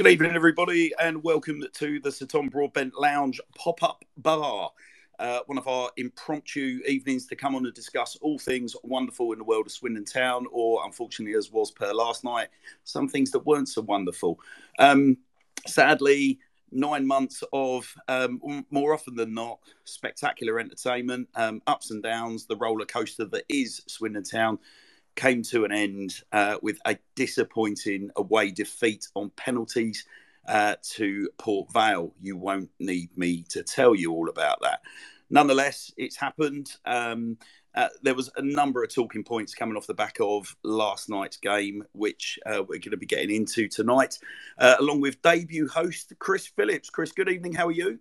Good evening, everybody, and welcome to the Sir Tom Broadbent Lounge pop up bar. Uh, one of our impromptu evenings to come on and discuss all things wonderful in the world of Swindon Town, or unfortunately, as was per last night, some things that weren't so wonderful. Um, sadly, nine months of um, more often than not spectacular entertainment, um, ups and downs, the roller coaster that is Swindon Town came to an end uh, with a disappointing away defeat on penalties uh, to Port Vale. You won't need me to tell you all about that. Nonetheless, it's happened. Um, uh, there was a number of talking points coming off the back of last night's game, which uh, we're going to be getting into tonight, uh, along with debut host Chris Phillips. Chris, good evening. How are you?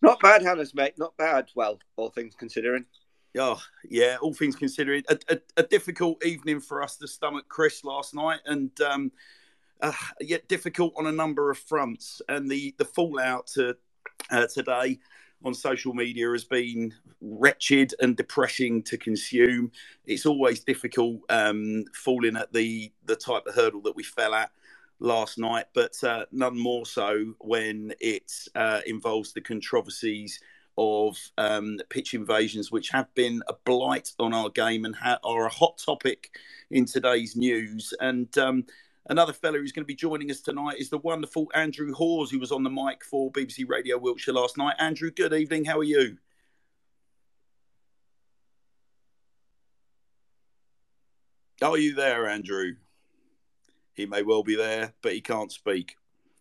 Not bad, Hannah's mate. Not bad. Well, all things considering. Oh, yeah, all things considered, a, a, a, difficult evening for us to stomach Chris last night, and um, uh, yet difficult on a number of fronts. And the the fallout to uh, today on social media has been wretched and depressing to consume. It's always difficult um, falling at the the type of hurdle that we fell at last night, but uh, none more so when it uh, involves the controversies of um, pitch invasions, which have been a blight on our game and ha- are a hot topic in today's news. And um, another fellow who's going to be joining us tonight is the wonderful Andrew Hawes, who was on the mic for BBC Radio Wiltshire last night. Andrew, good evening. How are you? Are you there, Andrew? He may well be there, but he can't speak.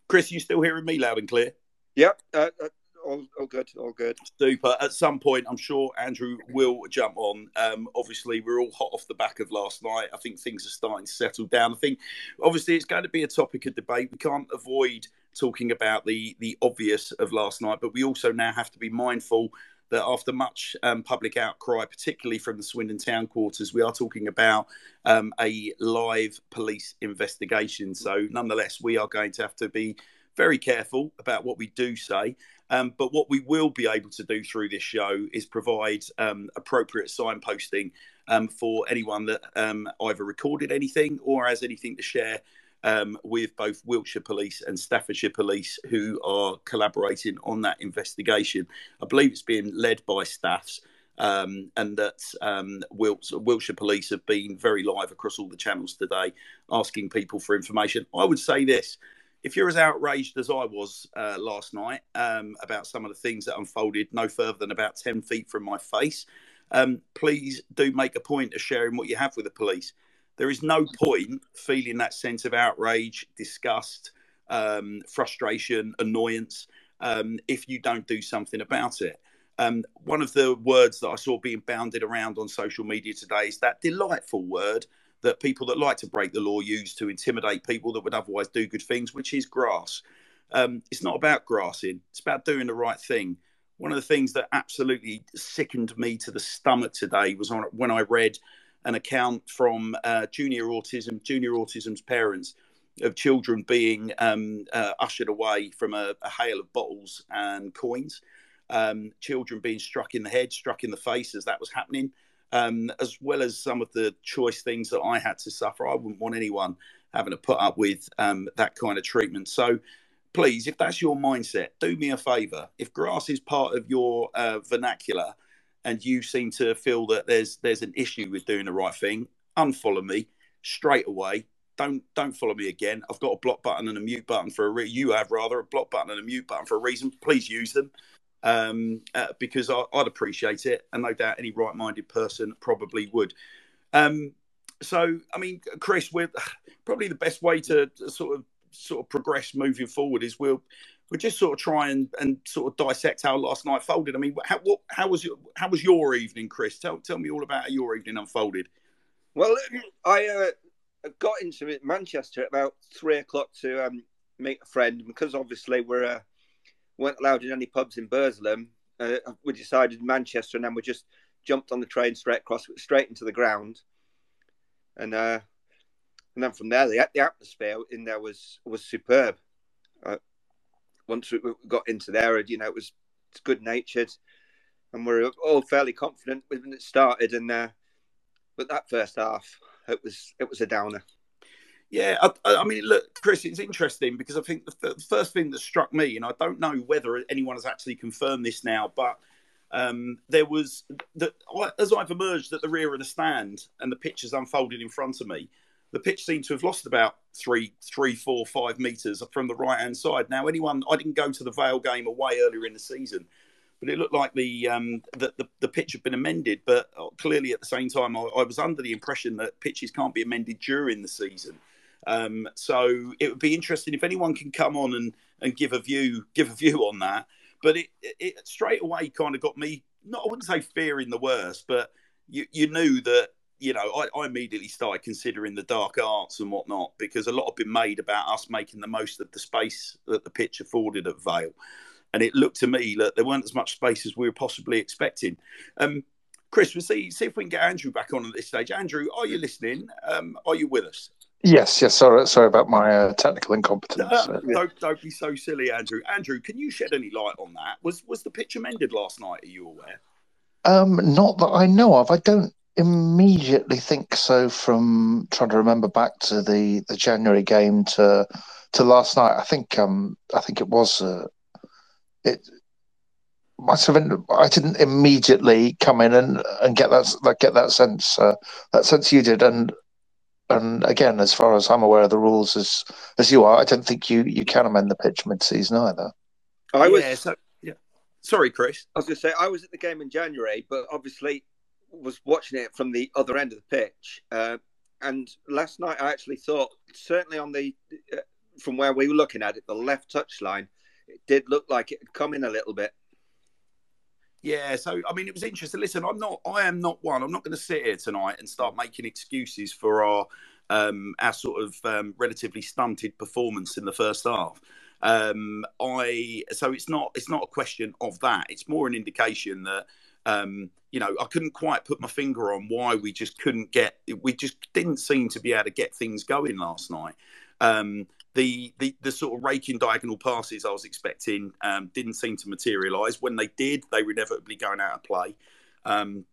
Chris, you still hearing me loud and clear? Yep. Uh, uh, all, all good, all good. Super. At some point, I'm sure Andrew will jump on. Um, obviously, we're all hot off the back of last night. I think things are starting to settle down. I think, obviously, it's going to be a topic of debate. We can't avoid talking about the the obvious of last night, but we also now have to be mindful that after much um, public outcry, particularly from the Swindon town quarters, we are talking about um, a live police investigation. So, nonetheless, we are going to have to be very careful about what we do say. Um, but what we will be able to do through this show is provide um, appropriate signposting um, for anyone that um, either recorded anything or has anything to share um, with both Wiltshire Police and Staffordshire Police who are collaborating on that investigation. I believe it's being led by staffs. Um, and that um, Wiltshire Police have been very live across all the channels today, asking people for information. I would say this: if you're as outraged as I was uh, last night um, about some of the things that unfolded no further than about 10 feet from my face, um, please do make a point of sharing what you have with the police. There is no point feeling that sense of outrage, disgust, um, frustration, annoyance um, if you don't do something about it. Um, one of the words that I saw being bounded around on social media today is that delightful word that people that like to break the law use to intimidate people that would otherwise do good things, which is grass. Um, it's not about grassing, it's about doing the right thing. One of the things that absolutely sickened me to the stomach today was on, when I read an account from uh, junior autism, junior autism's parents of children being um, uh, ushered away from a, a, hail of bottles and coins, um, children being struck in the head, struck in the face as that was happening um, as well as some of the choice things that I had to suffer. I wouldn't want anyone having to put up with um, that kind of treatment. So, please, if that's your mindset, do me a favour. If grass is part of your uh, vernacular, and you seem to feel that there's there's an issue with doing the right thing, unfollow me straight away. Don't don't follow me again. I've got a block button and a mute button for a re- you have rather a block button and a mute button for a reason. Please use them um, uh, because I, would appreciate it, and no doubt any right-minded person probably would. Um, so, I mean, Chris, we're probably the best way to, sort of sort of progress moving forward is we'll we'll just sort of try and, and sort of dissect how last night folded. I mean, how what, how was your how was your evening, Chris? Tell tell me all about how your evening unfolded. Well, I uh, got into Manchester at about three o'clock to um, meet a friend because obviously we're. Uh, weren't allowed in any pubs in Burslem. Uh, we decided Manchester, and then we just jumped on the train straight across, straight into the ground, and uh, and then from there, the the atmosphere in there was was superb. Uh, once we got into there, you know, it was good natured, and we are all fairly confident when it started. And uh, but that first half, it was it was a downer. Yeah, I, I, mean, look, Chris, it's interesting because I think the, the, first thing that struck me, and I don't know whether anyone has actually confirmed this now, but um, there was that as I've emerged at the rear of the stand and the pitch has unfolded in front of me, the pitch seemed to have lost about three, three, four, five meters from the right hand side. Now, anyone, I didn't go to the Vale game away earlier in the season, but it looked like the um, the, the, the, pitch had been amended. But uh, clearly, at the same time, I, I, was under the impression that pitches can't be amended during the season. Um, so it would be interesting if anyone can come on and, and give a view give a view on that. But it, it, straight away kind of got me. Not I wouldn't say fearing the worst, but you you knew that you know, I, I, immediately started considering the dark arts and whatnot because a lot had been made about us making the most of the space that the pitch afforded at Vale and it looked to me that there weren't as much space as we were possibly expecting. Um, Chris, we'll see, see if we can get Andrew back on at this stage. Andrew, are you listening? Um, are you with us? Yes, yes. Sorry, sorry about my uh, technical incompetence. No, don't, don't be so silly, Andrew. Andrew, can you shed any light on that? Was was the pitch amended last night? Are you aware? Um, not that I know of. I don't immediately think so. From trying to remember back to the, the January game to to last night, I think um I think it was uh, it must have been. I didn't immediately come in and, and get that like, get that sense uh, that sense you did, and and again, as far as I'm aware of the rules as as you are, I don't think you you can amend the pitch mid season either. I was yeah, so, yeah. Sorry, Chris. I was going to say I was at the game in January, but obviously was watching it from the other end of the pitch. Uh, and last night, I actually thought certainly on the uh, from where we were looking at it, the left touch line it did look like it had come in a little bit. Yeah, so I mean, it was interesting. Listen, I'm not, I am not one. I'm not going to sit here tonight and start making excuses for our um, our sort of um, relatively stunted performance in the first half. Um, I so it's not it's not a question of that. It's more an indication that um, you know I couldn't quite put my finger on why we just couldn't get we just didn't seem to be able to get things going last night. Um, the, the the sort of raking diagonal passes I was expecting um, didn't seem to materialise. When they did, they were inevitably going out of play. Um,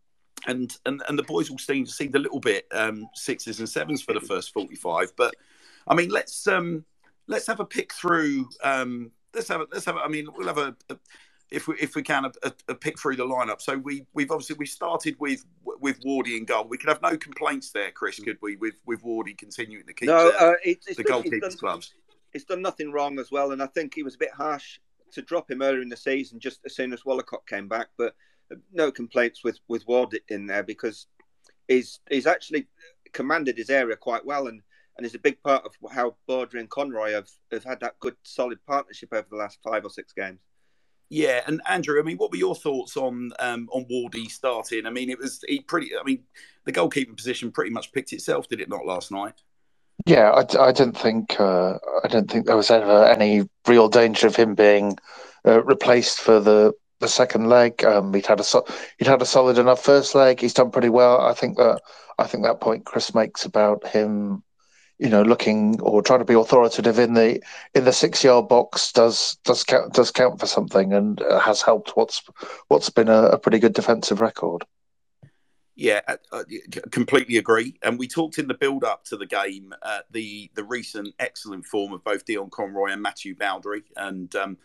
and, and and the boys all seemed to seemed a little bit um, sixes and sevens for the first forty five. But I mean, let's um, let's have a pick through. Um, let's have a, let's have. A, I mean, we'll have a, a if we if we can a, a, a, pick through the lineup. So we we've obviously we started with with Wardy in goal. We could have no complaints there, Chris, could we? With with Wardy continuing to keep no, the, uh, it's, it's the done, goalkeepers' clubs. It's done nothing wrong as well, and I think he was a bit harsh to drop him earlier in the season, just as soon as Wollacott came back. But no complaints with with Ward in there because he's he's actually commanded his area quite well and and is a big part of how Baudry and Conroy have, have had that good solid partnership over the last five or six games. Yeah, and Andrew, I mean, what were your thoughts on um, on Wardy starting? I mean, it was he pretty. I mean, the goalkeeping position pretty much picked itself, did it not, last night? Yeah, I, I didn't think uh, I don't think there was ever any real danger of him being uh, replaced for the, the second leg. Um, he'd had a he'd had a solid enough first leg. He's done pretty well. I think that I think that point Chris makes about him you know, looking or trying to be authoritative in the in the six yard box does does count does count for something and has helped what's what's been a, a pretty good defensive record. Yeah, I, uh, uh, completely agree. And we talked in the build up to the game uh, the the recent excellent form of both Dion Conroy and Matthew Baudry. And um,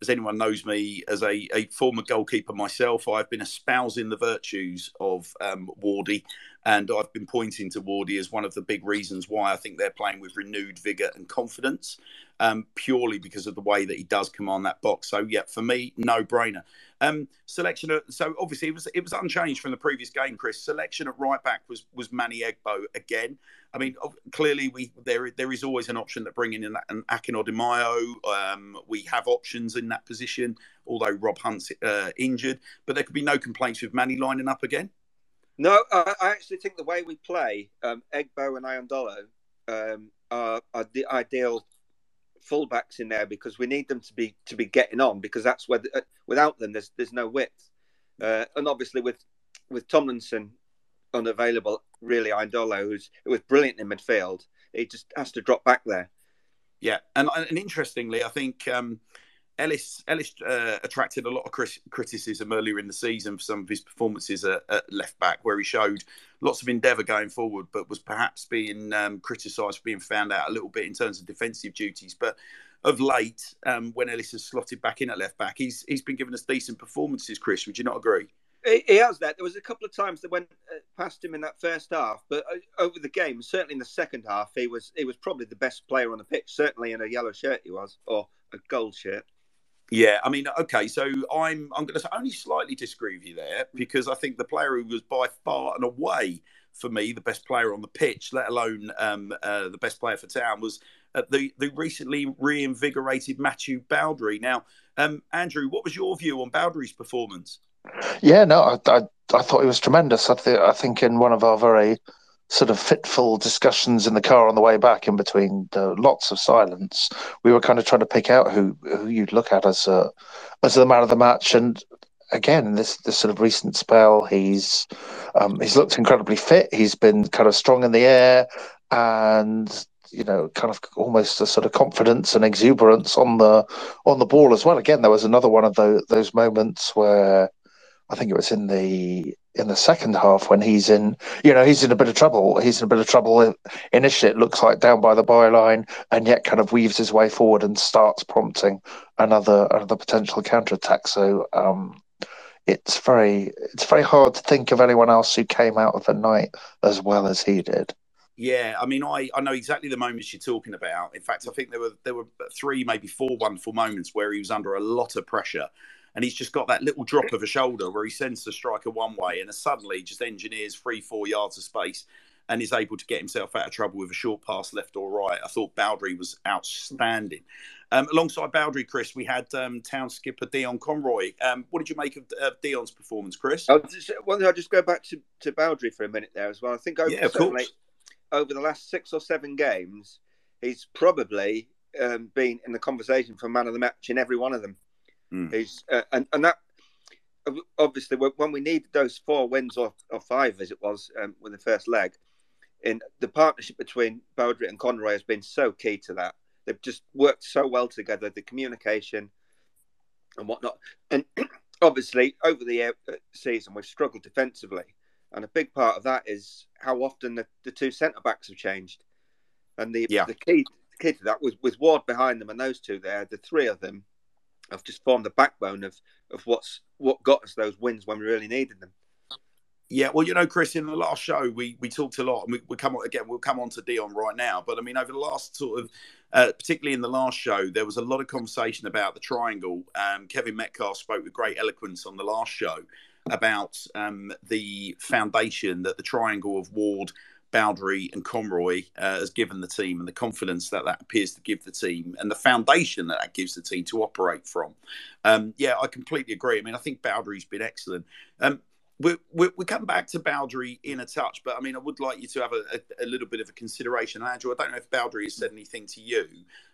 as anyone knows me as a, a, former goalkeeper myself, I've been espousing the virtues of um, Wardy and I've been pointing to Wardy as one of the big reasons why I think they're playing with renewed vigour and confidence, um, purely because of the way that he does command that box. So yeah, for me, no brainer. Um, selection. Of, so obviously it was it was unchanged from the previous game, Chris. Selection at right back was was Manny Egbo again. I mean, clearly we there there is always an option that bringing in an Akinno Di Um, we have options in that position, although Rob Hunt's uh, injured. But there could be no complaints with Manny lining up again. No, I, I actually think the way we play, um, Egbo and Iandolo um, are, are the ideal fullbacks in there because we need them to be to be getting on because that's where the, uh, without them there's there's no width, uh, and obviously with with Tomlinson unavailable, really Iandolo who's who was brilliant in midfield, he just has to drop back there. Yeah, and and interestingly, I think. Um, Ellis Ellis uh, attracted a lot of criticism earlier in the season for some of his performances at, at left back, where he showed lots of endeavour going forward, but was perhaps being um, criticised for being found out a little bit in terms of defensive duties. But of late, um, when Ellis has slotted back in at left back, he's he's been giving us decent performances. Chris, would you not agree? He, has that. There was a couple of times that went uh, past him in that first half, but uh, over the game, certainly in the second half, he was he was probably the best player on the pitch. Certainly in a yellow shirt, he was, or a gold shirt. Yeah, I mean, okay, so I'm I'm going to only slightly disagree with you there because I think the player who was by far and away for me the best player on the pitch, let alone um, uh, the best player for Town, was uh, the the recently reinvigorated Matthew Baudry. Now, um, Andrew, what was your view on Baudry's performance? Yeah, no, I, I, I thought he was tremendous. I, th- I think in one of our very sort of fitful discussions in the car on the way back, in between lots of silence, we were kind of trying to pick out who who you'd look at as a, as the man of the match. And again, this this sort of recent spell, he's um, he's looked incredibly fit. He's been kind of strong in the air, and you know, kind of almost a sort of confidence and exuberance on the on the ball as well. Again, there was another one of those those moments where I think it was in the in the second half when he's in, you know, he's in a bit of trouble. He's in a bit of trouble initially. It looks like down by the byline, and yet kind of weaves his way forward and starts prompting another another potential counter attack. So um, it's very it's very hard to think of anyone else who came out of the night as well as he did. Yeah, I mean, I, I know exactly the moments you're talking about. In fact, I think there were there were three, maybe four wonderful moments where he was under a lot of pressure and he's just got that little drop of a shoulder where he sends the striker one way and suddenly just engineers three, four yards of space and is able to get himself out of trouble with a short pass left or right. I thought Baudry was outstanding. Um, alongside Baudry, Chris, we had um, town skipper Dion Conroy. Um, what did you make of Dion's performance, Chris? I just, wanted to just go back to, to Baudry for a minute there as well. I think over, yeah, over the last six or seven games, he's probably um, been in the conversation for man of the match in every one of them. Mm. He's uh, and and that obviously when we needed those four wins or, or five as it was um, with the first leg, in the partnership between Baudry and Conroy has been so key to that. They've just worked so well together, the communication and whatnot. And obviously, over the uh, season, we've struggled defensively, and a big part of that is how often the, the two centre backs have changed. And the yeah. the key the key to that was with Ward behind them and those two there, the three of them have just formed the backbone of of what's what got us those wins when we really needed them. Yeah, well, you know, Chris, in the last show, we we talked a lot, and we, we come on again. We'll come on to Dion right now, but I mean, over the last sort of, uh, particularly in the last show, there was a lot of conversation about the triangle. Um, Kevin Metcalfe spoke with great eloquence on the last show about um, the foundation that the triangle of Ward, Baudry and Conroy uh, has given the team and the confidence that that appears to give the team and the foundation that that gives the team to operate from. Um, yeah, I completely agree. I mean, I think Baudry's been excellent. Um, we, we, we, come back to Baudry in a touch, but I mean, I would like you to have a, a, a little bit of a consideration. Andrew, I don't know if Baudry has said anything to you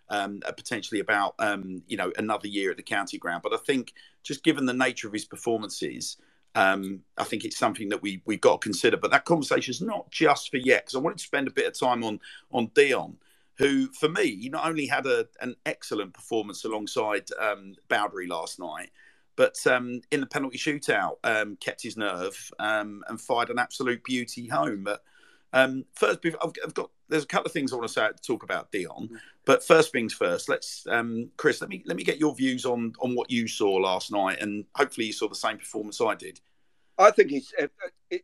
um, uh, potentially about, um, you know, another year at the county ground, but I think just given the nature of his performances, um, I think it's something that we we've got to consider. But that conversation is not just for yet, because I wanted to spend a bit of time on on Dion, who for me he not only had a, an excellent performance alongside um, Baudry last night, but um, in the penalty shootout um, kept his nerve um, and fired an absolute beauty home. But um, first, I've, I've, got there's a couple of things I want to say, talk about Dion. But first things first, let's um, Chris, let me let me get your views on on what you saw last night, and hopefully you saw the same performance I did. I think he's uh, uh, it,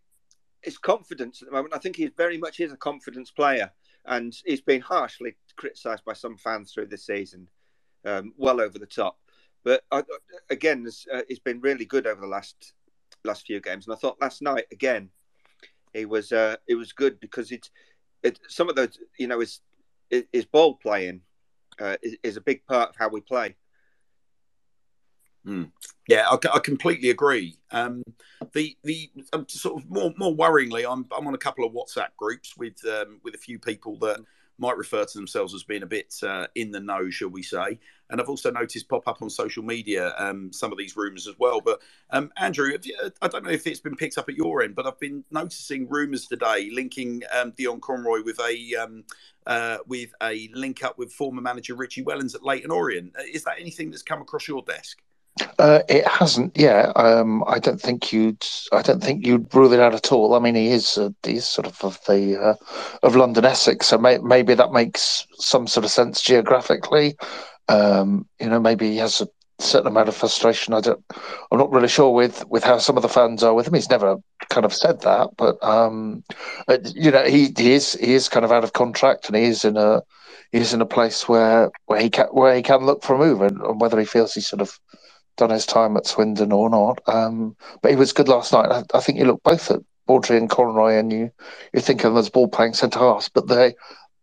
it's confidence at the moment. I think he very much is a confidence player, and he's been harshly criticised by some fans through this season, um, well over the top. But I, again, uh, he's been really good over the last last few games, and I thought last night again, he was uh, it was good because it, it some of those you know his his ball playing uh, is, is, a big part of how we play. Mm. Yeah, I, I, completely agree. Um, the the sort of more more worryingly, I'm I'm on a couple of WhatsApp groups with um, with a few people that might refer to themselves as being a bit uh, in the know, shall we say. And I've also noticed pop up on social media um, some of these rumours as well. But um, Andrew, you, I don't know if it's been picked up at your end, but I've been noticing rumours today linking um, Dion Conroy with a um, uh, with a link up with former manager Richie Wellens at Leyton Orient. Uh, is that anything that's come across your desk? Uh, it hasn't. Yeah, um, I don't think you'd. I don't think you'd rule it out at all. I mean, he is. Uh, he's sort of of the uh, of London Essex, so may, maybe that makes some sort of sense geographically. Um, you know, maybe he has a certain amount of frustration. I don't. I'm not really sure with with how some of the fans are with him. He's never kind of said that, but um, uh, you know, he he is he is kind of out of contract, and he is in a he's in a place where where he can where he can look for a move, and, and whether he feels he's sort of done his time at Swindon or not. Um, but he was good last night. I, I, think you look both at Baudry and Conroy, and you you think of them as ball playing centre halves, but they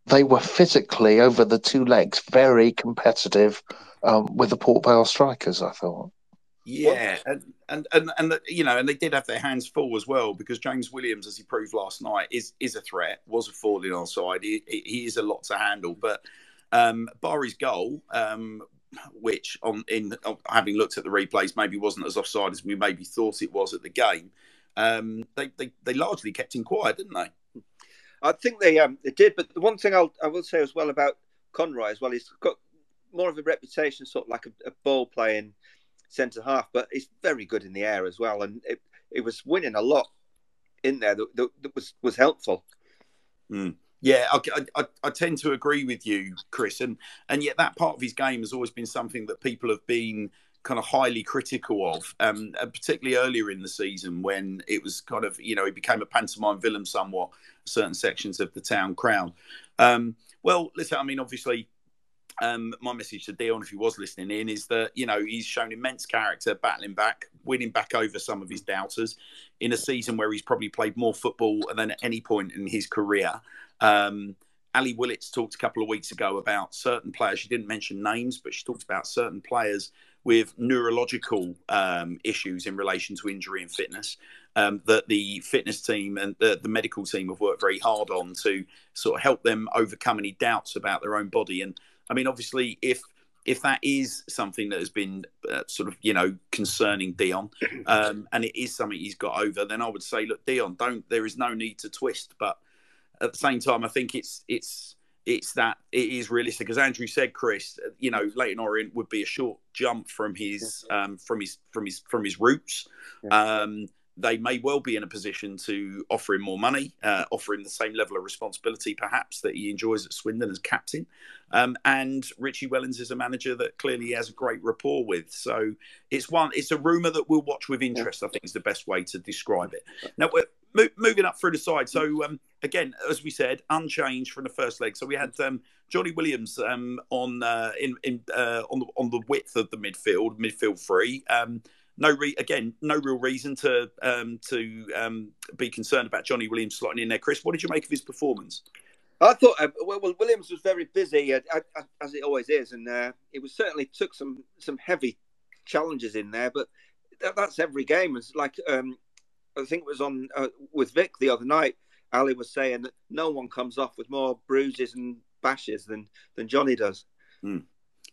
they were physically over the two legs very competitive um, with the Port Vale strikers. I thought. Yeah, and, and and and you know, and they did have their hands full as well because James Williams, as he proved last night, is is a threat. Was a forward in our side. He, he is a lot to handle, but um, bar goal, um, which on in having looked at the replays maybe wasn't as offside as we maybe thought it was at the game. Um, they, they they largely kept him quiet, didn't they? I think they um they did, but the one thing I'll I will say as well about Conroy as well, he's got more of a reputation, sort of like a, a ball playing centre half, but he's very good in the air as well, and it, it was winning a lot in there that, that, that was was helpful. Mm. Yeah, I, I, I, tend to agree with you, Chris, and and yet that part of his game has always been something that people have been kind of highly critical of, um, particularly earlier in the season when it was kind of you know he became a pantomime villain somewhat certain sections of the town crown. Um, well, listen, I mean, obviously. Um, my message to Dion, if he was listening in, is that you know he's shown immense character, battling back, winning back over some of his doubters, in a season where he's probably played more football than at any point in his career. Um, Ali Willits talked a couple of weeks ago about certain players. She didn't mention names, but she talked about certain players with neurological um, issues in relation to injury and fitness. Um, that the fitness team and the, the, medical team have worked very hard on to sort of help them overcome any doubts about their own body. And I mean, obviously, if if that is something that has been uh, sort of you know concerning Dion, um, and it is something he's got over, then I would say, look, Dion, don't. There is no need to twist, but at the same time, I think it's it's it's that it is realistic. As Andrew said, Chris, you know, Leyton Orient would be a short jump from his um, from his from his from his roots. Yeah. Um, they may well be in a position to offer him more money, uh, offer him the same level of responsibility, perhaps that he enjoys at Swindon as captain. Um, and Richie Wellens is a manager that clearly he has a great rapport with. So it's one, it's a rumor that we'll watch with interest. I think is the best way to describe it. Now we're mo- moving up through the side. So um, again, as we said, unchanged from the first leg. So we had um, Johnny Williams um, on uh, in, in uh, on the on the width of the midfield, midfield three. Um, no re- again, no real reason to um, to um, be concerned about Johnny Williams slotting in there. Chris, what did you make of his performance? I thought uh, well, Williams was very busy uh, as it always is, and uh, it was certainly took some some heavy challenges in there. But that, that's every game. It's like um, I think it was on uh, with Vic the other night. Ali was saying that no one comes off with more bruises and bashes than than Johnny does. Mm.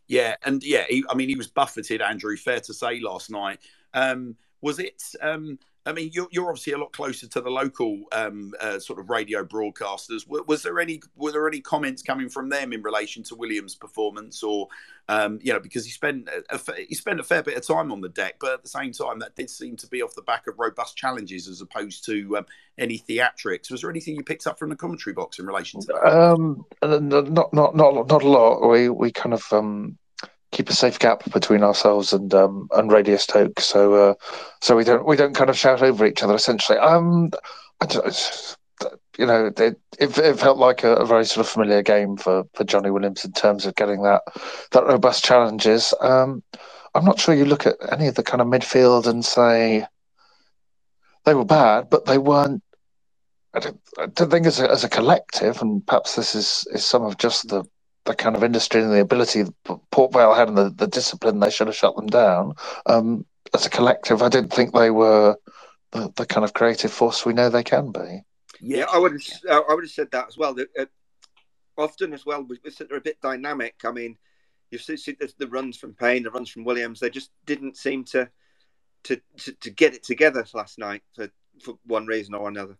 Yeah, and yeah, he, I mean, he was buffeted, Andrew. Fair to say, last night. Um, was it? Um, I mean, you're, you're obviously a lot closer to the local um, uh, sort of radio broadcasters. Was, was, there any were there any comments coming from them in relation to Williams' performance, or um, you know, because he spent a, he spent a fair bit of time on the deck, but at the same time, that did seem to be off the back of robust challenges as opposed to um, any theatrics. Was there anything you picked up from the commentary box in relation to that? Um, not not not not a lot. We we kind of um, keep a safe gap between ourselves and um, and Radio Stoke, so uh, so we don't we don't kind of shout over each other. Essentially, um, you know, it, it, it, felt like a, a, very sort of familiar game for, for Johnny Williams in terms of getting that that robust challenges. Um, I'm not sure you look at any of the kind of midfield and say they were bad, but they weren't. I don't, I don't think as a, as a collective, and perhaps this is, is some of just the the kind of industry and the ability Port Vale had and the, the discipline, they should have shut them down. Um, as a collective, I didn't think they were the, the, kind of creative force we know they can be. Yeah, I would have, I would have said that as well. Uh, often as well. We, they're a bit dynamic. I mean, you've seen the, the runs from Payne, the runs from Williams. They just didn't seem to to to, to get it together last night for for one reason or another.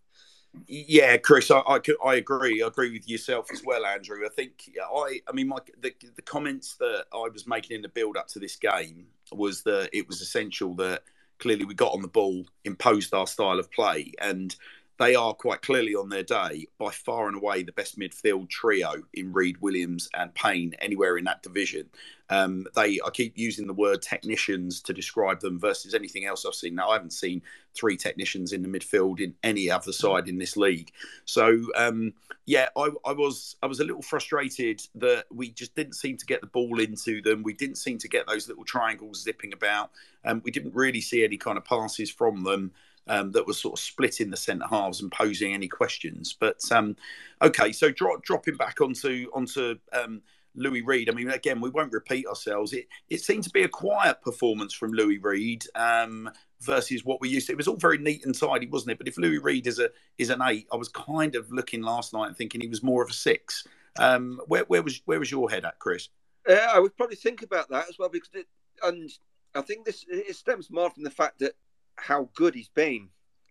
Yeah, Chris, I, I, I, agree. I agree with yourself as well, Andrew. I think I, I mean, my, the, the comments that I was making in the build up to this game was that it was essential that clearly we got on the ball, imposed our style of play, and they are quite clearly on their day by far and away the best midfield trio in Reed, Williams and Payne anywhere in that division. Um, they I keep using the word technicians to describe them versus anything else I've seen. Now I haven't seen three technicians in the midfield in any other side in this league. So um, yeah, I, I, was I was a little frustrated that we just didn't seem to get the ball into them. We didn't seem to get those little triangles zipping about. Um, we didn't really see any kind of passes from them um, that was sort of splitting the centre halves and posing any questions. But um, okay, so dro- dropping back onto onto um, Louis Reed. I mean, again, we won't repeat ourselves. It it seemed to be a quiet performance from Louis Reed um, versus what we used to. It was all very neat and tidy, wasn't it? But if Louis Reed is a is an eight, I was kind of looking last night and thinking he was more of a six. Um, where where was where was your head at, Chris? Yeah, I would probably think about that as well because it, and I think this it stems more from the fact that how good he's been.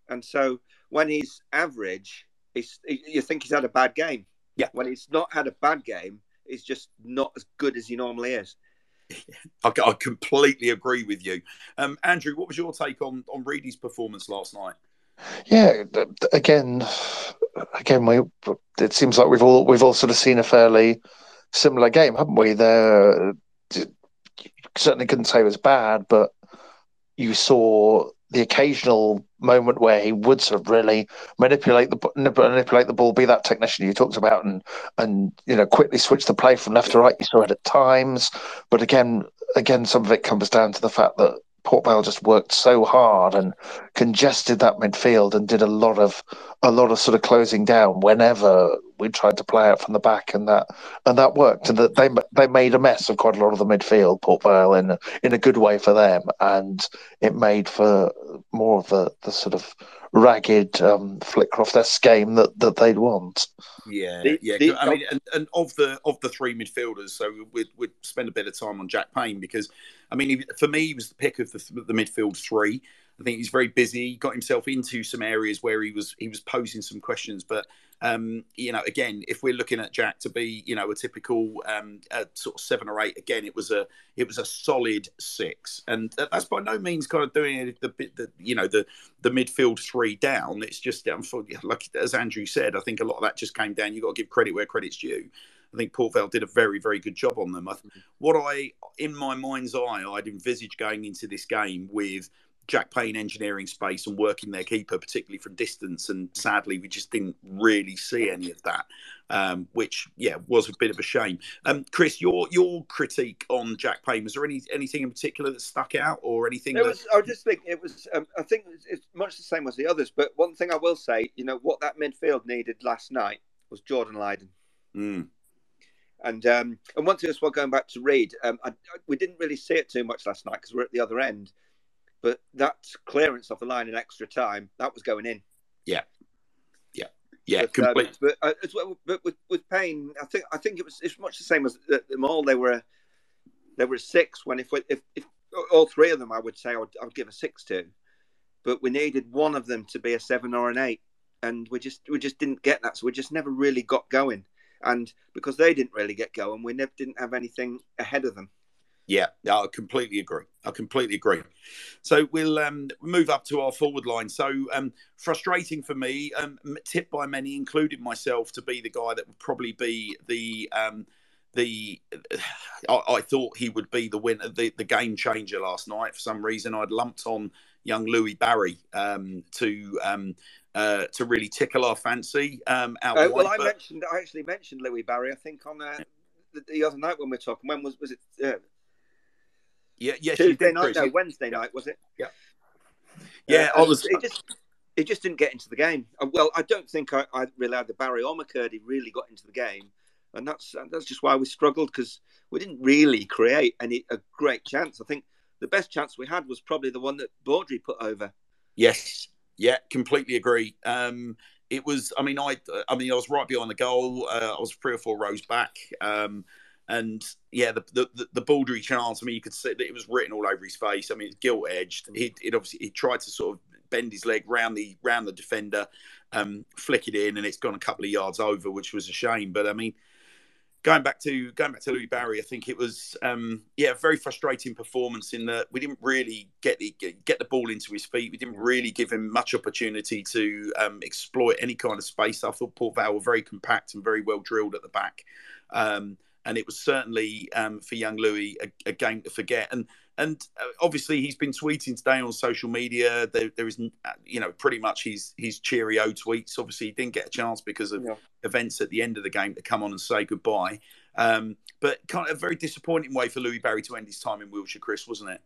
And so when he's average, he's, you think he's had a bad game. Yeah. When he's not had a bad game, he's just not as good as he normally is. I, I completely agree with you. Um, Andrew, what was your take on, on Reedy's performance last night? Yeah, again, again, we it seems like we've all we've all sort of seen a fairly similar game, haven't we? There, certainly couldn't say it was bad, but you saw the occasional moment where he would sort of really manipulate the manipulate the ball, be that technician you talked about, and and you know quickly switch the play from left to right. You saw it at times, but again, again, some of it comes down to the fact that Port Vale just worked so hard and congested that midfield and did a lot of a lot of sort of closing down whenever we tried to play out from the back and that and that worked and that they they made a mess of quite a lot of the midfield Port Vale in in a good way for them and it made for more of the the sort of ragged um, Flitcroft game that, that they'd want. Yeah, the, yeah. The, I mean, and, and, of the of the three midfielders, so we'd, we'd spend a bit of time on Jack Payne because, I mean, for me, he was the pick of the, the midfield three. I think he's very busy. He got himself into some areas where he was he was posing some questions, but um, you know, again, if we're looking at Jack to be, you know, a typical um, sort of seven or eight, again, it was a it was a solid six, and that's by no means kind of doing it the bit the you know the the midfield three down. It's just like as Andrew said, I think a lot of that just came down. You have got to give credit where credit's due. I think Port Vale did a very, very good job on them. I, what I, in my mind's eye, I'd envisage going into this game with Jack Payne engineering space and working their keeper, particularly from distance. And sadly, we just didn't really see any of that, um, which yeah was a bit of a shame. Um, Chris, your your critique on Jack Payne was there any anything in particular that stuck out, or anything? That... was. I just think it was. Um, I think it's much the same as the others. But one thing I will say, you know, what that midfield needed last night was Jordan Lyden. Mm. And um, and one thing as well, going back to Reed, um, I, I, we didn't really see it too much last night because we're at the other end. But that clearance off the line in extra time, that was going in. Yeah. Yeah. Yeah, but, complete. Um, but uh, as well, but with, with Payne, I think I think it was it's much the same as them all. They were they were six when if if, if all three of them, I would say I would, I would give a six to, but we needed one of them to be a seven or an eight, and we just we just didn't get that, so we just never really got going, and because they didn't really get going, we never didn't have anything ahead of them. Yeah, I completely agree. I completely agree. So we'll um, move up to our forward line. So um, frustrating for me, um, tipped by many, including myself, to be the guy that would probably be the um, the. I, I, thought he would be the winner, the, the game changer last night. For some reason, I'd lumped on young Louis Barry um, to. Um, uh, to really tickle our fancy um, out uh, well, I but... mentioned, I actually mentioned Louis Barry. I think on uh, the, the, other night when we were talking. When was was it? Uh, yeah, yes, Tuesday night, no, Wednesday night, was it? Yeah, yeah. Uh, I was. It just, it just didn't get into the game. Uh, well, I don't think I, I really had the Barry or McKirdy really got into the game, and that's that's just why we struggled because we didn't really create any a great chance. I think the best chance we had was probably the one that Baudry put over. Yes, yeah, completely agree. Um, it was. I mean, I I mean, I was right behind the goal. Uh, I was three or four rows back. Um, and yeah, the, the the Baudry chance. I mean, you could see that it was written all over his face. I mean, it's gilt edged. He it obviously he tried to sort of bend his leg round the round the defender, um, flick it in, and it's gone a couple of yards over, which was a shame. But I mean, going back to going back to Louis Barry, I think it was um, yeah, very frustrating performance in that we didn't really get the get the ball into his feet. We didn't really give him much opportunity to um, exploit any kind of space. I thought Port Vale were very compact and very well drilled at the back. Um, and it was certainly um, for young Louis a, a, game to forget. And and uh, obviously he's been tweeting today on social media. There, there is, uh, you know, pretty much his his cheerio tweets. Obviously, he didn't get a chance because of yeah. events at the end of the game to come on and say goodbye. Um, but kind of a very disappointing way for Louis Barry to end his time in Wiltshire, Chris, wasn't it?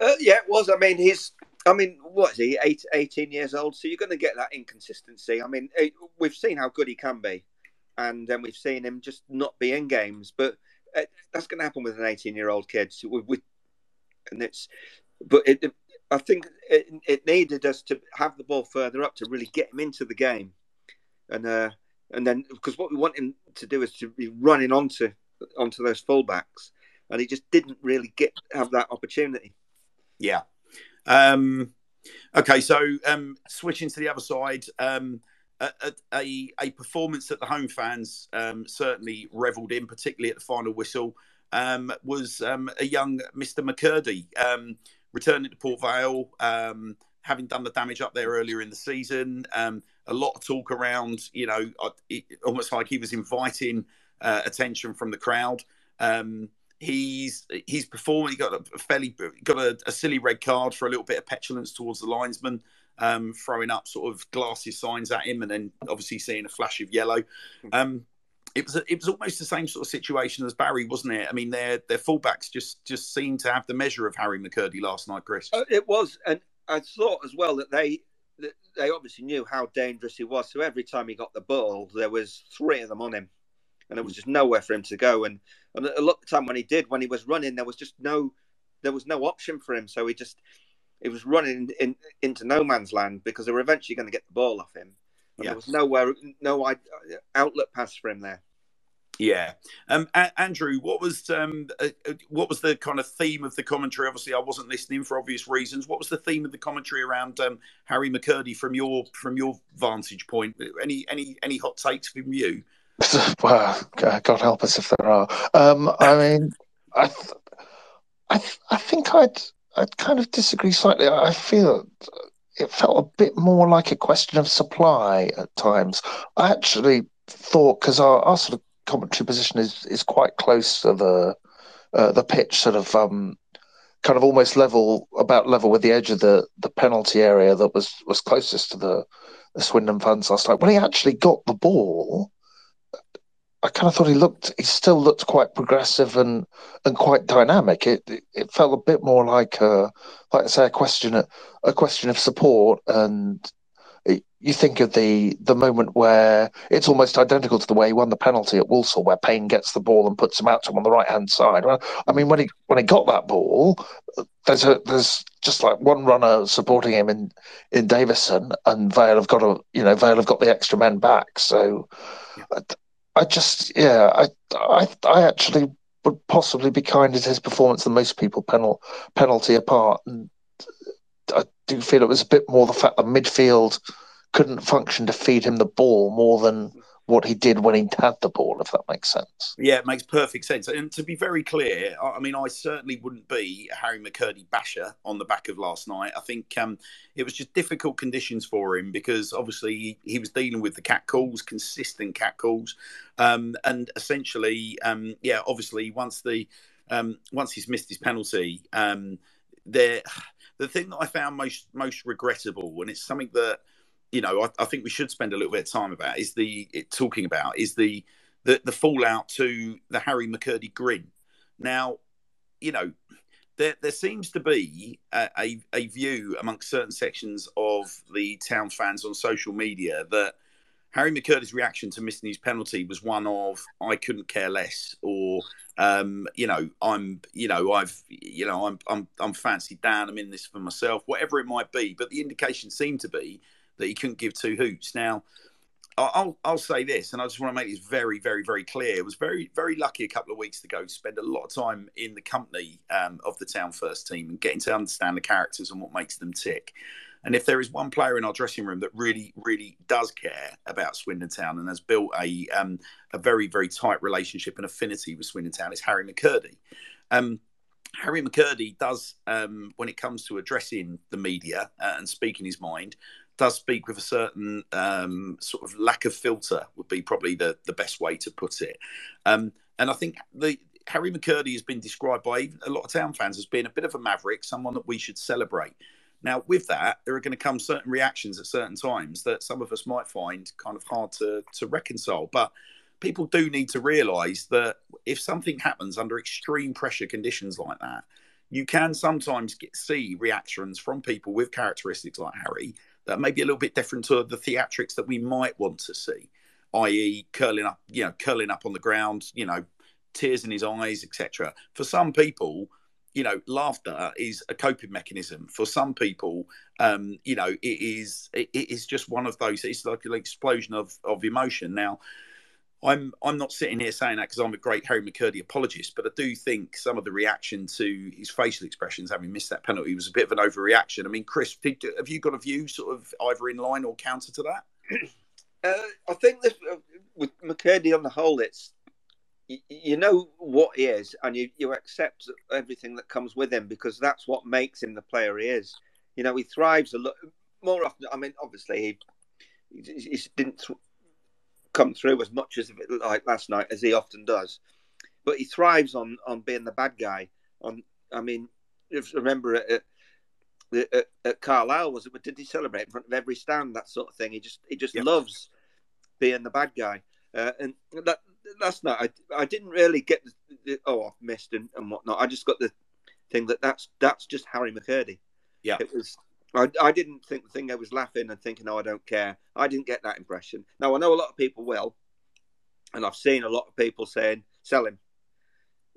Uh, yeah, it was. I mean, he's. I mean, what is he? Eight, 18 years old. So you're going to get that inconsistency. I mean, we've seen how good he can be and then we've seen him just not be in games. But uh, that's going to happen with an 18 year old kid. So we, we, and it's, but it, I think it, it, needed us to have the ball further up to really get him into the game, and uh, and then because what we want him to do is to be running onto onto those fullbacks, and he just didn't really get have that opportunity. Yeah. Um, okay, so um, switching to the other side. Um, a, a, a performance that the home fans um, certainly revelled in, particularly at the final whistle, um, was um, a young Mr. McKirdy um, returning to Port Vale, um, having done the damage up there earlier in the season. A lot of talk around, you know, it, almost like he was inviting uh, attention from the crowd. he's he's performed. He got a fairly got a, a silly red card for a little bit of petulance towards the linesman um, throwing up sort of glasses signs at him, and then obviously seeing a flash of yellow. Hmm. Um, it was it was almost the same sort of situation as Barry, wasn't it? I mean, their their fullbacks just just seemed to have the measure of Harry McKirdy last night, Chris. Uh, it was, and I thought as well that they that they obviously knew how dangerous he was. So every time he got the ball, there was three of them on him, and there was just nowhere for him to go. And and a lot of the time when he did, when he was running, there was just no there was no option for him. So he just it was running in, into no man's land because they were eventually going to get the ball off him. And yeah. There was nowhere, no outlet pass for him there. Yeah, um, a- Andrew, what was um, uh, uh, what was the kind of theme of the commentary? Obviously, I wasn't listening for obvious reasons. What was the theme of the commentary around um, Harry McKirdy from your from your vantage point? Any any any hot takes from you? well, God help us if there are. Um, I mean, I, I, I think I'd I kind of disagree slightly. I feel it felt a bit more like a question of supply at times. I actually thought because our, our sort of commentary position is is quite close to the uh, the pitch, sort of um, kind of almost level about level with the edge of the the penalty area that was was closest to the the Swindon fans last night. When he actually got the ball, I kind of thought he looked, he still looked quite progressive and and quite dynamic. It it, felt a bit more like a, like I say, a question a question of support. And it, you think of the the moment where it's almost identical to the way he won the penalty at Walsall, where Payne gets the ball and puts him out to him on the right hand side. I mean, when he when he got that ball, there's a there's just like one runner supporting him in in Davison, and Vale have got a you know Vale have got the extra men back. So. Yeah. I just, yeah, I, I, I actually would possibly be kinder to his performance than most people penal, penalty apart. And I do feel it was a bit more the fact that midfield couldn't function to feed him the ball more than what he did when he had the ball, if that makes sense. Yeah, it makes perfect sense. And to be very clear, I mean, I certainly wouldn't be a Harry McKirdy basher on the back of last night. I think um, it was just difficult conditions for him because obviously he, he was dealing with the cat calls, consistent cat calls, um, and essentially, um, yeah, obviously once the um, once he's missed his penalty, um, there the thing that I found most most regrettable, and it's something that you know, I, I, think we should spend a little bit of time about is the it, talking about is the, the the fallout to the Harry McKirdy grin. Now, you know, there there seems to be a, a, a view amongst certain sections of the town fans on social media that Harry McKirdy's reaction to missing his penalty was one of I couldn't care less, or um, you know I'm you know I've you know I'm I'm I'm fancy Dan, I'm in this for myself, whatever it might be. But the indication seemed to be that he couldn't give two hoots. Now, I'll I'll say this, and I just want to make this very, very, very clear. I was very, very lucky a couple of weeks ago to spend a lot of time in the company um, of the town first team and getting to understand the characters and what makes them tick. And if there is one player in our dressing room that really, really does care about Swindon Town and has built a um, a very, very tight relationship and affinity with Swindon Town, it's Harry McKirdy. Um, Harry McKirdy does, um, when it comes to addressing the media uh, and speaking his mind, does speak with a certain um, sort of lack of filter, would be probably the, the best way to put it. Um, and I think the Harry McKirdy has been described by a lot of town fans as being a bit of a maverick, someone that we should celebrate. Now, with that, there are going to come certain reactions at certain times that some of us might find kind of hard to, to reconcile. But people do need to realise that if something happens under extreme pressure conditions like that, you can sometimes get, see reactions from people with characteristics like Harry that may be a little bit different to the theatrics that we might want to see, i.e., curling up, you know, curling up on the ground, you know, tears in his eyes, etc. For some people, you know, laughter is a coping mechanism. For some people, um, you know, it is it, it is just one of those. It's like an explosion of of emotion. Now, I'm I'm not sitting here saying that because I'm a great Harry McKirdy apologist, but I do think some of the reaction to his facial expressions having missed that penalty was a bit of an overreaction. I mean, Chris, did, have you got a view sort of either in line or counter to that? Uh, I think this, uh, with McKirdy on the whole, it's you know what he is and you, you accept everything that comes with him because that's what makes him the player he is you know he thrives a lot more often i mean obviously he, he, he didn't th- come through as much as like last night as he often does but he thrives on on being the bad guy on i mean if, remember at, at, at carlisle was it did he celebrate in front of every stand that sort of thing he just he just yep. loves being the bad guy uh, and that last night I, I didn't really get the, the, oh I've missed and, and whatnot. I just got the thing that that's that's just Harry McKirdy. Yeah, it was. I, I didn't think the thing I was laughing and thinking, oh, I don't care. I didn't get that impression. Now I know a lot of people will, and I've seen a lot of people saying sell him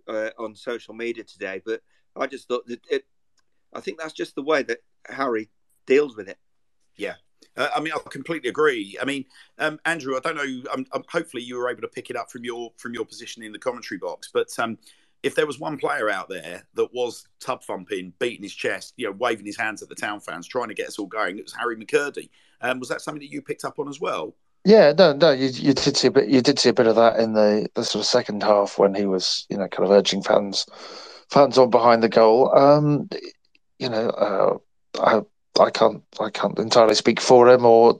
uh, on social media today. But I just thought that it. I think that's just the way that Harry deals with it. Yeah, uh, I mean, I completely agree. I mean, um, Andrew, I don't know. Um, um, hopefully, you were able to pick it up from your from your position in the commentary box. But um, if there was one player out there that was tub thumping, beating his chest, you know, waving his hands at the town fans, trying to get us all going, it was Harry McKirdy. Um, was that something that you picked up on as well? Yeah, no, no, you, you did see a bit. You did see a bit of that in the, the sort of second half when he was, you know, kind of urging fans, fans on behind the goal. Um, you know, uh, I I can't I can't entirely speak for him or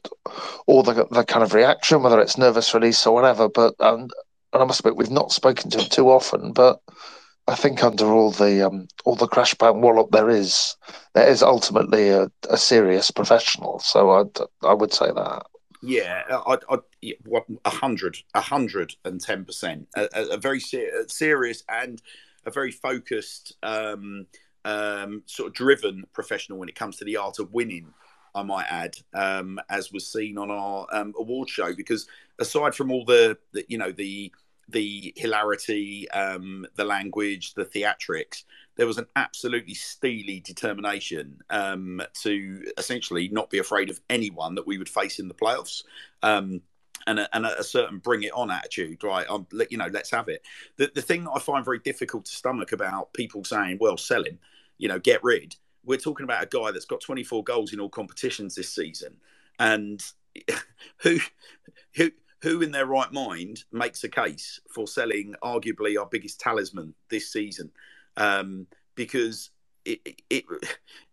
or the the kind of reaction, whether it's nervous release or whatever. But um, and I must admit we've not spoken to him too often, but I think under all the um, all the crash bang wallop there is, there is ultimately a, a serious professional. So I I would say that. Yeah, a hundred, a hundred and ten percent, a very ser- serious and a very focused. Um, um, sort of driven professional when it comes to the art of winning. I might add, um, as was seen on our um, award show, because aside from all the, the you know the the hilarity, um, the language, the theatrics, there was an absolutely steely determination um, to essentially not be afraid of anyone that we would face in the playoffs. Um, and a, and a, certain bring it on attitude, right? I'm, you know, let's have it. The, the thing that I find very difficult to stomach about people saying, well, sell him, you know, get rid. We're talking about a guy that's got 24 goals in all competitions this season, and who, who, in their right mind makes a case for selling arguably our biggest talisman this season? Um, because it, it,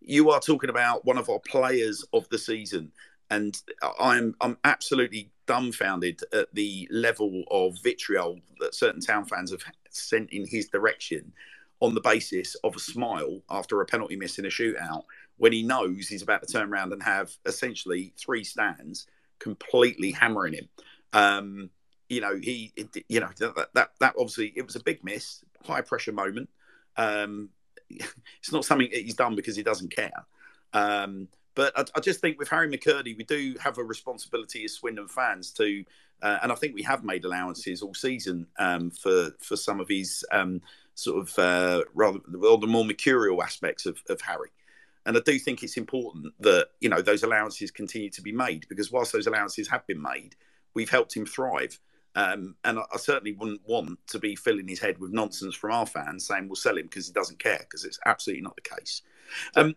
you are talking about one of our players of the season, and I'm I'm absolutely dumbfounded at the level of vitriol that certain town fans have sent in his direction on the basis of a smile after a penalty miss in a shootout when he knows he's about to turn around and have essentially three stands completely hammering him. Um, you know, he, you know, that, that, that obviously it was a big miss, high pressure moment. Um, it's not something he's done because he doesn't care. Um, but I, I, just think with Harry McKirdy, we do have a responsibility as Swindon fans to, uh, and I think we have made allowances all season um, for for some of his um, sort of uh, rather well, the more mercurial aspects of, of Harry. And I do think it's important that you know those allowances continue to be made because whilst those allowances have been made, we've helped him thrive. Um, and I, I, certainly wouldn't want to be filling his head with nonsense from our fans saying we'll sell him because he doesn't care, because it's absolutely not the case. Um,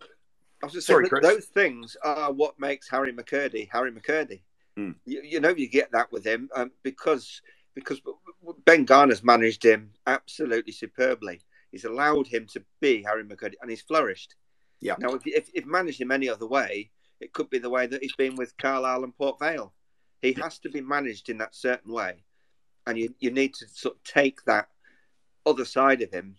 I was just sorry, saying, those things are what makes Harry McKirdy Harry McKirdy. Mm. You, you, know, you get that with him um, because because Ben Garner's managed him absolutely superbly. He's allowed him to be Harry McKirdy, and he's flourished. Yeah. Now, if, if, if managed him any other way, it could be the way that he's been with Carlisle and Port Vale. He has to be managed in that certain way, and you you need to sort of take that other side of him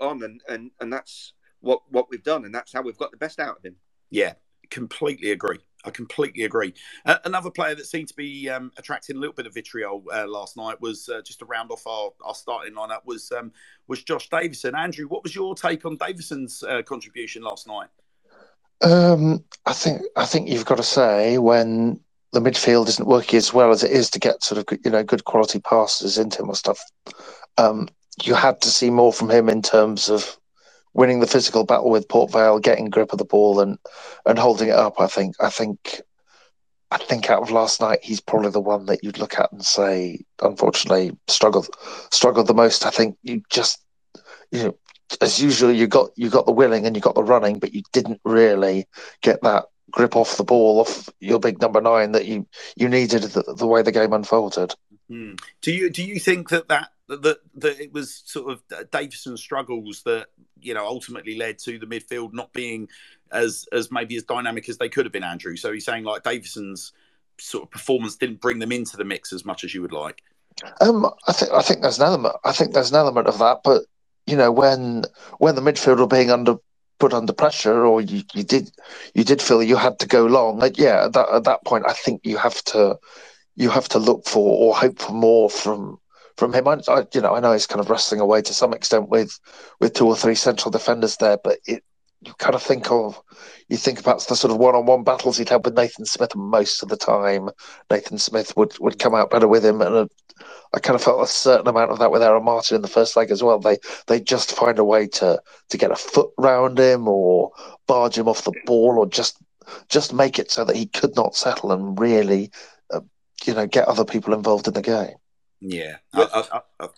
on, and and and that's what what we've done, and that's how we've got the best out of him. Yeah, completely agree. I completely agree. Uh, another player that seemed to be um, attracting a little bit of vitriol uh, last night was uh, just to round off our, our starting lineup was um, was Josh Davison. Andrew, what was your take on Davison's uh, contribution last night? Um, I think I think you've got to say when the midfield isn't working as well as it is to get sort of you know good quality passes into him or stuff. Um, you had to see more from him in terms of winning the physical battle with Port Vale, getting grip of the ball and and holding it up. I think I think I think out of last night, he's probably the one that you'd look at and say, unfortunately, struggled struggled the most. I think you just you know as usual, you got you got the willing and you got the running, but you didn't really get that grip off the ball off your big number nine that you you needed the, the way the game unfolded. Hmm. Do you do you think that that that that it was sort of Davison's struggles that you know ultimately led to the midfield not being as as maybe as dynamic as they could have been, Andrew? So he's saying like Davison's sort of performance didn't bring them into the mix as much as you would like. Um, I think I think there's an element. I think there's an element of that, but you know when when the midfield were being under put under pressure or you, you did you did feel you had to go long. Like, yeah at that, at that point i think you have to you have to look for or hope for more from from him. I, I, you know i know he's kind of wrestling away to some extent with with two or three central defenders there but it you kind of think of you think about the sort of one-on-one battles he'd had with Nathan Smith most of the time. Nathan Smith would, would come out better with him, and a, I kind of felt a certain amount of that with Aaron Martin in the first leg as well. They they just find a way to to get a foot round him or barge him off the ball or just just make it so that he could not settle and really, uh, you know, get other people involved in the game. Yeah, I, I, I,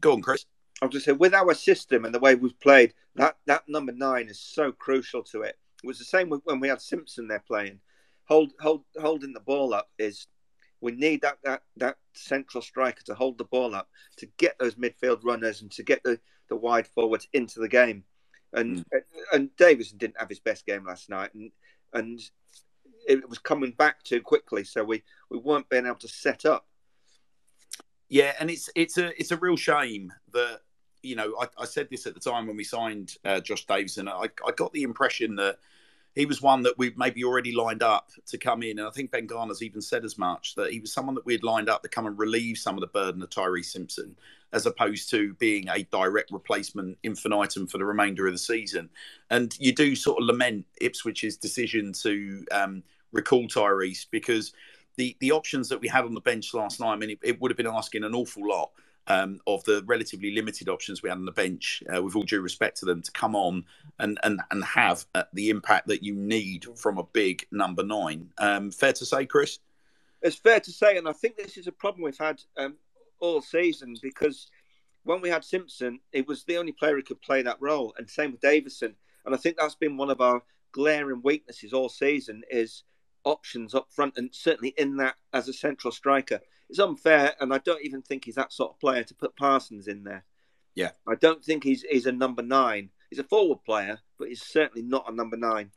go on, Chris. I'll just say with our system and the way we've played, that that number nine is so crucial to it. It was the same when we had Simpson there playing. Hold, hold, holding the ball up is we need that that that central striker to hold the ball up to get those midfield runners and to get the the wide forwards into the game. And mm. and Davison didn't have his best game last night, and and it was coming back too quickly, so we we weren't being able to set up. Yeah, and it's it's a it's a real shame that you know, I, I, said this at the time when we signed uh, Josh Davison. I, I, got the impression that he was one that we've maybe already lined up to come in. And I think Ben Garner's even said as much that he was someone that we had lined up to come and relieve some of the burden of Tyree Simpson, as opposed to being a direct replacement infinitum for the remainder of the season. And you do sort of lament Ipswich's decision to um, recall Tyreece because the, the options that we had on the bench last night, I mean, it, it would have been asking an awful lot um, of the relatively limited options we had on the bench, uh, with all due respect to them, to come on and and and have uh, the impact that you need from a big number nine. Um, fair to say, Chris? It's fair to say, and I think this is a problem we've had um, all season because when we had Simpson, it was the only player who could play that role, and same with Davison. And I think that's been one of our glaring weaknesses all season is options up front, and certainly in that as a central striker it's unfair, and I don't even think he's that sort of player to put Parsons in there. Yeah, I don't think he's he's a number nine. He's a forward player, but he's certainly not a number nine.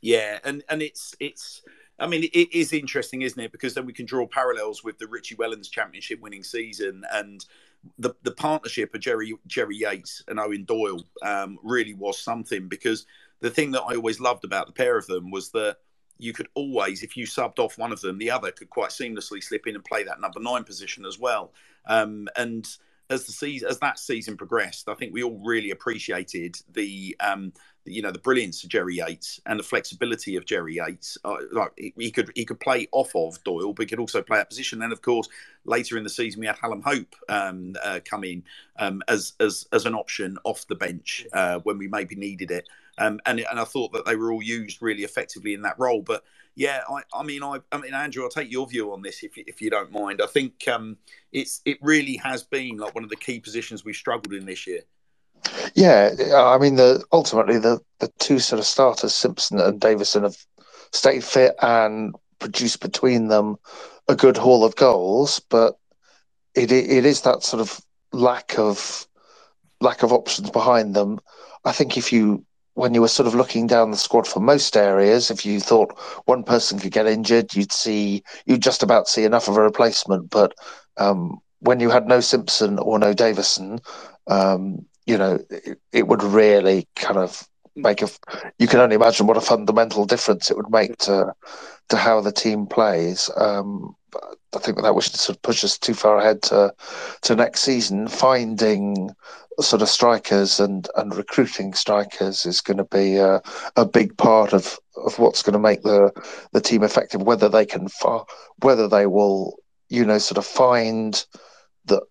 Yeah, and and it's it's. I mean, it is interesting, isn't it? Because then we can draw parallels with the Richie Wellens Championship winning season and the the partnership of Jerry Jerry Yates and Eoin Doyle um, really was something. Because the thing that I always loved about the pair of them was that you could always, if you subbed off one of them, the other could quite seamlessly slip in and play that number nine position as well. Um, and as the season, as that season progressed, I think we all really appreciated the um, you know the brilliance of Jerry Yates and the flexibility of Jerry Yates. Uh, like he could he could play off of Doyle, but he could also play at position. And of course, later in the season, we had Hallam Hope um, uh, come in um, as as as an option off the bench uh, when we maybe needed it. Um, and and I thought that they were all used really effectively in that role. But yeah, I, I mean, I, I mean, Andrew, I'll take your view on this if if you don't mind. I think um, it's it really has been like one of the key positions we've struggled in this year. Yeah, I mean, the ultimately the the two sort of starters, Simpson and Davison, have stayed fit and produced between them a good haul of goals, but it it is that sort of lack of lack of options behind them. I think if you when you were sort of looking down the squad for most areas, if you thought one person could get injured, you'd see you'd just about see enough of a replacement. But um, when you had no Simpson or no Davison, um, you know, it, it, would really kind of make a. You can only imagine what a fundamental difference it would make to to how the team plays. Um, I think that we should sort of push us too far ahead to to next season. Finding sort of strikers and and recruiting strikers is going to be a, a big part of of what's going to make the the team effective. Whether they can, far, whether they will, you know, sort of find the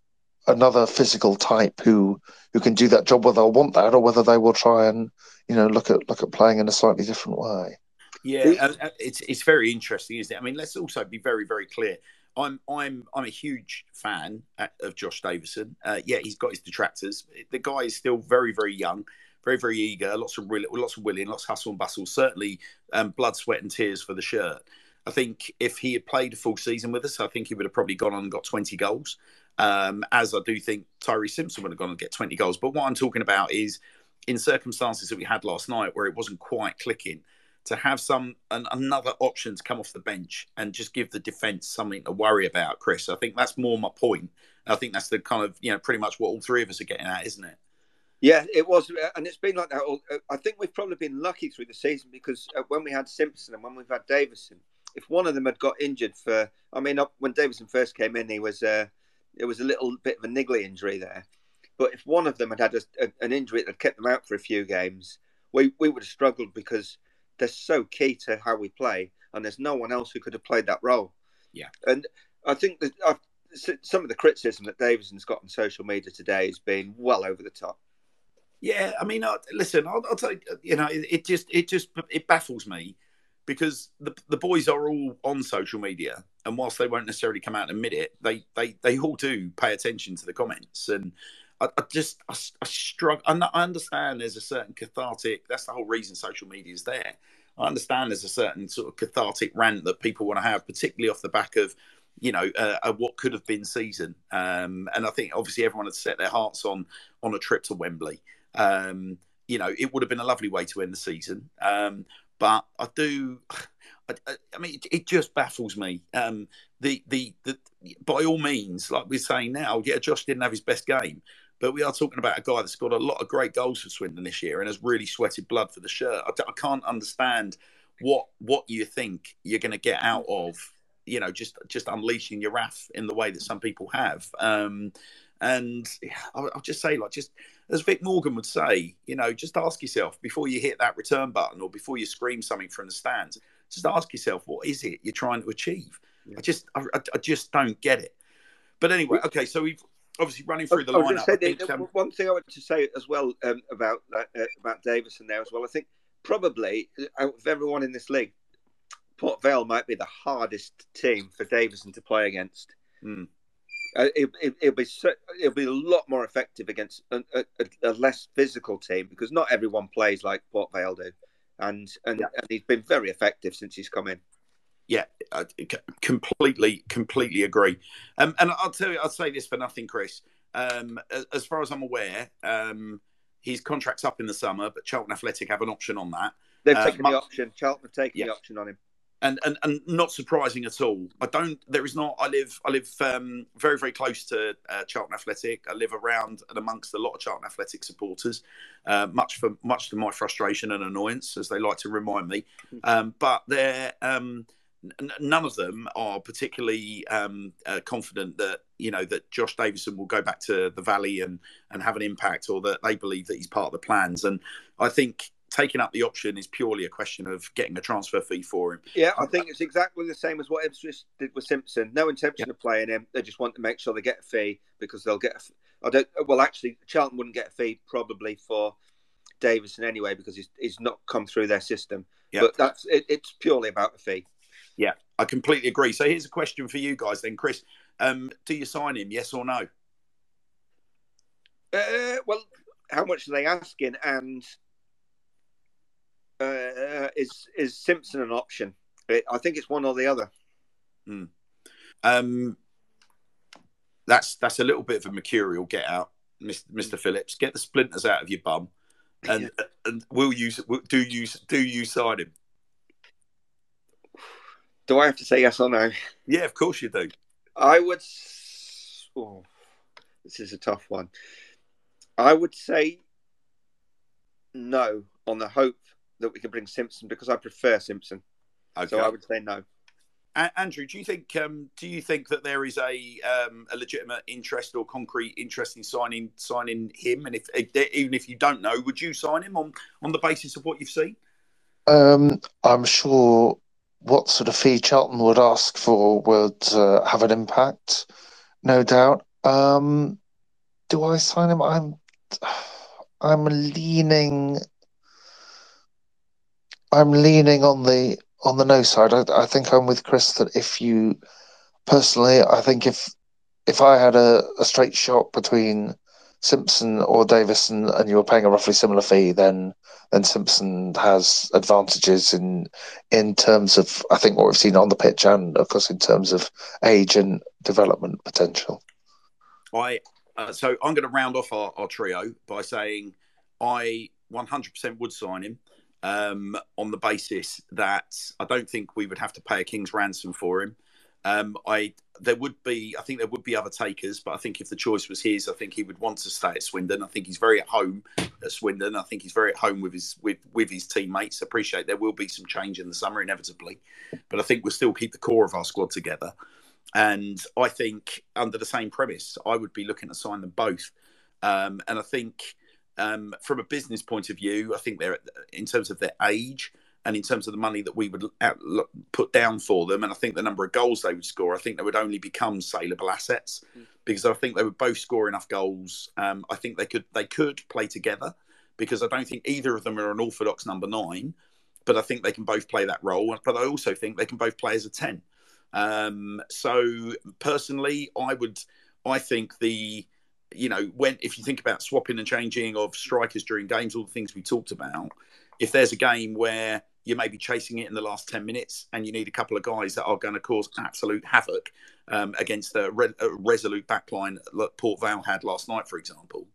another physical type who who can do that job, whether they'll want that or whether they will try and you know look at look at playing in a slightly different way. Yeah, it's it's very interesting, isn't it? I mean, let's also be very very clear. I'm I'm I'm a huge fan of Josh Davison. Uh, yeah, he's got his detractors. The guy is still very very young, very very eager. Lots of lots of willing, lots of hustle and bustle. Certainly, um, blood, sweat, and tears for the shirt. I think if he had played a full season with us, I think he would have probably gone on and got 20 goals. Um, as I do think Tyree Simpson would have gone and get 20 goals. But what I'm talking about is in circumstances that we had last night where it wasn't quite clicking, to have some an, another option to come off the bench and just give the defence something to worry about, Chris. I think that's more my point. I think that's the kind of you know pretty much what all three of us are getting at, isn't it? Yeah, it was, and it's been like that. All, I think we've probably been lucky through the season because uh, when we had Simpson and when we've had Davison, if one of them had got injured for, I mean, when Davison first came in, he was uh, it was a little bit of a niggly injury there. But if one of them had had a, a, an injury that kept them out for a few games, we, we would have struggled because they're so key to how we play, and there's no one else who could have played that role. Yeah, and I think that I've, some of the criticism that Davison's got on social media today has been well over the top. Yeah, I mean, uh, listen, I'll, I'll tell you, you know, it, it, just it just it baffles me because the the boys are all on social media, and whilst they won't necessarily come out and admit it, they they they all do pay attention to the comments and. I, I just I, I struggle. I understand there's a certain cathartic. That's the whole reason social media is there. I understand there's a certain sort of cathartic rant that people want to have, particularly off the back of you know uh, what could have been season. Um, and I think obviously everyone had set their hearts on on a trip to Wembley. Um, you know, it would have been a lovely way to end the season. Um, but I do. I, I mean, it, it, just baffles me. Um, the, the the by all means, like we're saying now, yeah, Josh didn't have his best game, but we are talking about a guy that's got a lot of great goals for Swindon this year and has really sweated blood for the shirt. I, I can't understand what what you think you're going to get out of you know just just unleashing your wrath in the way that some people have. Um, and I'll, I'll just say, like, just as Vic Morgan would say, you know, just ask yourself before you hit that return button or before you scream something from the stands. Just ask yourself, what is it you're trying to achieve? Yeah. I just, I, I, just don't get it. But anyway, okay, so we've obviously running through the lineup. Say, think, um, one thing I want to say as well um, about uh, about Davison there as well. I think probably out of everyone in this league, Port Vale might be the hardest team for Davison to play against. Mm. Uh, it, will it, be so, it'll be a lot more effective against a, a, a, less physical team because not everyone plays like Port Vale do, and and, yeah. and he's been very effective since he's come in. Yeah, I completely, completely agree. Um, and I'll tell you, I'll say this for nothing, Chris. Um, as, as, far as I'm aware, um, his contract's up in the summer, but Charlton Athletic have an option on that. They've uh, taken the option. Charlton have taken yeah. the option on him and, and and not surprising at all. I don't. There is not. I live. I live um, very very close to uh, Charlton Athletic. I live around and amongst a lot of Charlton Athletic supporters. Uh, much for much to my frustration and annoyance, as they like to remind me. Hmm. Um, but they're um, n- none of them are particularly um, uh, confident that you know that Josh Davison will go back to the Valley and and have an impact, or that they believe that he's part of the plans. And I think taking up the option is purely a question of getting a transfer fee for him. Yeah, I think it's exactly the same as what Ipswich did with Simpson. No intention yeah. of playing him. They just want to make sure they get a fee because they'll get. A, I don't. Well, actually, Charlton wouldn't get a fee probably for Davison anyway because he's, he's not come through their system. Yeah. But that's it, it's purely about a fee. Yeah, I completely agree. So here's a question for you guys then, Chris. Um, do you sign him? Yes or no? Uh, well, how much are they asking? And uh, is is Simpson an option? I think it's one or the other. Hmm. Um, that's that's a little bit of a mercurial get out, Mister Phillips. Get the splinters out of your bum, and and will you do you do you sign him? Do I have to say yes or no? Yeah, of course you do. I would. Oh, this is a tough one. I would say no on the hope that we can bring Simpson because I prefer Simpson. Okay. So I would say no. Andrew, do you think um, do you think that there is a um, a legitimate interest or concrete interest in signing signing him? And if even if you don't know, would you sign him on on the basis of what you've seen? Um, I'm sure what sort of fee Charlton would ask for would uh, have an impact, no doubt. Um, do I sign him? I'm I'm leaning. I'm leaning on the on the no side. I, I think I'm with Chris that if you personally, I think if if I had a, a straight shot between Simpson or Davison and you're paying a roughly similar fee, then then Simpson has advantages in in terms of I think what we've seen on the pitch and of course in terms of age and development potential. I uh, so I'm going to round off our, our trio by saying I 100% would sign him um, on the basis that I don't think we would have to pay a king's ransom for him. Um, I there would be I think there would be other takers, but I think if the choice was his, I think he would want to stay at Swindon. I think he's very at home at Swindon. I think he's very at home with his with with his teammates. Appreciate there will be some change in the summer inevitably, but I think we'll still keep the core of our squad together. And I think under the same premise, I would be looking to sign them both. Um, and I think um, from a business point of view, I think they're in terms of their age and in terms of the money that we would out, put down for them, and I think the number of goals they would score, I think they would only become saleable assets mm. because I think they would both score enough goals. Um, I think they could they could play together because I don't think either of them are an orthodox number nine, but I think they can both play that role. But I also think they can both play as a ten. Um, so personally, I would, I think the, you know, when if you think about swapping and changing of strikers during games, all the things we talked about, if there's a game where you may be chasing it in the last 10 minutes and you need a couple of guys that are going to cause absolute havoc um, against a, re- a, resolute backline that Port Vale had last night, for example.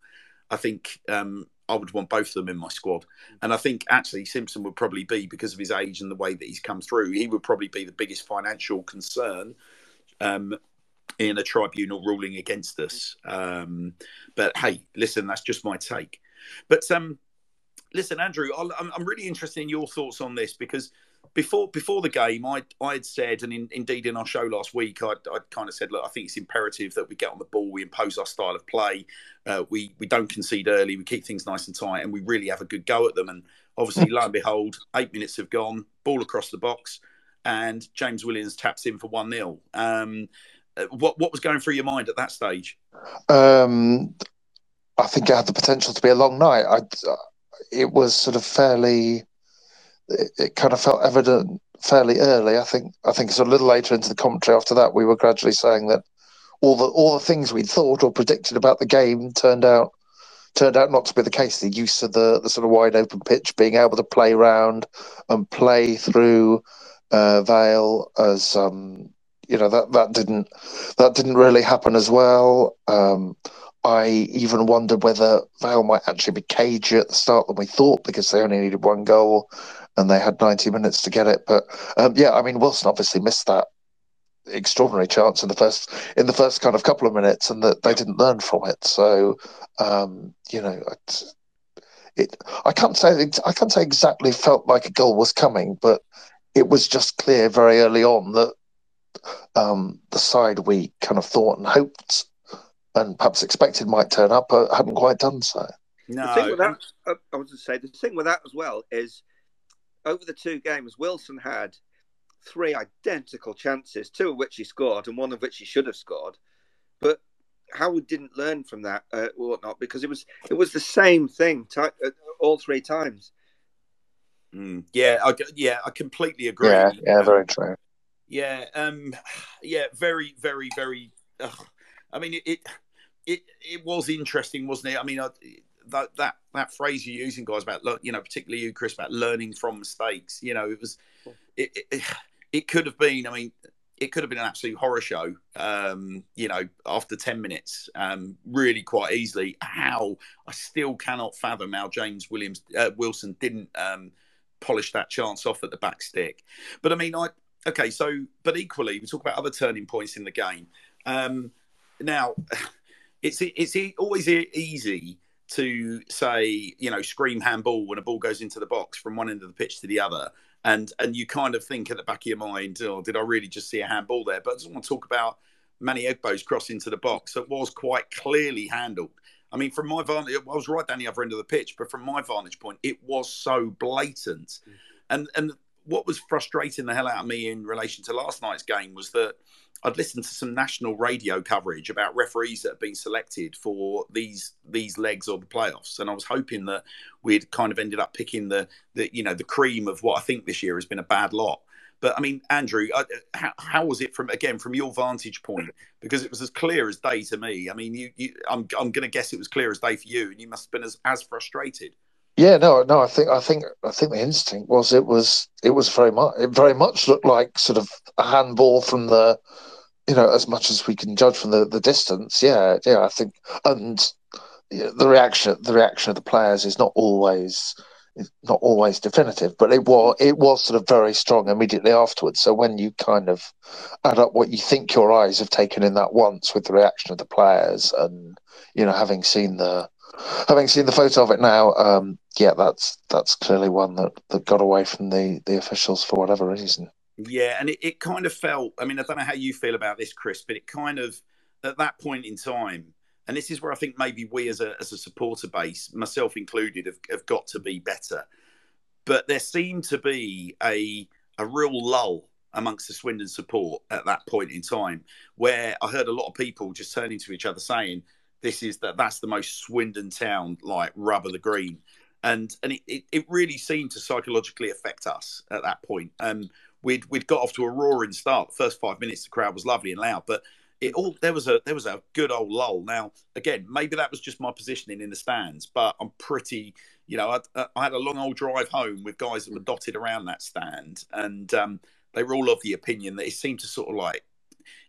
I think um, I would want both of them in my squad. And I think actually Simpson would probably be, because of his age and the way that he's come through, he would probably be the biggest financial concern um, in a tribunal ruling against us. Um, but hey, listen, that's just my take. But um, listen, Andrew, I'm, I'm really interested in your thoughts on this because before before the game, I I had said, and in, indeed in our show last week, I I kind of said, look, I think it's imperative that we get on the ball, we impose our style of play, uh, we we don't concede early, we keep things nice and tight, and we really have a good go at them. And obviously, lo and behold, eight minutes have gone, ball across the box, and James Williams taps in for one 0 um, uh, What what was going through your mind at that stage? Um, I think it had the potential to be a long night. I, it was sort of fairly it, it kind of felt evident fairly early. I think I think it's a little later into the commentary after that we were gradually saying that all the all the things we'd thought or predicted about the game turned out turned out not to be the case. The use of the the sort of wide open pitch, being able to play around and play through uh, Vale as um, you know that that didn't that didn't really happen as well. Um, I even wondered whether Vale might actually be cagier at the start than we thought because they only needed one goal and they had 90 minutes to get it. But um, yeah, I mean, Wilson obviously missed that extraordinary chance in the first in the first kind of couple of minutes, and that they didn't learn from it. So um, you know, it, it, I can't say I can't say exactly felt like a goal was coming, but it was just clear very early on that um, the side we kind of thought and hoped and perhaps expected might turn up, but hadn't quite done so. No, the thing with that, uh, I was to say the thing with that as well is over the two games, Wilson had three identical chances, two of which he scored and one of which he should have scored. But Howard didn't learn from that uh, or whatnot because it was it was the same thing t- uh, all three times. Mm, yeah, I, yeah, I completely agree. Yeah, yeah, very true. Yeah, um, yeah, very, very, very. I mean, it, it, it was interesting, wasn't it? I mean, I, that that that phrase you're using, guys, about you know, particularly you, Chris, about learning from mistakes. You know, it was, it, it, it could have been. I mean, it could have been an absolute horror show. Um, you know, after ten minutes, um, really quite easily. How I still cannot fathom how James Williams uh, Wilson didn't um, polish that chance off at the back stick. But I mean, I okay. So, but equally, we talk about other turning points in the game. Um, now, it's it's always easy to say, you know, scream handball when a ball goes into the box from one end of the pitch to the other. And and you kind of think at the back of your mind, oh, did I really just see a handball there? But I just want to talk about Manny Egbo's cross into the box that was quite clearly handled. I mean, from my vantage, I was right down the other end of the pitch, but from my vantage point, it was so blatant. Mm. And and what was frustrating the hell out of me in relation to last night's game was that I'd listened to some national radio coverage about referees that have been selected for these these legs of the playoffs, and I was hoping that we'd kind of ended up picking the the you know the cream of what I think this year has been a bad lot. But I mean, Andrew, uh, how, how, was it from again from your vantage point? Because it was as clear as day to me. I mean, you, you I'm I'm going to guess it was clear as day for you, and you must have been as as frustrated. Yeah, no, no. I think, I think, I think the instinct was it was it was very much it very much looked like sort of a handball from the, you know, as much as we can judge from the the distance. Yeah, yeah. I think, and yeah, the reaction the reaction of the players is not always not always definitive, but it was it was sort of very strong immediately afterwards. So when you kind of add up what you think your eyes have taken in that once with the reaction of the players, and you know, having seen the having seen the photo of it now, um, yeah, that's that's clearly one that, that got away from the, the officials for whatever reason. Yeah, and it, it kind of felt. I mean, I don't know how you feel about this, Chris, but it kind of at that point in time, and this is where I think maybe we as a as a supporter base, myself included, have, have got to be better. But there seemed to be a a real lull amongst the Swindon support at that point in time, where I heard a lot of people just turning to each other saying, this is that that's the most Swindon town like rubber the green, and and it, it, it, really seemed to psychologically affect us at that point. Um, we'd we'd got off to a roaring start. The first five minutes, the crowd was lovely and loud, but it all there was a there was a good old lull. Now again, maybe that was just my positioning in the stands, but I'm pretty. You know, I, I had a long old drive home with guys that were dotted around that stand, and um, they were all of the opinion that it seemed to sort of like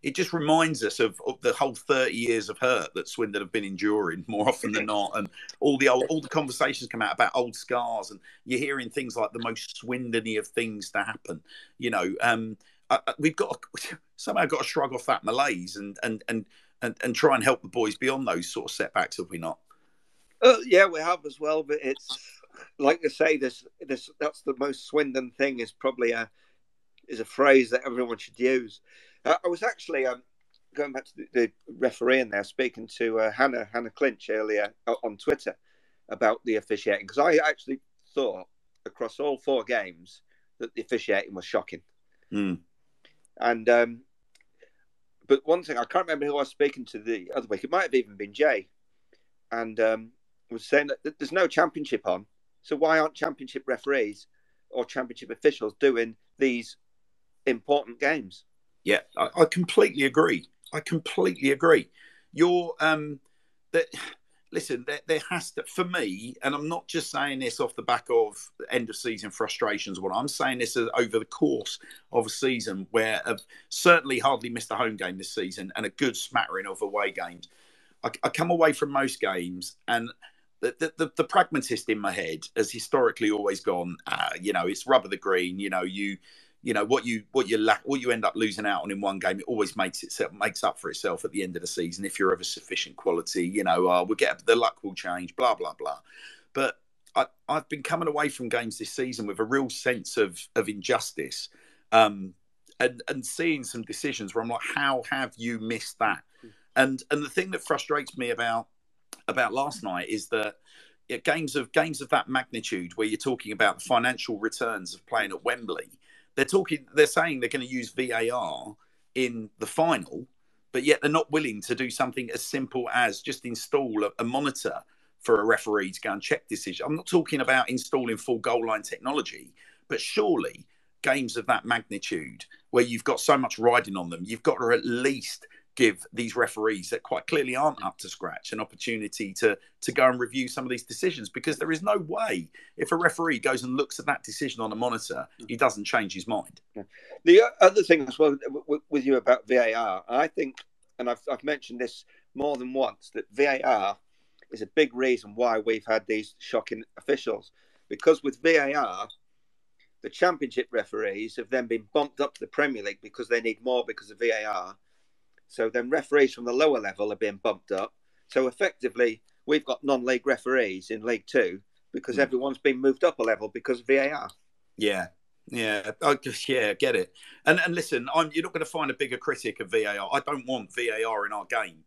it just reminds us of, of, the whole 30 years of hurt that Swindon have been enduring more often than not. And all the old, all the conversations come out about old scars and you're hearing things like the most Swindony of things to happen. You know, um, I, I, we've got to, somehow got to shrug off that malaise and, and, and, and, and try and help the boys beyond those sort of setbacks, have we not? Uh, yeah, we have as well, but it's like I say, this this that's the most Swindon thing is probably a is a phrase that everyone should use. Uh, I was actually um, going back to the, the, referee in there, speaking to uh, Hannah Hannah Clinch earlier uh, on Twitter about the officiating because I actually thought across all four games that the officiating was shocking. Mm. And um, but one thing I can't remember who I was speaking to the other week. It might have even been Jay, and um, was saying that there's no championship on, so why aren't championship referees or championship officials doing these important games? Yeah, I, I completely agree. I completely agree. You're um that listen, there, there, has to, for me, and I'm not just saying this off the back of end of season frustrations. What I'm saying this is over the course of a season where I've certainly hardly missed a home game this season and a good smattering of away games. I, I come away from most games and the, the, the, pragmatist in my head has historically always gone, uh, you know, it's rubber the green, you know, you you know what you what you lack what you end up losing out on in one game it always makes itself makes up for itself at the end of the season if you're of a sufficient quality you know uh, we'll get the luck will change blah blah blah. But I, have been coming away from games this season with a real sense of of injustice um, and and seeing some decisions where I'm like how have you missed that? And and the thing that frustrates me about about last night is that games of games of that magnitude, where you're talking about the financial returns of playing at Wembley, they're talking. They're saying they're going to use VAR in the final, but yet they're not willing to do something as simple as just install a, a monitor for a referee to go and check decision. I'm not talking about installing full goal line technology, but surely games of that magnitude, where you've got so much riding on them, you've got to at least give these referees that quite clearly aren't up to scratch an opportunity to to go and review some of these decisions because there is no way if a referee goes and looks at that decision on a monitor mm. he doesn't change his mind. The other thing as well with you about VAR I think and I've, I've mentioned this more than once that VAR is a big reason why we've had these shocking officials. Because with VAR the championship referees have then been bumped up to the Premier League because they need more because of VAR so then referees from the lower level are being bumped up. So effectively, we've got non-league referees in League Two because mm. everyone's been moved up a level because of VAR. Yeah, yeah, I just yeah, get it. And and listen, I'm you're not going to find a bigger critic of VAR. I don't want VAR in our game,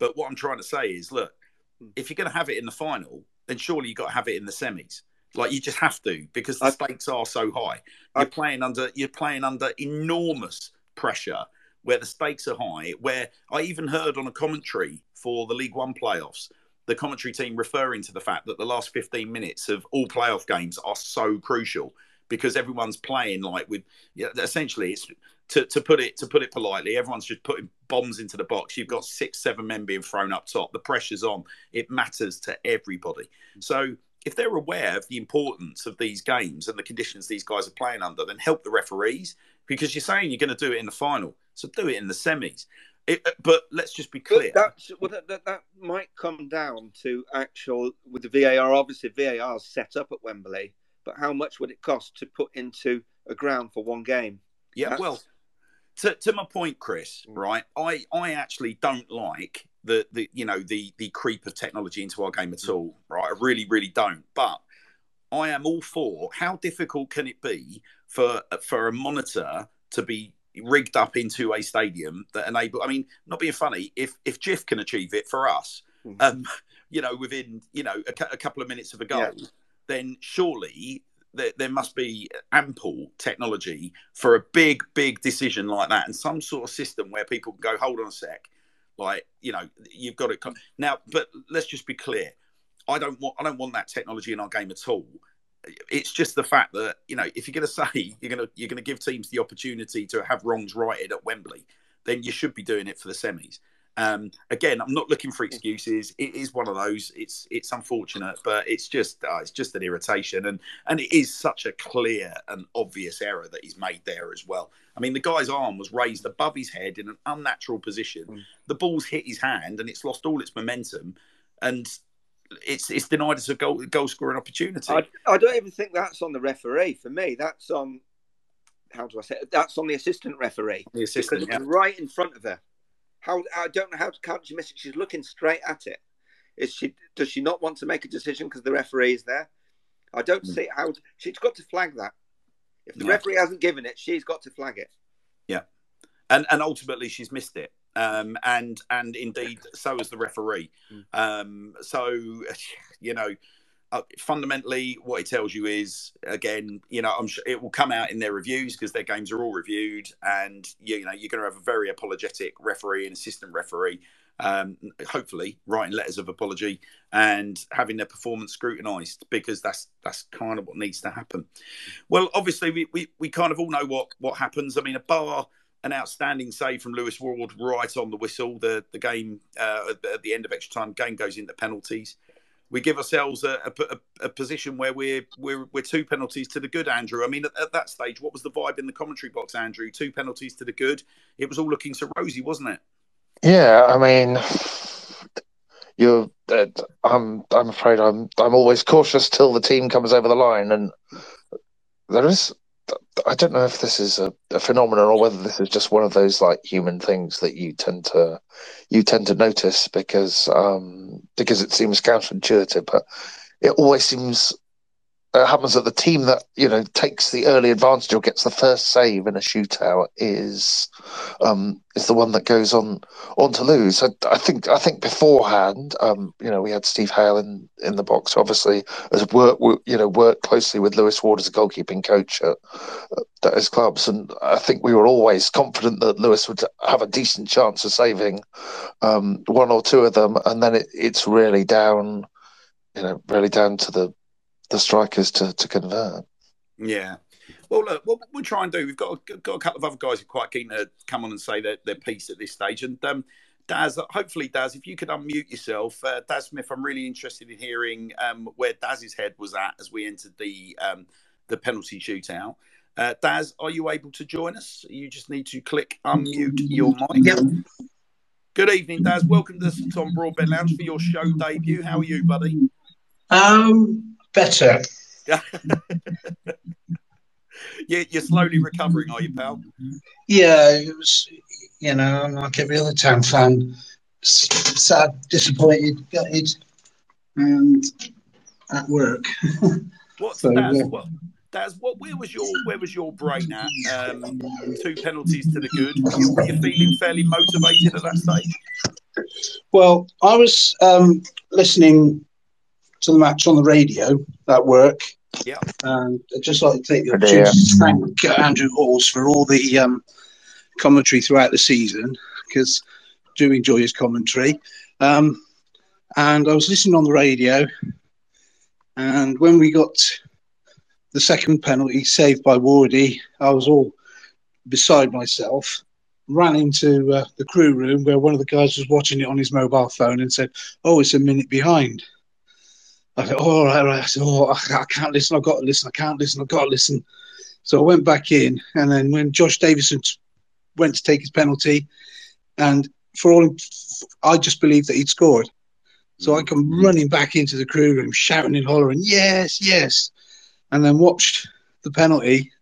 but what I'm trying to say is, look, hmm. if you're going to have it in the final, then surely you've got to have it in the semis. Like you just have to because the stakes are so high. You're playing under you're playing under enormous pressure where the stakes are high, where I even heard on a commentary for the League One playoffs, the commentary team referring to the fact that the last 15 minutes of all playoff games are so crucial because everyone's playing like with yeah, essentially it's to, to put it to put it politely everyone's just putting bombs into the box. You've got six seven men being thrown up top. The pressure's on. It matters to everybody. Mm. So if they're aware of the importance of these games and the conditions these guys are playing under then help the referees because you're saying you're going to do it in the final so do it in the semis. It, uh, but let's just be clear. But that's, well, that, that, that, might come down to actual with the VAR. Obviously, VAR is set up at Wembley, but how much would it cost to put into a ground for one game? Yeah, that's... well, to, to my point, Chris. Mm. Right, I I actually don't like the the you know the the creep of technology into our game at mm. all. Right, I really really don't. But I am all for. How difficult can it be for for a monitor to be rigged up into a stadium that enable. I mean, not being funny, if if Jiff can achieve it for us, mm-hmm. um, you know, within you know a, a, couple of minutes of a goal, yeah. then surely there, there must be ample technology for a big big decision like that, and some sort of system where people can go, hold on a sec, like you know, you've got it now. But let's just be clear. I don't want I don't want that technology in our game at all it's just the fact that you know if you're going to say you're going to you're going to give teams the opportunity to have wrongs righted at Wembley, then you should be doing it for the semis. Um, again, I'm not looking for excuses. It is one of those. It's it's unfortunate, but it's just uh, it's just an irritation, and and it is such a clear and obvious error that he's made there as well. I mean, the guy's arm was raised above his head in an unnatural position. Mm. The ball's hit his hand, and it's lost all its momentum. And it's it's denied us a goal goal scoring opportunity. I, I don't even think that's on the referee. For me, that's on how do I say? It? That's on the assistant referee. The assistant, yeah. right in front of her. How I don't know how to count. She miss it. She's looking straight at it. Is she? Does she not want to make a decision because the referee is there? I don't mm. see how she's got to flag that. If the yeah. referee hasn't given it, she's got to flag it. Yeah, and and ultimately she's missed it um, and and indeed so is the referee. Mm. Um, so you know, uh, fundamentally, what it tells you is again, you know, I'm sure it will come out in their reviews because their games are all reviewed, and you know, you're going to have a very apologetic referee and assistant referee. Um, hopefully, writing letters of apology and having their performance scrutinised because that's that's kind of what needs to happen. Well, obviously, we, we, we kind of all know what what happens. I mean, a bar an outstanding save from Lewis Ward right on the whistle. The the game uh, at the end of extra time, game goes into penalties. We give ourselves a, a, a, position where we're, we're we're two penalties to the good, Andrew. I mean, at, at, that stage, what was the vibe in the commentary box, Andrew? Two penalties to the good. It was all looking so rosy, wasn't it? Yeah, I mean, you're. Uh, I'm. I'm afraid I'm. I'm always cautious till the team comes over the line, and there is I don't know if this is a, a, phenomenon or whether this is just one of those like human things that you tend to you tend to notice because um, because it seems counterintuitive, but it always seems it happens that the team that you know takes the early advantage or gets the first save in a shootout is um, is the one that goes on on to lose. I, I think I think beforehand, um, you know, we had Steve Hale in, in the box, obviously, as work you know worked closely with Lewis Ward as a goalkeeping coach at, at his clubs, and I think we were always confident that Lewis would have a decent chance of saving um, one or two of them, and then it, it's really down, you know, really down to the the strikers to, to convert. Yeah. Well, look, what we'll try and do, we've got a, got a couple of other guys who are quite keen to come on and say their, their piece at this stage. And um, Daz, hopefully, Daz, if you could unmute yourself. Uh, Daz Smith, I'm really interested in hearing um, where Daz's head was at as we entered the um, the penalty shootout. Uh, Daz, are you able to join us? You just need to click unmute your mic. Yep. Good evening, Daz. Welcome to the Tom Broadbent Lounge for your show debut. How are you, buddy? Um, better. yeah, you're slowly recovering, are you, pal? Yeah, it was. You know, I'm like every other town fan, sad, disappointed, gutted, and at work. What's so, Daz, yeah. what, Daz, what? Where was your Where was your brain at? Um, two penalties to the good. Were you, were you feeling fairly motivated at that stage? Well, I was um, listening to the match on the radio at work. Yeah. And I'd just like to take the opportunity to thank Andrew Halls for all the um, commentary throughout the season because I do enjoy his commentary. Um, and I was listening on the radio, and when we got the second penalty saved by Wardy, I was all beside myself. Ran into uh, the crew room where one of the guys was watching it on his mobile phone and said, "Oh, it's a minute behind." I thought, oh, all right, right. I said, oh, I can't listen. I've got to listen. I can't listen. I've got to listen. So I went back in, and then when Josh Davison went to take his penalty, and for all, I just believed that he'd scored. So I come mm-hmm. running back into the crew room, shouting and hollering, "Yes, yes!" And then watched the penalty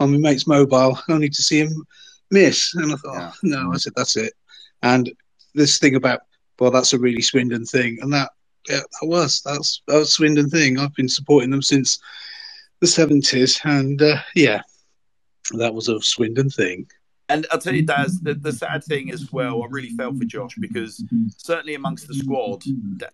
on my mate's mobile, only to see him miss. And I thought, oh, yeah. oh, no, I mm-hmm. said, that's it. And this thing about, well, that's a really Swindon thing, and that yeah, that was that's that was Swindon thing. I've been supporting them since the seventies, and uh, yeah, that was a Swindon thing. And I'll tell you, Daz, the, the sad thing as well, I really felt for Josh because certainly amongst the squad,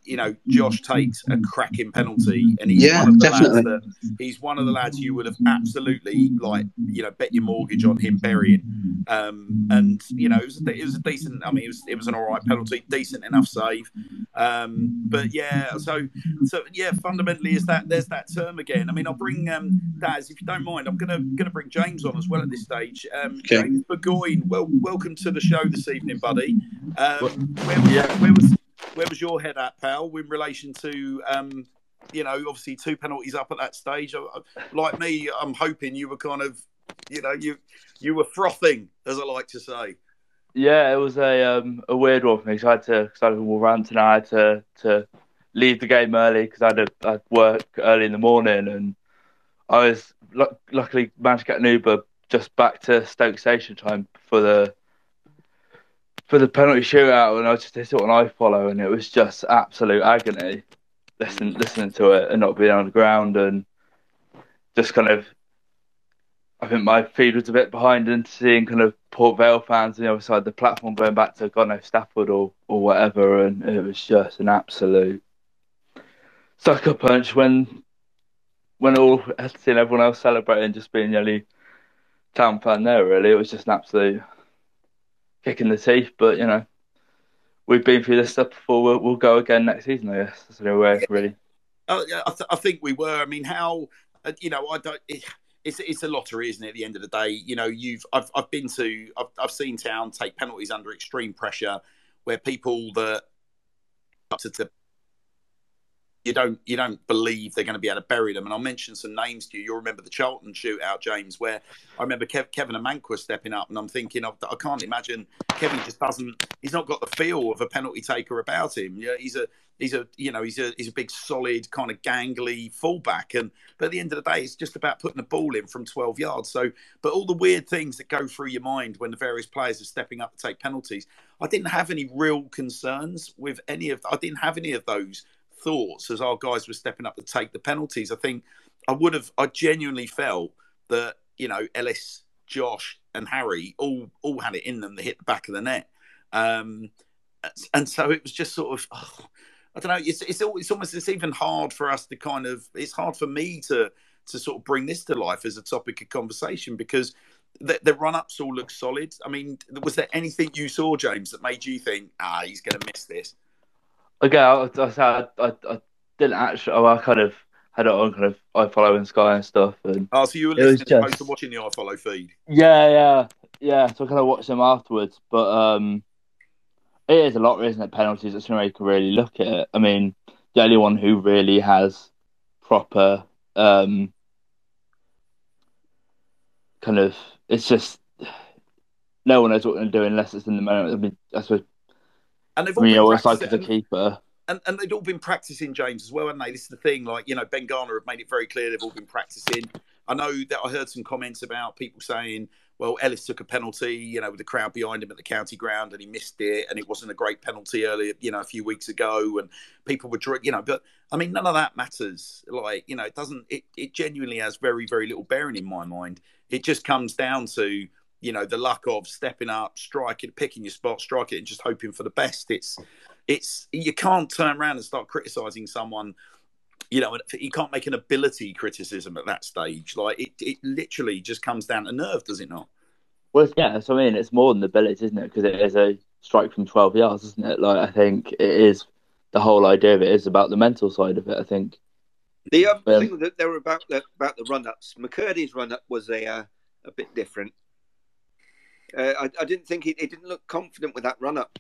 you know, Josh takes a cracking penalty, and he's yeah, one of the definitely. lads that he's one of the lads you would have absolutely like, you know, bet your mortgage on him burying. Um, and you know, it was, it was, a decent. I mean, it was it was an all right penalty, decent enough save. Um, but yeah, so so yeah, fundamentally, is that there's that term again. I mean, I'll bring um, Daz if you don't mind. I'm gonna gonna bring James on as well at this stage. Um, okay. James Burgoyne, well, welcome to the show this evening, buddy. Um, where, was, yeah. where was where was your head at, pal, in relation to um, you know, obviously two penalties up at that stage? Like me, I'm hoping you were kind of, you know, you you were frothing, as I like to say. Yeah, it was a um, a weird one for me. So I had to, because I was Wolverhampton, I had to to leave the game early because I had to I'd work early in the morning, and I was luckily managed to get an Uber just back to Stoke Station time for the for the penalty shootout, and I just did it on follow, and it was just absolute agony. Listening listening to it and not being on the ground, and just kind of, I think my feed was a bit behind, and seeing kind of Port Vale fans on the other side of the platform going back to God knows Stafford or or whatever, and it was just an absolute sucker punch when when all seeing everyone else celebrating, just being nearly town fan there. Really, it was just an absolute kick in the teeth. But you know, we've been through this stuff before. We'll, we'll go again next season. I guess that's the only way, really. Yeah, I, th- I, think we were. I mean, how uh, you know, I don't. It, it's it's a lottery, isn't it? At the end of the day, you know, you've I've I've been to I've I've seen town take penalties under extreme pressure, where people that to, to you don't you don't believe they're going to be able to bury them. And I'll mention some names to you. You'll remember the Charlton shootout, James, where I remember Kev, Kevin Amankwaa stepping up, and I'm thinking of I can't imagine Kevin just doesn't. He's not got the feel of a penalty taker about him. Yeah, he's a he's a you know he's a he's a big solid kind of gangly fullback, and but at the end of the day, it's just about putting the ball in from 12 yards. So, but all the weird things that go through your mind when the various players are stepping up to take penalties, I didn't have any real concerns with any of. I didn't have any of those thoughts as our guys were stepping up to take the penalties. I think I would have, I genuinely felt that you know Ellis, Josh, and Harry all all had it in them to hit the back of the net, um, and so it was just sort of. Oh, I don't know. It's it's it's almost it's even hard for us to kind of. It's hard for me to to sort of bring this to life as a topic of conversation because the, the run ups all look solid. I mean, was there anything you saw, James, that made you think, ah, he's going to miss this? Okay, I, I, I, I didn't actually. Oh, I kind of had it on kind of I follow iFollow Sky and stuff. And oh, so you were listening just... opposed to watching the iFollow feed? Yeah, yeah, yeah. So I kind of watched them afterwards, but um, it is a lot, isn't it? Penalties. That's when you can really look at it. I mean, the only one who really has proper um, kind of it's just no one knows what they're doing unless it's in the moment. I mean, I suppose. And they've all mean, always like as a keeper. And, and they'd all been practicing James as well, haven't they? This is the thing. Like you know, Ben Garner have made it very clear they've all been practicing. I know that I heard some comments about people saying, well, Ellis took a penalty, you know, with the crowd behind him at the county ground, and he missed it, and it wasn't a great penalty earlier, you know, a few weeks ago, and people were, you know, but I mean, none of that matters. Like, you know, it doesn't. It it genuinely has very very little bearing in my mind. It just comes down to you know the luck of stepping up, striking, picking your spot, striking, and just hoping for the best. It's it's you can't turn around and start criticizing someone. You know, you can't make an ability criticism at that stage. Like it, it literally just comes down to nerve, does it not? Well, yeah. So I mean, it's more than the ability, isn't it? Because it is a strike from twelve yards, isn't it? Like I think it is the whole idea of it is about the mental side of it. I think the other um, thing that they were about the, about the run ups, McKirdy's run up was a uh, a bit different. Uh, I, I, didn't think he, he, didn't look confident with that run up.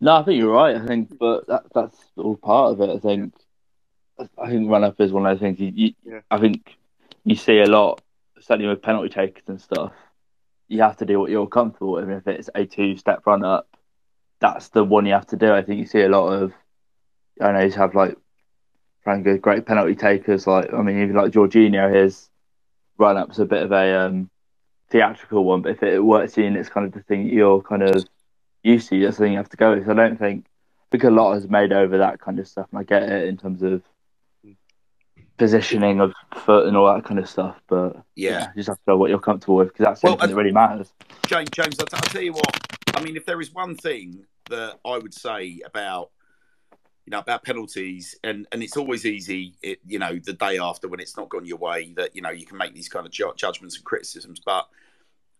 No, I think you're right. I think, but that, that's all part of it. I think. I think run up is one of those things. You, you yeah. I think you see a lot, certainly with penalty takers and stuff. You have to do what you're comfortable with. If it's a two step run up, that's the one you have to do. I think you see a lot of. I know you have like Franco, great penalty takers. Like I mean, even like Jorginho, his run up's a bit of a um, theatrical one, but if it works in, it's kind of the thing you're kind of used to. That's the thing you have to go with. So I don't think I think a lot has made over that kind of stuff, and I get it in terms of positioning of foot and all that kind of stuff. But yeah, yeah you just have to know what you're comfortable with because that's the well, something that really matters. James, James, I'll, I'll tell you what. I mean, if there is one thing that I would say about you know about penalties and and it's always easy it, you know the day after when it's not gone your way that you know you can make these kind of ju- judgments and criticisms but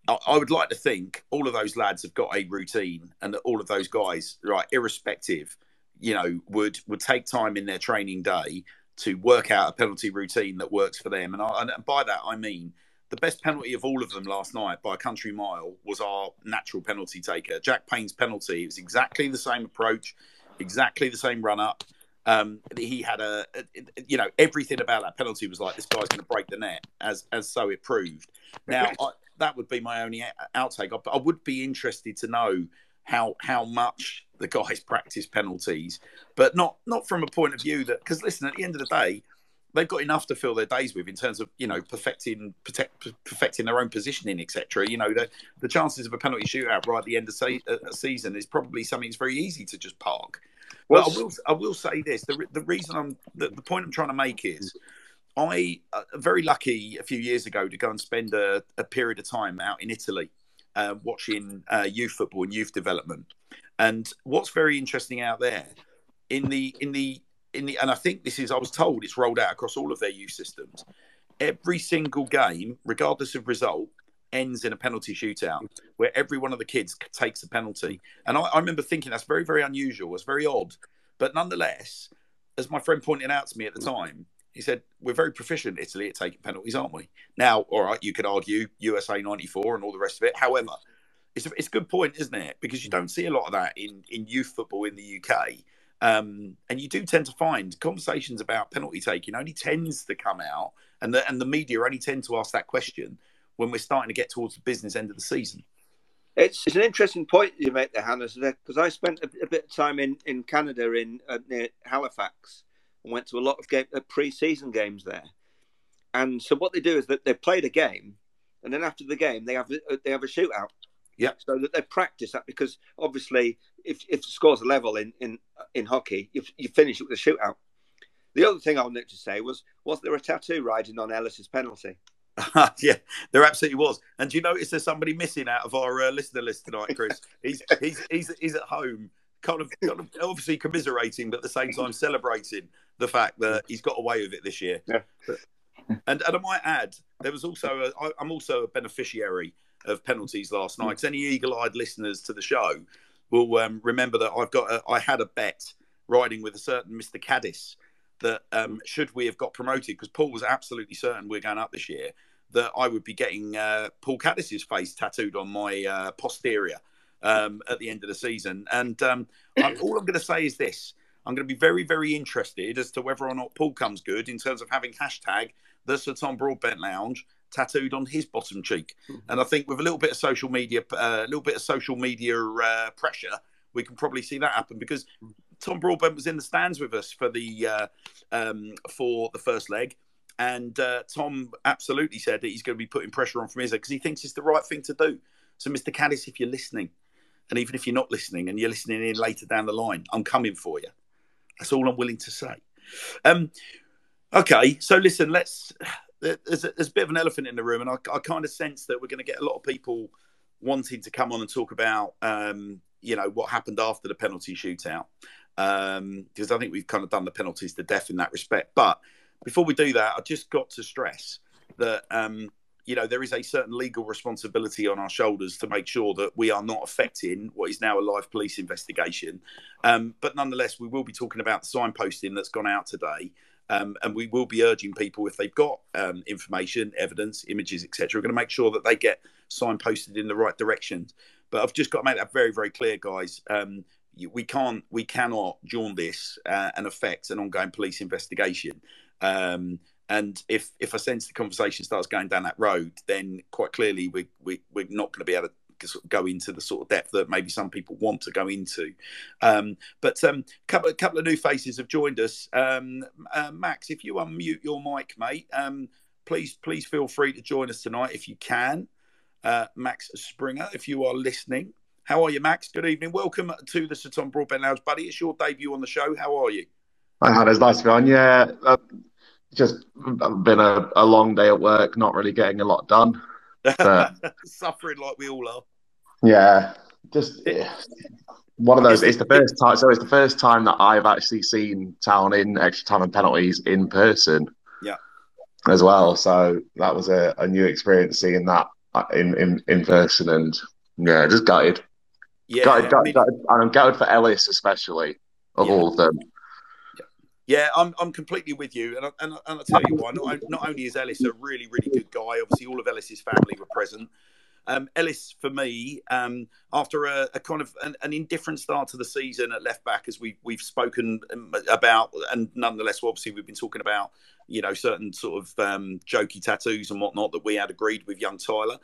I, would like to think all of those lads have got a routine and that all of those guys right irrespective you know would would take time in their training day to work out a penalty routine that works for them and, I, and by that i mean the best penalty of all of them last night by a country mile was our natural penalty taker jack payne's penalty it was exactly the same approach exactly the same run up. Um, he had a, a, you know, everything about that penalty was like this guy's going to break the net, as as so it proved. Now I, that would be my only outtake. I, I would be interested to know how how much the guys practice penalties, but not not from a point of view that because listen, at the end of the day, they've got enough to fill their days with in terms of you know perfecting protect, perfecting their own positioning, etc. You know, the the chances of a penalty shootout right at the end of se- uh, a season is probably something that's very easy to just park. Well, I will I will say this: the the reason I'm the, the point I'm trying to make is. I uh, very lucky a few years ago to go and spend a, a period of time out in Italy, uh, watching uh, youth football and youth development. And what's very interesting out there in the in the in the and I think this is I was told it's rolled out across all of their youth systems. Every single game, regardless of result, ends in a penalty shootout where every one of the kids takes a penalty. And I, I, remember thinking that's very, very unusual. It's very odd. But nonetheless, as my friend pointed out to me at the time, he said, We're very proficient, Italy, at taking penalties, aren't we? Now, all right, you could argue USA 94 and all the rest of it. However, it's a, it's a good point, isn't it? Because you don't see a lot of that in, in youth football in the UK. Um, and you do tend to find conversations about penalty taking only tends to come out, and the and the media only tend to ask that question when we're starting to get towards the business end of the season. It's, it's an interesting point you make there, Hannah, because I spent a, a, bit of time in, in Canada in uh, near Halifax went to a lot of game, uh, pre-season games there. And so what they do is that they play the game, and then after the game they have uh, they have a shootout. Yeah. So that they practice that because obviously if if the scores level in in in hockey, you, you finish it with a shootout. The other thing I wanted to say was, was there a tattoo riding on Ellis's penalty? yeah, there absolutely was. And do you notice there's somebody missing out of our uh, listener list tonight, Chris? he's he's he's he's at home, kind of, kind of obviously commiserating, but at the same time celebrating the fact that he's got away with it this year. Yeah. And, and I might add, there was also I, I'm also a beneficiary of penalties last night. Because any eagle-eyed listeners to the show will um, remember that I've got a, I had a bet riding with a certain Mr. Caddis that um, should we have got promoted, because Paul was absolutely certain we're going up this year, that I would be getting uh, Paul Caddis's face tattooed on my uh, posterior um, at the end of the season. And um, I'm, all I'm going to say is this. I'm going to be very, very interested as to whether or not Paul comes good in terms of having hashtag the Sir Tom Broadbent Lounge tattooed on his bottom cheek. Mm-hmm. And I think with a little bit of social media, uh, a little bit of social media uh, pressure, we can probably see that happen because Tom Broadbent was in the stands with us for the uh, um, for the first leg, and uh, Tom absolutely said that he's going to be putting pressure on from Izza because he thinks it's the right thing to do. So, Mr. Caddis, if you're listening, and even if you're not listening and you're listening in later down the line, I'm coming for you. That's all I'm willing to say. Um, okay, so listen, let's. There's a, there's a bit of an elephant in the room, and I, I kind of sense that we're going to get a lot of people wanting to come on and talk about, um, you know, what happened after the penalty shootout, because um, I think we've kind of done the penalties to death in that respect. But before we do that, I just got to stress that um, you know there is a certain legal responsibility on our shoulders to make sure that we are not affecting what is now a live police investigation. Um, but nonetheless, we will be talking about the signposting that's gone out today. Um, and we will be urging people if they've got um, information, evidence, images, etc. We're going to make sure that they get signposted in the right direction. But I've just got to make that very, very clear, guys. Um, we can't, we cannot jaundice uh, and affect an ongoing police investigation. Um, and if if I sense the conversation starts going down that road, then quite clearly we, we we're not going to be able to go into the sort of depth that maybe some people want to go into. Um, but a um, couple, couple of new faces have joined us. Um, uh, Max, if you unmute your mic, mate, um, please please feel free to join us tonight if you can. Uh, Max Springer, if you are listening. How are you, Max? Good evening. Welcome to the Sir Tom Broadbent Lounge, buddy. It's your debut on the show. How are you? Hi, Hannah. It's nice to be on. Yeah, uh, just been a, a long day at work, not really getting a lot done. Suffering like we all are. Yeah, just one of those. It's the first time. So it's the first time that I've actually seen Town in extra time and penalties in person. Yeah. As well, so that was a, a new experience seeing that uh, in, in, in person, and yeah, just gutted. Yeah, gutted, gutted, I mean, gutted, I'm gutted for Ellis especially of yeah. all of them. Yeah, I'm, I'm completely with you, and I, and, and I tell you why. Not, not only is Ellis a really really good guy, obviously all of Ellis's family were present. Um, Ellis, for me, um, after a, a, kind of an, an, indifferent start to the season at left back, as we we've spoken um, about, and nonetheless, obviously, we've been talking about, you know, certain sort of um, jokey tattoos and whatnot that we had agreed with young Tyler.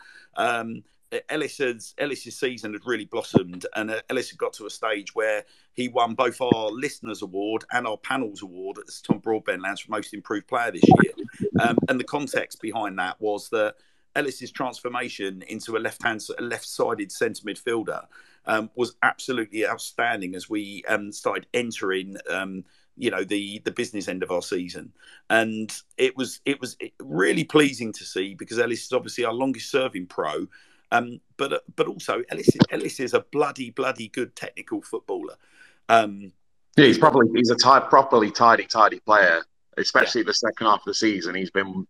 Um, Ellis's Ellis's season had really blossomed, and uh, Ellis had got to a stage where he won both our listeners' award and our panels award at the Tom Broadbent Lounge for most improved player this year. Um, and the context behind that was that Ellis's transformation into a left hand, left-sided centre midfielder um, was absolutely outstanding as we um, started entering um, you know the the business end of our season and it was it was really pleasing to see because ellis is obviously our longest serving pro um, but uh, but also Ellis, Ellis is a bloody bloody good technical footballer. Um, yeah, he's probably he's a type, properly tidy tidy player, especially yeah. the second half of the season. He's been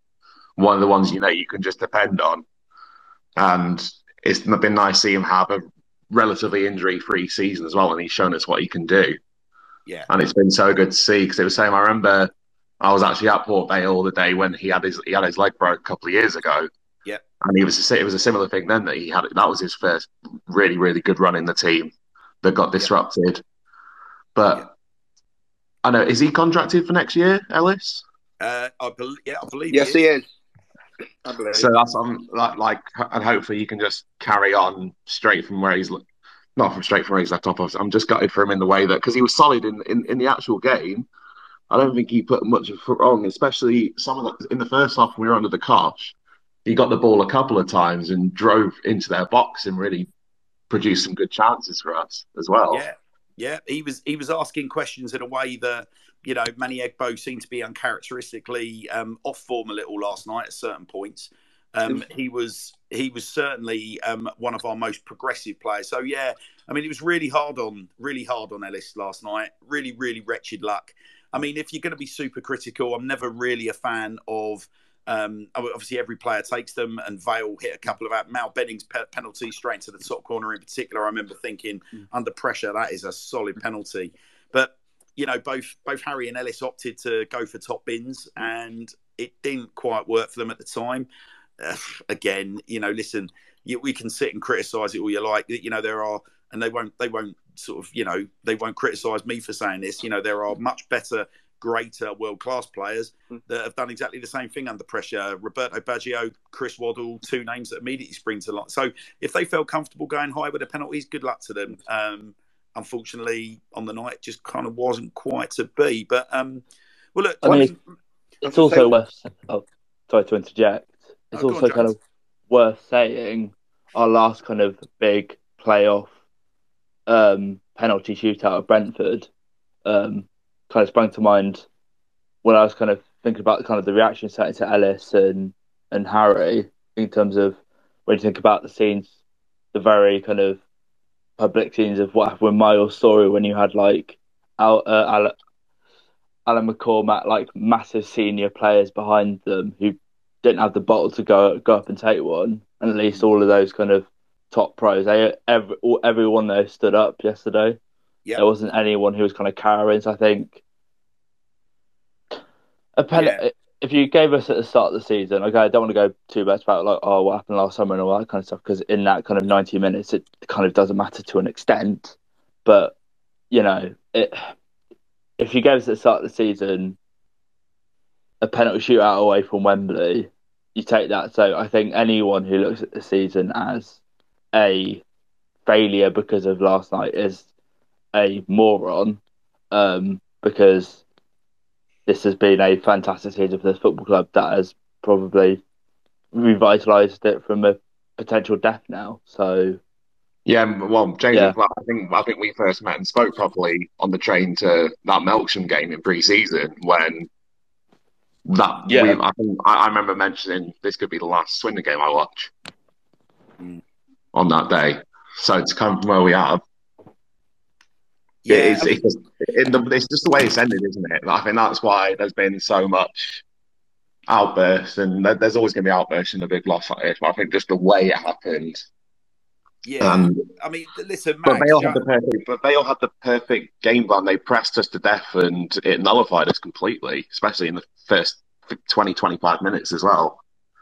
one of the ones you know you can just depend on, and it's been nice to see him have a relatively injury free season as well, and he's shown us what he can do. Yeah, and it's been so good to see because it was same. I remember I was actually at Port Vale all the day when he had his he had his leg broke a couple of years ago, and he was a, it was a similar thing then that he had. That was his first really really good run in the team that got disrupted. But yeah. I know is he contracted for next year, Ellis? Uh, I believe, yeah, I believe. Yes, he is. I believe. So that's um, like, like, and hopefully he can just carry on straight from where he's not from straight from where he's left off. I'm just gutted for him in the way that because he was solid in, in, in the actual game. I don't think he put much of a foot wrong, especially some of the in the first half when we were under the cosh he got the ball a couple of times and drove into their box and really produced some good chances for us as well. Yeah, yeah. He was he was asking questions in a way that you know Manny Egbo seemed to be uncharacteristically um, off form a little last night at certain points. Um, he was he was certainly um, one of our most progressive players. So yeah, I mean it was really hard on really hard on Ellis last night. Really really wretched luck. I mean if you're going to be super critical, I'm never really a fan of. Um, obviously, every player takes them, and Vale hit a couple of out. Mal Benning's pe- penalty straight into the top corner in particular. I remember thinking, mm. under pressure, that is a solid penalty. But you know, both both Harry and Ellis opted to go for top bins, and it didn't quite work for them at the time uh, again, you know, listen, you, we can sit and criticize it all you like. You know, there are, and they won't, they won't sort of, you know, they won't criticize me for saying this. You know, there are much better, greater world class players hmm. that have done exactly the same thing under pressure. Roberto Baggio, Chris Waddle, two names that immediately spring to light. So if they felt comfortable going high with the penalties, good luck to them. Um, unfortunately, on the night, just kind of wasn't quite to be. But um, well, look, I mean, it's also worth. Oh, sorry to interject it's oh, also on, kind of worth saying our last kind of big playoff um, penalty shootout at Brentford um, kind of sprang to mind when I was kind of thinking about kind of the reaction set to Ellis and and Harry in terms of when you think about the scenes, the very kind of public scenes of what happened with Miles Storey when you had like Al, uh, Al, Alan McCormack, like massive senior players behind them who didn't have the bottle to go go up and take one, and at least all of those kind of top pros, they every everyone there stood up yesterday. Yeah, there wasn't anyone who was kind of carrying. So I think a pen, yeah. if you gave us at the start of the season, okay, I don't want to go too much about like oh what happened last summer and all that kind of stuff because in that kind of ninety minutes it kind of doesn't matter to an extent, but you know it. If you gave us at the start of the season a penalty shootout away from Wembley, you take that. So I think anyone who looks at the season as a failure because of last night is a moron, um, because this has been a fantastic season for this football club that has probably revitalised it from a potential death now. So. Yeah, well, James, yeah. Well, I think I think we first met and spoke properly on the train to that Melksham game in pre-season when that yeah, we, I, think, I, I, remember mentioning this could be the last Swindon game I watch mm. on that day. So to come from where we are, yeah, it's, it's, just, the, it's just the way it's ended, isn't it? I think that's why there's been so much outbursts, and there's always going to be outbursts in a big loss like this. But I think just the way it happened. Yeah, um, I mean, listen, Max, but they all had the perfect, but they all had the perfect game plan. They pressed us to death, and it nullified us completely, especially in the first 20, 25 minutes as well.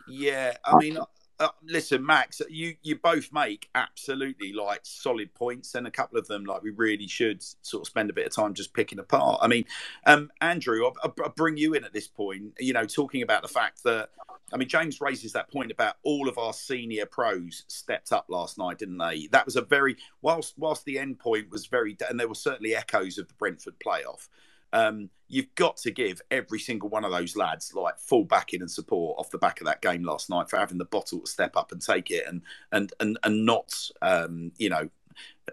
Yeah, I mean, uh, listen, Max, you you both make absolutely like solid points, and a couple of them like we really should sort of spend a bit of time just picking apart. I mean, um, Andrew, I'll, I'll, bring you in at this point. You know, talking about the fact that I mean, James raises that point about all of our senior pros stepped up last night, didn't they? That was a very whilst whilst the end point was very, and there were certainly echoes of the Brentford playoff um, you've got to give every single one of those lads like full backing and support off the back of that game last night for having the bottle to step up and take it and and and and not um, you know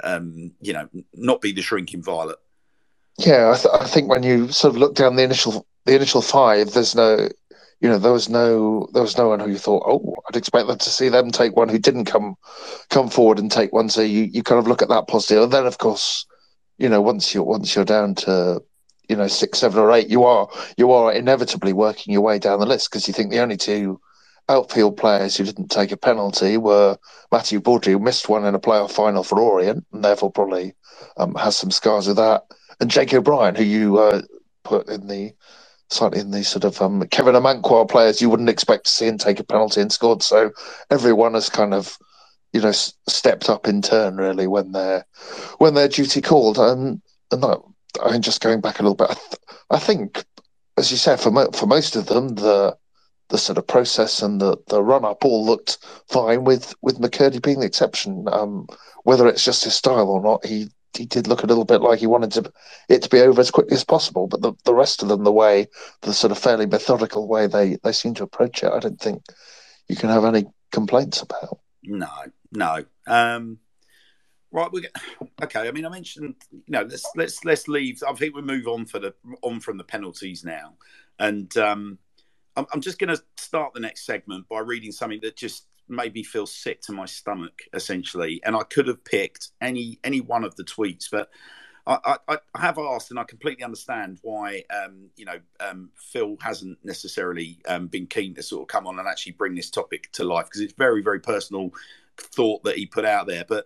um, you know not be the shrinking violet. Yeah, I, th- I think when you sort of look down the initial the initial five, there's no you know there was no there was no one who you thought oh I'd expect them to see them take one who didn't come come forward and take one so you, you kind of look at that positive. and then of course you know once you once you're down to you know six, seven, or eight, you are you are inevitably working your way down the list because you think the only two outfield players who didn't take a penalty were Matthew Baudry, who missed one in a playoff final for Orient, and therefore probably um, has some scars of that, and Jake O'Brien, who you uh, put in the slightly in the sort of um, Kevin Amankwaa players you wouldn't expect to see and take a penalty and scored. So everyone has kind of you know stepped up in turn really when they're when their duty called and and that I just going back a little bit, I, th- I think, as you said, for mo- for most of them, the the sort of process and the, the run up all looked fine. With with McKirdy being the exception, um, whether it's just his style or not, he he did look a little bit like he wanted to, it to be over as quickly as possible. But the, the rest of them, the way the sort of fairly methodical way they they seem to approach it, I don't think you can have any complaints about. No, no. Um, Right, we okay. I mean, I mentioned you know let's let's let's leave. I think we move on for the on from the penalties now, and um, I'm, I'm just going to start the next segment by reading something that just made me feel sick to my stomach, essentially. And I could have picked any any one of the tweets, but I, I, I have asked, and I completely understand why um, you know um, Phil hasn't necessarily um, been keen to sort of come on and actually bring this topic to life because it's very very personal thought that he put out there, but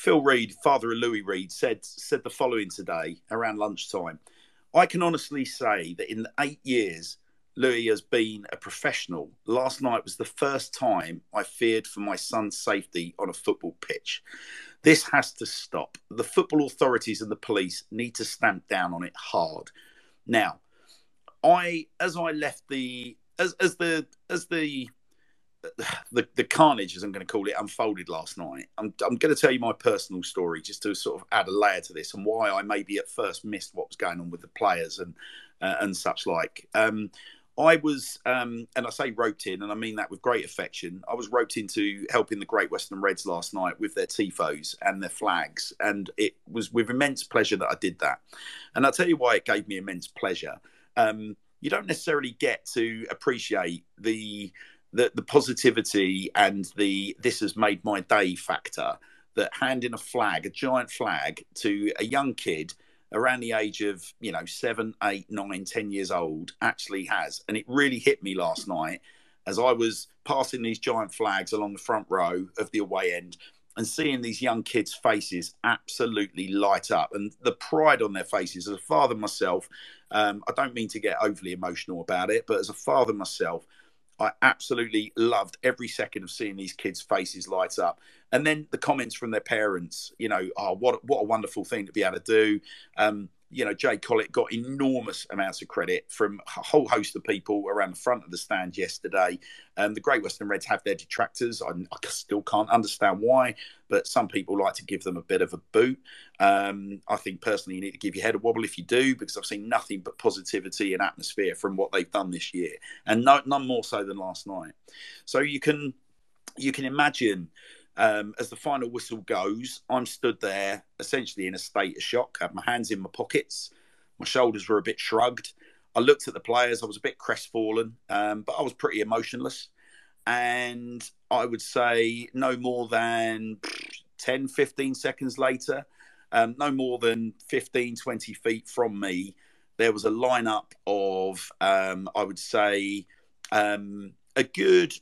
Phil Reed, father of Louis Reed, said said the following today around lunchtime. I can honestly say that in the eight years Louis has been a professional, last night was the first time I feared for my son's safety on a football pitch. This has to stop. The football authorities and the police need to stamp down on it hard. Now, I as I left the as as the as the the, the carnage, as I'm going to call it, unfolded last night. I'm, I'm going to tell you my personal story just to sort of add a layer to this and why I maybe at first missed what was going on with the players and uh, and such like. Um, I was, um, and I say roped in, and I mean that with great affection. I was roped into helping the Great Western Reds last night with their tifos and their flags, and it was with immense pleasure that I did that. And I'll tell you why it gave me immense pleasure. Um, you don't necessarily get to appreciate the the, the positivity and the this has made my day factor that handing a flag, a giant flag, to a young kid around the age of you know seven, eight, nine, ten years old actually has, and it really hit me last night as I was passing these giant flags along the front row of the away end and seeing these young kids' faces absolutely light up and the pride on their faces. As a father myself, um, I don't mean to get overly emotional about it, but as a father myself, I absolutely loved every second of seeing these kids' faces light up. And then the comments from their parents, you know, oh, what what a wonderful thing to be able to do. Um, you know, Jay Collett got enormous amounts of credit from a whole host of people around the front of the stand yesterday. Um, the Great Western Reds have their detractors. I, I, still can't understand why, but some people like to give them a bit of a boot. Um, I think personally, you need to give your head a wobble if you do, because I've seen nothing but positivity and atmosphere from what they've done this year, and no, none more so than last night. So you can you can imagine um, as the final whistle goes, I'm stood there essentially in a state of shock. I had my hands in my pockets, my shoulders were a bit shrugged. I looked at the players, I was a bit crestfallen, um, but I was pretty emotionless. And I would say no more than 10, 15 seconds later, um, no more than 15, 20 feet from me, there was a lineup of, um, I would say, um, a good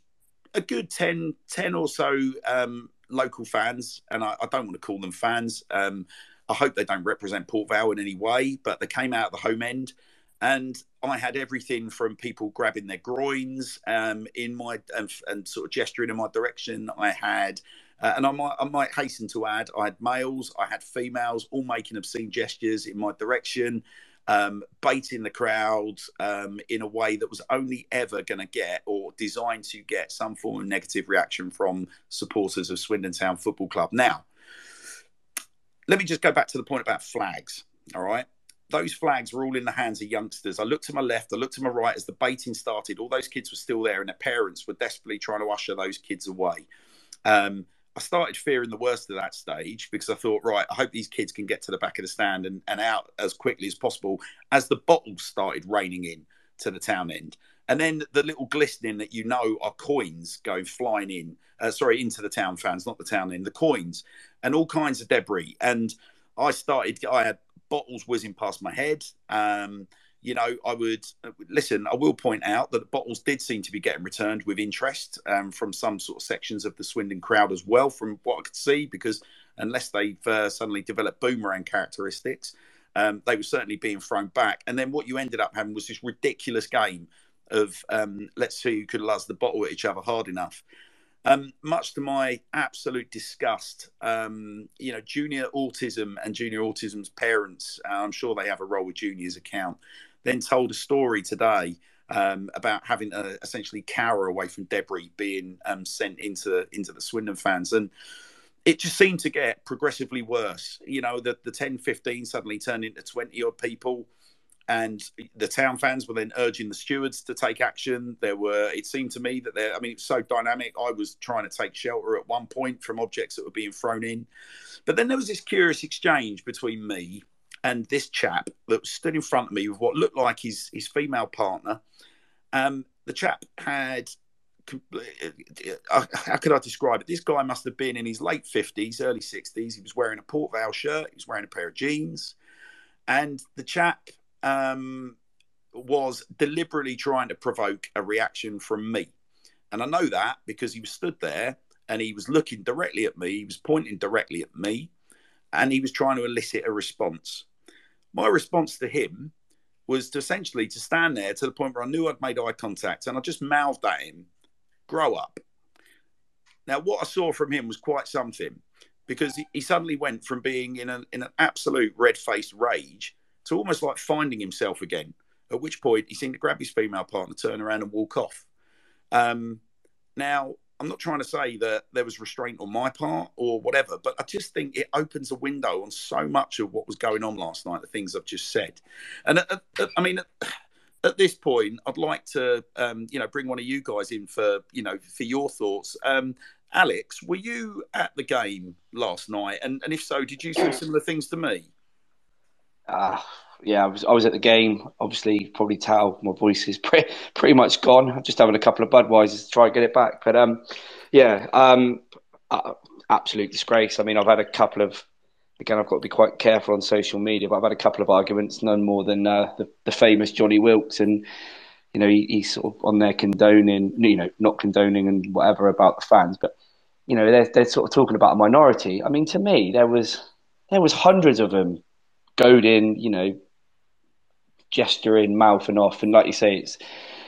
a good 10, 10 or so um, local fans, and I, I, don't want to call them fans. Um, I hope they don't represent Port Vale in any way, but they came out of the home end, and I had everything from people grabbing their groins um, in my and, and, sort of gesturing in my direction. I had, uh, and I might I might hasten to add, I had males, I had females, all making obscene gestures in my direction um, baiting the crowd um, in a way that was only ever going to get or designed to get some form of negative reaction from supporters of Swindon Town Football Club. Now, let me just go back to the point about flags. All right. Those flags were all in the hands of youngsters. I looked to my left, I looked to my right as the baiting started. All those kids were still there, and their parents were desperately trying to usher those kids away. Um, I started fearing the worst at that stage because I thought, right, I hope these kids can get to the back of the stand and, and out as quickly as possible as the bottles started raining in to the town end. And then the little glistening that you know are coins going flying in, uh, sorry, into the town fans, not the town end, the coins and all kinds of debris. And I started, I had bottles whizzing past my head. Um, you know, I would listen. I will point out that the bottles did seem to be getting returned with interest um, from some sort of sections of the Swindon crowd as well, from what I could see, because unless they've uh, suddenly developed boomerang characteristics, um, they were certainly being thrown back. And then what you ended up having was this ridiculous game of um, let's see who could last the bottle at each other hard enough. Um, much to my absolute disgust, um, you know, junior autism and junior autism's parents, uh, I'm sure they have a role with junior's account, then told a story today um, about having to essentially cower away from debris being um, sent into into the Swindon fans, and it just seemed to get progressively worse. You know, the the 10, 15 suddenly turned into 20 odd people. and the town fans were then urging the stewards to take action. There were, it seemed to me that there, I mean, it's so dynamic. I was trying to take shelter at one point from objects that were being thrown in. But then there was this curious exchange between me and this chap that stood in front of me with what looked like his, his female partner. Um, the chap had, uh, how could I describe it? This guy must have been in his late 50s, early 60s. He was wearing a Port Vale shirt, he was wearing a pair of jeans. And the chap um, was deliberately trying to provoke a reaction from me. And I know that because he was stood there and he was looking directly at me, he was pointing directly at me, and he was trying to elicit a response. My response to him was to essentially to stand there to the point where I knew I'd made eye contact and I just mouthed at him, grow up. Now, what I saw from him was quite something because he, suddenly went from being in, an in an absolute red faced rage to almost like finding himself again. At which point he seemed to grab his female partner, turn around, and walk off. Um, now, I'm not trying to say that there was restraint on my part or whatever, but I just think it opens a window on so much of what was going on last night, the things I've just said. And at, at, I mean, at, this point, I'd like to, um, you know, bring one of you guys in for, you know, for your thoughts. Um, Alex, were you at the game last night? And, and if so, did you see similar things to me? Uh, yeah, I was I was at the game. Obviously, probably tell my voice is pretty pretty much gone. I'm just having a couple of Budweisers to try and get it back. But um, yeah, um, uh, absolute disgrace. I mean, I've had a couple of again. I've got to be quite careful on social media, but I've had a couple of arguments, none more than uh, the the famous Johnny Wilkes and. You know, he, he's sort of on there condoning, you know, not condoning and whatever about the fans, but you know, they're, they're sort of talking about a minority. I mean, to me, there was there was hundreds of them goading, you know, gesturing, mouthing off, and like you say, it's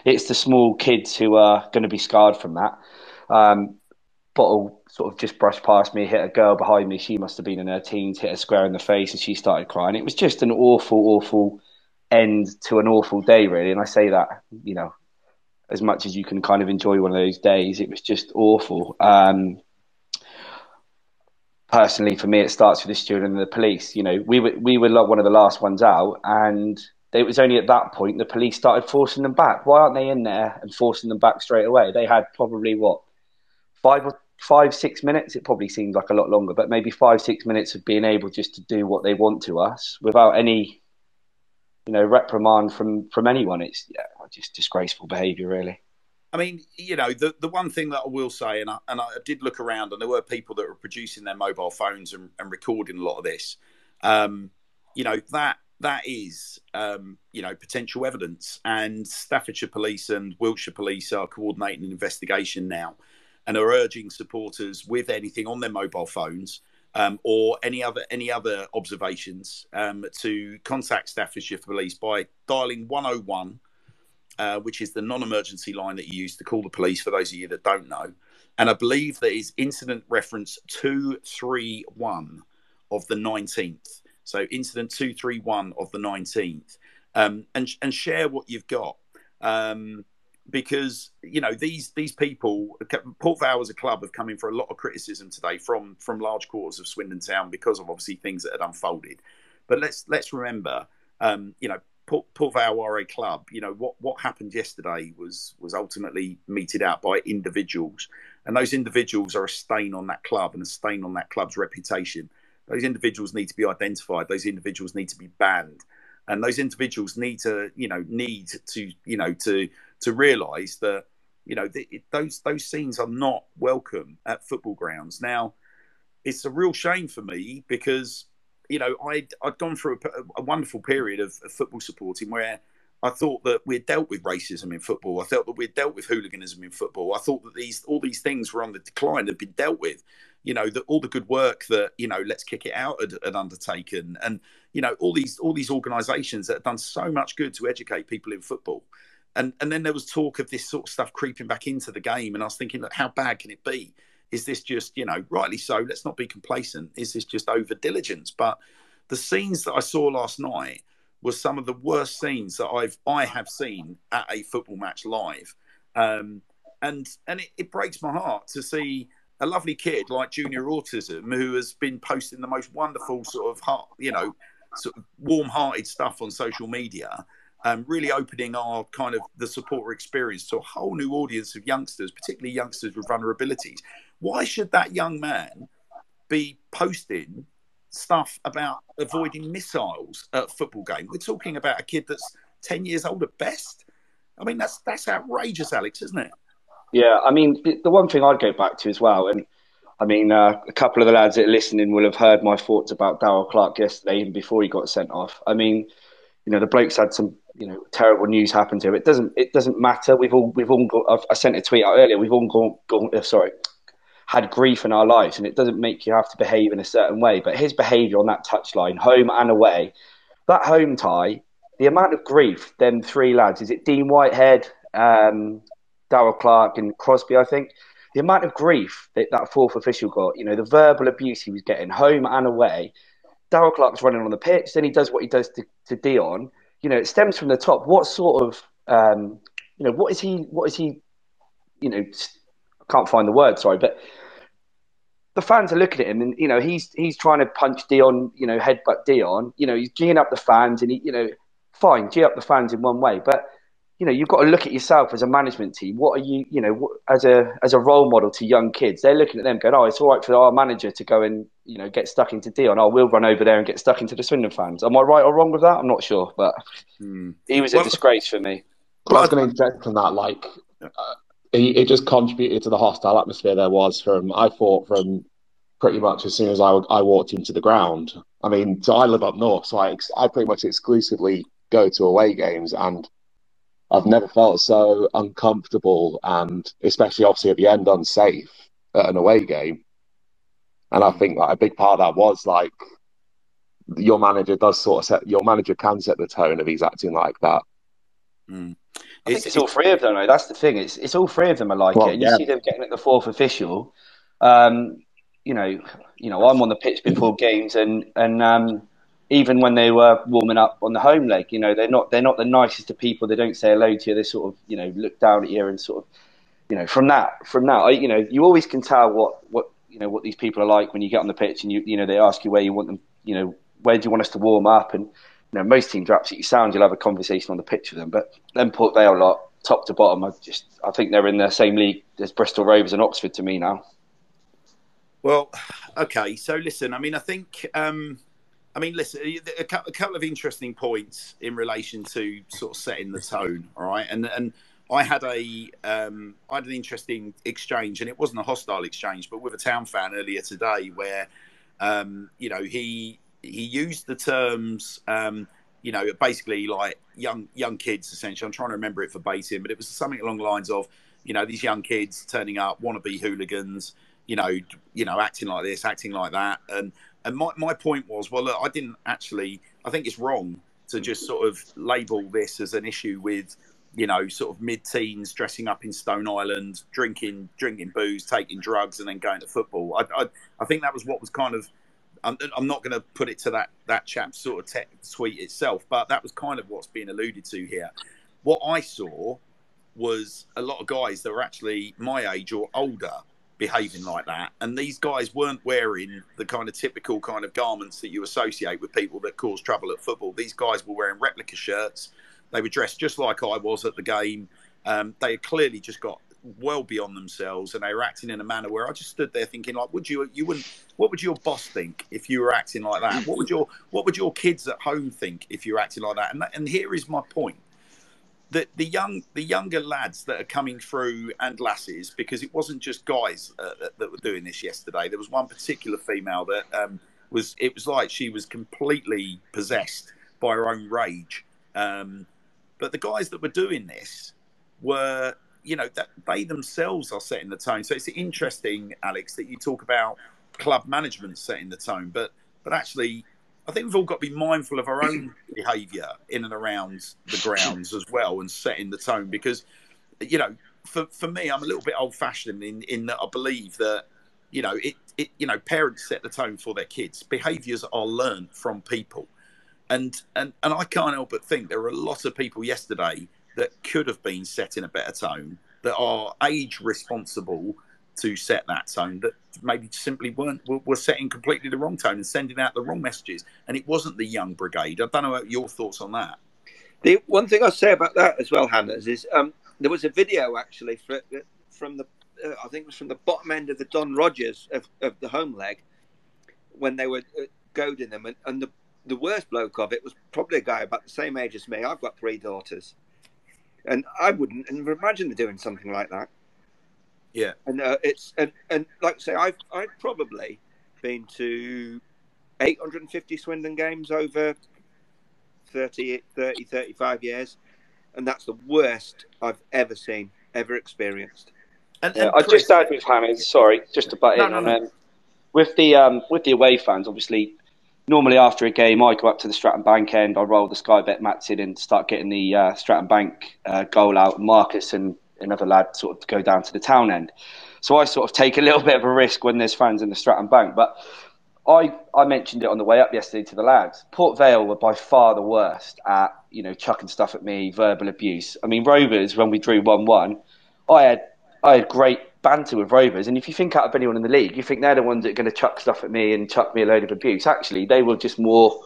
it's the small kids who are going to be scarred from that. Um, bottle sort of just brushed past me, hit a girl behind me. She must have been in her teens, hit her square in the face, and she started crying. It was just an awful, awful end to an awful day, really. And I say that, you know, as much as you can kind of enjoy one of those days, it was just awful. Um, personally, for me, it starts with the student and the police. You know, we were we were one of the last ones out, and it was only at that point the police started forcing them back. Why aren't they in there and forcing them back straight away? They had probably what five or five six minutes. It probably seemed like a lot longer, but maybe five six minutes of being able just to do what they want to us without any, you know, reprimand from from anyone. It's yeah, just disgraceful behaviour, really. I mean, you know, the, the one thing that I will say, and I, and I did look around, and there were people that were producing their mobile phones and, and recording a lot of this. Um, you know that that is, um, you know, potential evidence, and Staffordshire Police and Wiltshire Police are coordinating an investigation now, and are urging supporters with anything on their mobile phones um, or any other any other observations um, to contact Staffordshire Police by dialing 101 uh, which is the non-emergency line that you use to call the police. For those of you that don't know, and I believe that is incident reference two three one of the nineteenth. So incident two three one of the nineteenth, um, and and share what you've got. Um, because you know these these people, Port Vale as a club have come in for a lot of criticism today from from large quarters of Swindon Town because of obviously things that had unfolded. But let's let's remember, um, you know, Port, Port Vale are a club. You know what what happened yesterday was was ultimately meted out by individuals, and those individuals are a stain on that club and a stain on that club's reputation. Those individuals need to be identified. Those individuals need to be banned, and those individuals need to you know need to you know to to realise that you know those those scenes are not welcome at football grounds. Now, it's a real shame for me because you know, I'd, I'd gone through a, a wonderful period of, of, football supporting where I thought that we'd dealt with racism in football. I felt that we'd dealt with hooliganism in football. I thought that these all these things were on the decline, had been dealt with. You know, that all the good work that you know, let's kick it out had, had undertaken, and you know, all these all these organisations that have done so much good to educate people in football. And and then there was talk of this sort of stuff creeping back into the game, and I was thinking, look, how bad can it be? Is this just, you know, rightly so, let's not be complacent. Is this just over diligence? But the scenes that I saw last night were some of the worst scenes that I've I have seen at a football match live. Um, and and it, it breaks my heart to see a lovely kid like Junior Autism who has been posting the most wonderful sort of heart, you know, sort of warm-hearted stuff on social media, um, really opening our kind of the supporter experience to a whole new audience of youngsters, particularly youngsters with vulnerabilities. Why should that young man be posting stuff about avoiding missiles at a football game? We're talking about a kid that's ten years old at best. I mean, that's that's outrageous, Alex, isn't it? Yeah, I mean, the, one thing I'd go back to as well, and I mean, uh, a couple of the lads that are listening will have heard my thoughts about Darrell Clarke yesterday, even before he got sent off. I mean, you know, the bloke's had some, you know, terrible news happen to him. It doesn't, it doesn't matter. We've all, we've all got. I sent a tweet out earlier. We've all gone, gone uh, sorry, had grief in our lives, and it doesn't make you have to behave in a certain way. But his behaviour on that touchline, home and away, that home tie, the amount of grief, them three lads, is it Dean Whitehead, um, Darrell Clarke and Crosby, I think the amount of grief that that fourth official got, you know, the verbal abuse he was getting home and away. Darrell Clarke's running on the pitch, then he does what he does to, to Dion. You know, it stems from the top. What sort of, um, you know, what is he, what is he, you know, I can't find the word, sorry, but the fans are looking at him and, you know, he's, he's trying to punch Dion, you know, headbutt Dion, you know, he's geeing up the fans and he, you know, fine, gee up the fans in one way, but you know, you've got to look at yourself as a management team. What are you, you know, as a as a role model to young kids? They're looking at them, going, "Oh, it's all right for our manager to go and you know get stuck into Dion. Oh, we'll run over there and get stuck into the Swindon fans." Am I right or wrong with that? I'm not sure, but hmm. he was well, a disgrace for me. Well, I was going to interject on that. Like, uh, it, it just contributed to the hostile atmosphere there was from. I thought from pretty much as soon as I I walked into the ground. I mean, so I live up north, so I I pretty much exclusively go to away games and I've never felt so uncomfortable and especially obviously at the end unsafe at an away game. And I think like a big part of that was like your manager does sort of set your manager can set the tone if he's acting like that. Mm. I it's, think it's, all three of them. Though. That's the thing. It's it's all three of them are like well, it. And you see them getting at the fourth official. Um, you know, you know, I'm on the pitch before games, and and um, even when they were warming up on the home leg. You know, they're not they're not the nicest of people. They don't say hello to you. They sort of you know look down at you and sort of you know from that from that you know you always can tell what what you know what these people are like when you get on the pitch and you you know they ask you where you want them. You know where do you want us to warm up and. You know, most teams are absolutely sound. You'll have a conversation on the pitch with them, but then Port Vale lot, top to bottom, I just I think they're in the same league as Bristol Rovers and Oxford to me now. Well, okay. So listen, I mean, I think um, I mean, listen, a couple of interesting points in relation to sort of setting the tone, all right? And and I had a um, I had an interesting exchange, and it wasn't a hostile exchange, but with a town fan earlier today, where um, you know he he used the terms, um, you know, basically like young young kids. Essentially, I'm trying to remember it verbatim, but it was something along the lines of, you know, these young kids turning up, want to be hooligans, you know, you know, acting like this, acting like that, and and my, my point was, well, look, I didn't actually. I think it's wrong to just sort of label this as an issue with, you know, sort of mid-teens dressing up in Stone Island, drinking drinking booze, taking drugs, and then going to football. I I, I think that was what was kind of. I'm, I'm not going to put it to that that chap's sort of tech tweet itself, but that was kind of what's being alluded to here. What I saw was a lot of guys that were actually my age or older behaving like that. And these guys weren't wearing the kind of typical kind of garments that you associate with people that cause trouble at football. These guys were wearing replica shirts. They were dressed just like I was at the game. Um, they had clearly just got well beyond themselves and they were acting in a manner where I just stood there thinking like would you you wouldn't what would your boss think if you were acting like that what would your what would your kids at home think if you were acting like that and that, and here is my point the the young the younger lads that are coming through and lasses because it wasn't just guys uh, that, that, were doing this yesterday. There was one particular female that um, was it was like she was completely possessed by her own rage. Um, but the guys that were doing this were you know that they themselves are setting the tone. So it's interesting, Alex, that you talk about club management setting the tone, but but actually I think we've all got to be mindful of our own behaviour in and around the grounds as well and setting the tone because, you know, for, for me, I'm a little bit old fashioned in, in that I believe that, you know, it, it, you know, parents set the tone for their kids. Behaviours are learned from people. And, and, and I can't help but think there were a lot of people yesterday that could have been setting a better tone, that are age responsible to set that tone that maybe simply weren't were, setting completely the wrong tone and sending out the wrong messages. And it wasn't the young brigade. I don't know your thoughts on that. The one thing I'll say about that as well, Hannah, is um, there was a video actually for, from the uh, I think it was from the bottom end of the Don Rogers of, of the home leg when they were uh, goading them, and, and the the worst bloke of it was probably a guy about the same age as me. I've got three daughters, and I wouldn't imagine doing something like that. Yeah, and uh, it's and and like I say, I've I've probably been to 850 Swindon games over 30, 30, 35 years, and that's the worst I've ever seen, ever experienced. And, and I just add with Hannah, sorry, just to butt no, in no, on no. Um, with the um, with the away fans, obviously normally after a game, I go up to the Stratton Bank end, I roll the Sky Bet mats in and start getting the uh, Stratton Bank uh, goal out. Marcus and another lad sort of go down to the town end. So I sort of take a little bit of a risk when there's fans in the Stratton Bank. But I, I mentioned it on the way up yesterday to the lads. Port Vale were by far the worst at, you know, chucking stuff at me, verbal abuse. I mean, Rovers, when we drew 1 1, I had, I had great banter with Rovers. And if you think out of anyone in the league, you think they're the ones that are going to chuck stuff at me and chuck me a load of abuse. Actually, they were just more,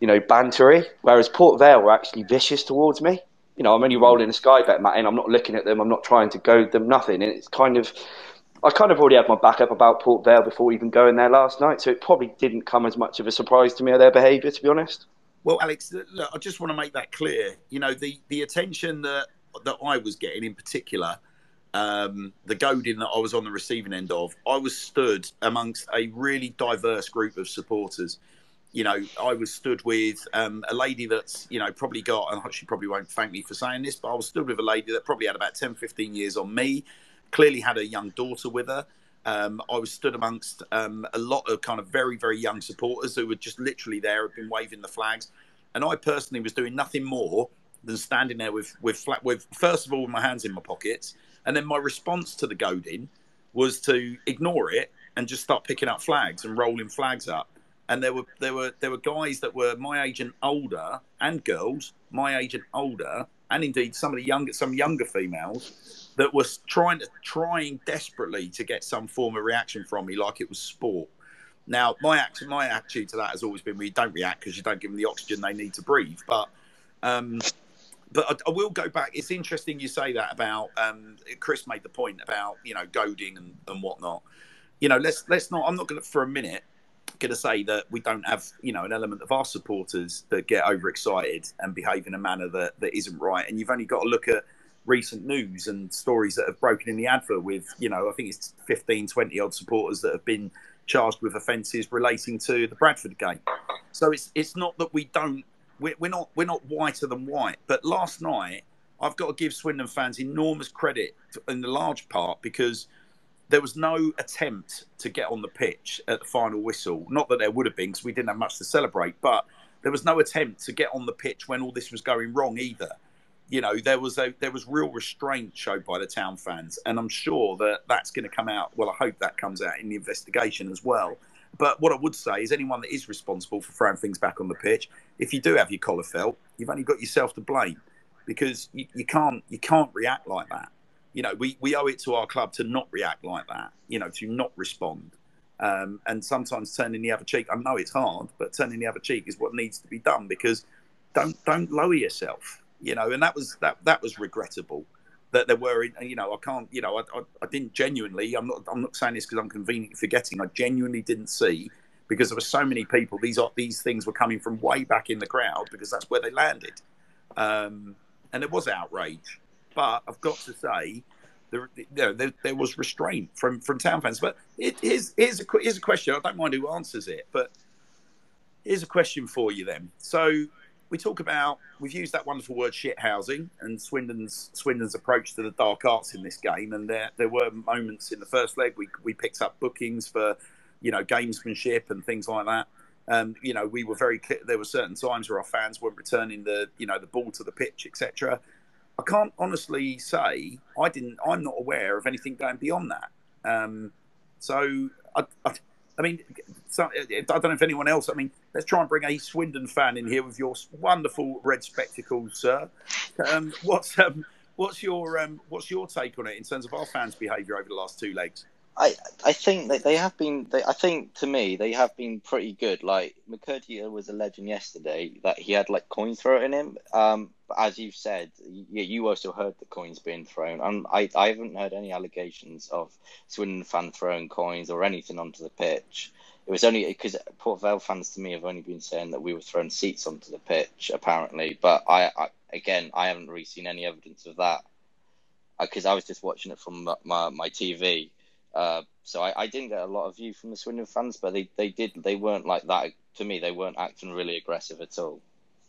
you know, bantery. Whereas Port Vale were actually vicious towards me. You know, I'm only rolling a sky bet, mat, and I'm not looking at them. I'm not trying to goad them, nothing. And it's kind of, I kind of already had my backup about Port Vale before even going there last night. So it probably didn't come as much of a surprise to me of their behaviour, to be honest. Well, Alex, look, I just want to make that clear. You know, the, the attention that that I was getting in particular – um, the goading that I was on the receiving end of, I was stood amongst a really diverse group of supporters. You know, I was stood with um, a lady that's, you know, probably got, and she probably won't thank me for saying this, but I was stood with a lady that probably had about 10, 15 years on me, clearly had a young daughter with her. Um, I was stood amongst um, a lot of kind of very, very young supporters who were just literally there, had been waving the flags. And I personally was doing nothing more than standing there with, with, flat, with first of all, with my hands in my pockets and then my response to the goading was to ignore it and just start picking up flags and rolling flags up. And there were there were there were guys that were my age and older, and girls my age and older, and indeed some of the younger some younger females that was trying to trying desperately to get some form of reaction from me, like it was sport. Now, my act, my attitude to that has always been: we don't react because you don't give them the oxygen they need to breathe. But um, but I, I, will go back. It's interesting you say that about um, Chris made the point about you know goading and, and whatnot. You know, let's let's not. I'm not going to for a minute going to say that we don't have you know an element of our supporters that get overexcited and behave in a manner that that isn't right. And you've only got to look at recent news and stories that have broken in the advert with you know I think it's 15, 20 odd supporters that have been charged with offences relating to the Bradford game. So it's it's not that we don't we're, we're not we're not whiter than white. But last night, I've got to give Swindon fans enormous credit in the large part because there was no attempt to get on the pitch at the final whistle. Not that there would have been because we didn't have much to celebrate, but there was no attempt to get on the pitch when all this was going wrong either. You know, there was a there was real restraint showed by the town fans, and I'm sure that that's going to come out. Well, I hope that comes out in the investigation as well. But what I would say is anyone that is responsible for throwing things back on the pitch, if you do have your collar felt, you've only got yourself to blame because you, you can't you can't react like that. You know, we, we owe it to our club to not react like that. You know, to not respond. Um, and sometimes turning the other cheek. I know it's hard, but turning the other cheek is what needs to be done because don't don't lower yourself. You know, and that was that that was regrettable that there were, you know, I can't, you know, I, I, I didn't genuinely, I'm not, I'm not saying this because I'm conveniently forgetting. I genuinely didn't see because there were so many people. These are these things were coming from way back in the crowd because that's where they landed, um, and there was outrage. But I've got to say, there, there, there, was restraint from from town fans. But it, here's here's a here's a question. I don't mind who answers it, but here's a question for you then. So we talk about we've used that wonderful word shit housing and Swindon's Swindon's approach to the dark arts in this game, and there there were moments in the first leg we we picked up bookings for you know gamesmanship and things like that. Um, you know, we were very clear. There were certain times where our fans weren't returning the you know the ball to the pitch, etc. I can't honestly say I didn't. I'm not aware of anything going beyond that. Um, so I, I, I mean, so, I don't know if anyone else. I mean, let's try and bring a Swindon fan in here with your wonderful red spectacles, sir. Um, what's um, what's your um, what's your take on it in terms of our fans' behaviour over the last two legs? I I think that they have been. They, I think to me they have been pretty good. Like McKirdy was a legend yesterday that he had like coins thrown in him. Um, as you've said, yeah, you also heard the coins being thrown. And I I haven't heard any allegations of Swindon fan throwing coins or anything onto the pitch. It was only because Port Vale fans to me have only been saying that we were throwing seats onto the pitch apparently. But I, I again I haven't really seen any evidence of that because I was just watching it from my, my TV. Uh, so I, I, didn't get a lot of view from the Swindon fans, but they, they did they weren't like that to me. They weren't acting really aggressive at all.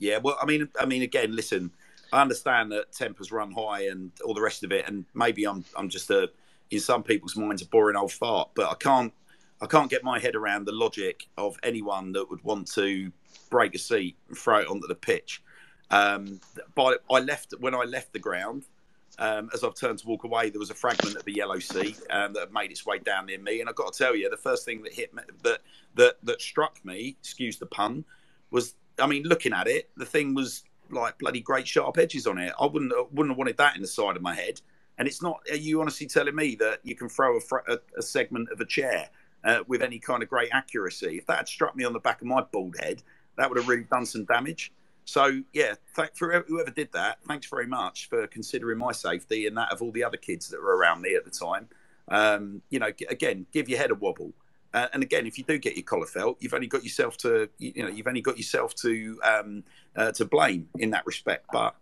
Yeah, well, I mean, I mean, again, listen, I understand that tempers run high and all the rest of it, and maybe I'm I'm just a in some people's minds a boring old fart, but I can't I can't get my head around the logic of anyone that would want to break a seat and throw it onto the pitch. Um, but I left when I left the ground um, as I've turned to walk away, there was a fragment of the yellow sea um, that made its way down near me, and I've got to tell you, the first thing that hit me, that that that struck me, excuse the pun, was I mean, looking at it, the thing was like bloody great sharp edges on it. I wouldn't wouldn't have wanted that in the side of my head. And it's not. Are you honestly telling me that you can throw a, a, a segment of a chair uh, with any kind of great accuracy? If that had struck me on the back of my bald head, that would have really done some damage. So yeah, thank for whoever did that. Thanks very much for considering my safety and that of all the other kids that were around me at the time. Um, you know, again, give your head a wobble. Uh, and again, if you do get your collar felt, you've only got yourself to you know you've only got yourself to um, uh, to blame in that respect. But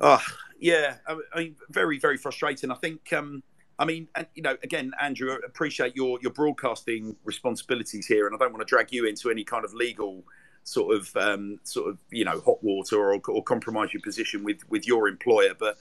oh yeah, I, I mean, very very frustrating. I think. Um, I mean, you know, again, Andrew, I appreciate your your broadcasting responsibilities here, and I don't want to drag you into any kind of legal sort of um, sort of you know hot water or, or compromise your position with with your employer. But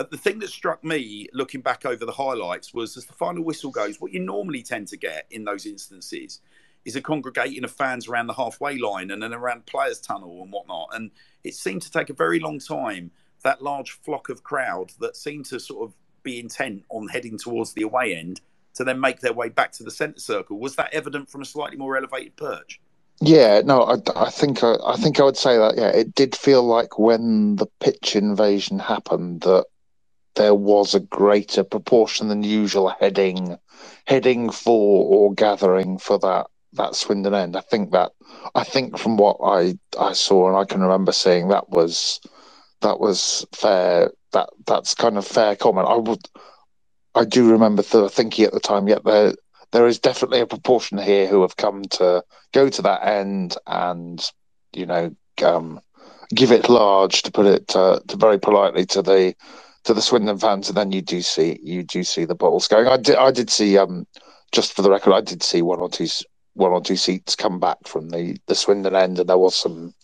uh, the thing that struck me looking back over the highlights was as the final whistle goes, what you normally tend to get in those instances is a congregating of fans around the halfway line and then around players' tunnel and whatnot. And it seemed to take a very long time that large flock of crowd that seemed to sort of be intent on heading towards the away end to then make their way back to the centre circle. Was that evident from a slightly more elevated perch? Yeah, no, I, I think I, I think I would say that. Yeah, it did feel like when the pitch invasion happened that there was a greater proportion than usual heading heading for or gathering for that that Swindon end. I think that I think from what I I saw and I can remember seeing that was that was fair. That that's kind of fair comment. I would I do remember thinking at the time, yeah, there there is definitely a proportion here who have come to go to that end and you know um, give it large to put it uh, to very politely to the to the Swindon fans, and then you do see you do see the bottles going. I did I did see um just for the record, I did see one or two one or two seats come back from the, the Swindon end, and there was some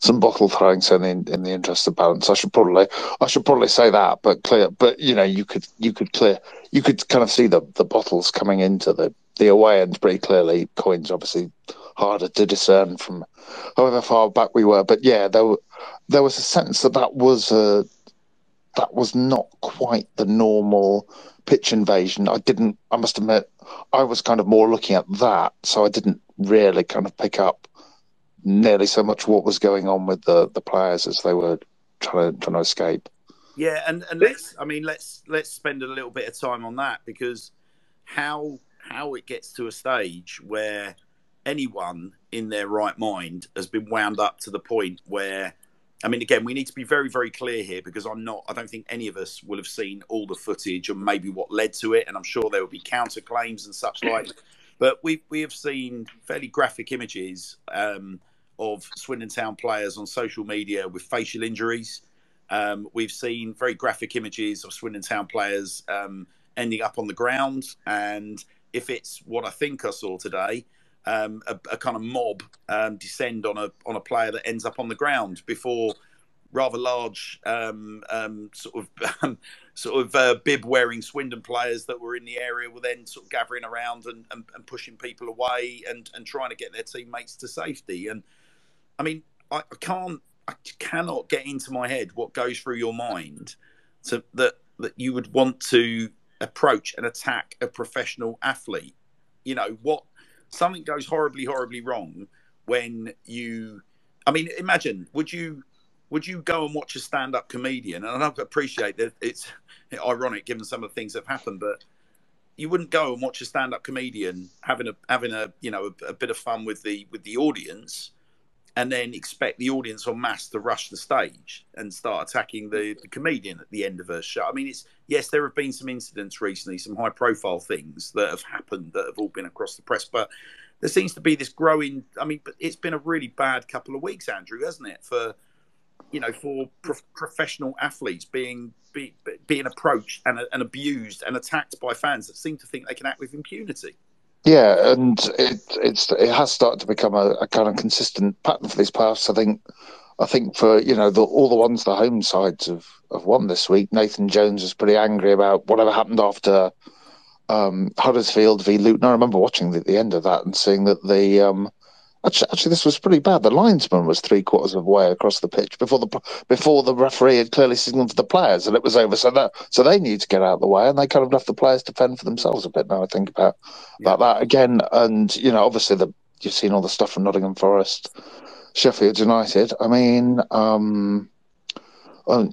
some bottle throwing. So in in the interest of balance, I should probably I should probably say that. But clear, but you know, you could you could clear you could kind of see the the bottles coming into the the away end pretty clearly. Coins obviously harder to discern from however far back we were, but yeah, there there was a sense that that was a that was not quite the normal pitch invasion. I didn't. I must admit, I was kind of more looking at that, so I didn't really kind of pick up nearly so much what was going on with the the players as they were trying to trying to escape. Yeah, and and let's. I mean, let's let's spend a little bit of time on that because how how it gets to a stage where anyone in their right mind has been wound up to the point where I mean, again, we need to be very, very clear here because I'm not, I don't think any of us will have seen all the footage and maybe what led to it. And I'm sure there will be counterclaims and such like. But we, we have seen fairly graphic images um, of Swindon Town players on social media with facial injuries. Um, we've seen very graphic images of Swindon Town players um, ending up on the ground. And if it's what I think I saw today, um, a, a, kind of mob um, descend on a on a player that ends up on the ground before rather large um, um sort of sort of uh, bib wearing Swindon players that were in the area were then sort of gathering around and, and, and, pushing people away and, and trying to get their teammates to safety. And I mean, I, I can't, I cannot get into my head what goes through your mind to, that that you would want to approach and attack a professional athlete. You know what something goes horribly, horribly wrong when you. I mean, imagine would you would you go and watch a stand-up comedian? And I appreciate that it's ironic given some of the things that have happened, but you wouldn't go and watch a stand-up comedian having a having a you know a, a, bit of fun with the with the audience and then expect the audience en masse to rush the stage and start attacking the, the comedian at the end of a show. I mean, it's yes, there have been some incidents recently, some high-profile things that have happened that have all been across the press, but there seems to be this growing. I mean, it's been a really bad couple of weeks, Andrew, hasn't it? For you know, for pro- professional athletes being be, being approached and, and abused and attacked by fans that seem to think they can act with impunity. Yeah, and it it's it has started to become a, a kind of consistent pattern for these past. I think I think for you know the, all the ones the home sides have, have won this week. Nathan Jones was pretty angry about whatever happened after um, Huddersfield v Luton. I remember watching the, the end of that and seeing that the um, Actually, actually, this was pretty bad. The linesman was three quarters of the way across the pitch before the before the referee had clearly signalled to the players that it was over. So that so they need to get out of the way, and they kind of left the players to fend for themselves a bit. Now I think about yeah. about that again, and you know, obviously the you've seen all the stuff from Nottingham Forest, Sheffield United. I mean, um, I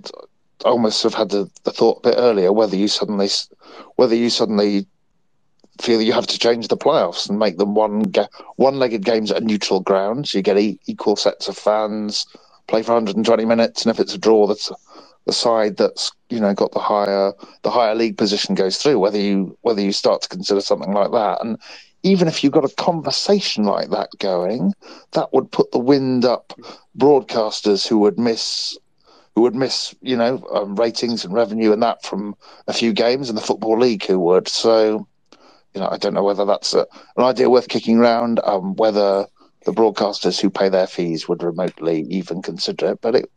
almost have had the, the thought a bit earlier whether you suddenly whether you suddenly feel you have to change the playoffs and make them one ga- one-legged games at neutral grounds. You get e- equal sets of fans, play for 120 minutes, and if it's a draw, that's the side that's you know got the higher the higher league position goes through. Whether you whether you start to consider something like that, and even if you've got a conversation like that going, that would put the wind up broadcasters who would miss who would miss, you know, um, ratings and revenue and that from a few games, and the football league who would. So you know, I don't know whether that's a, an idea worth kicking around. Um, whether the broadcasters who pay their fees would remotely even consider it, but it,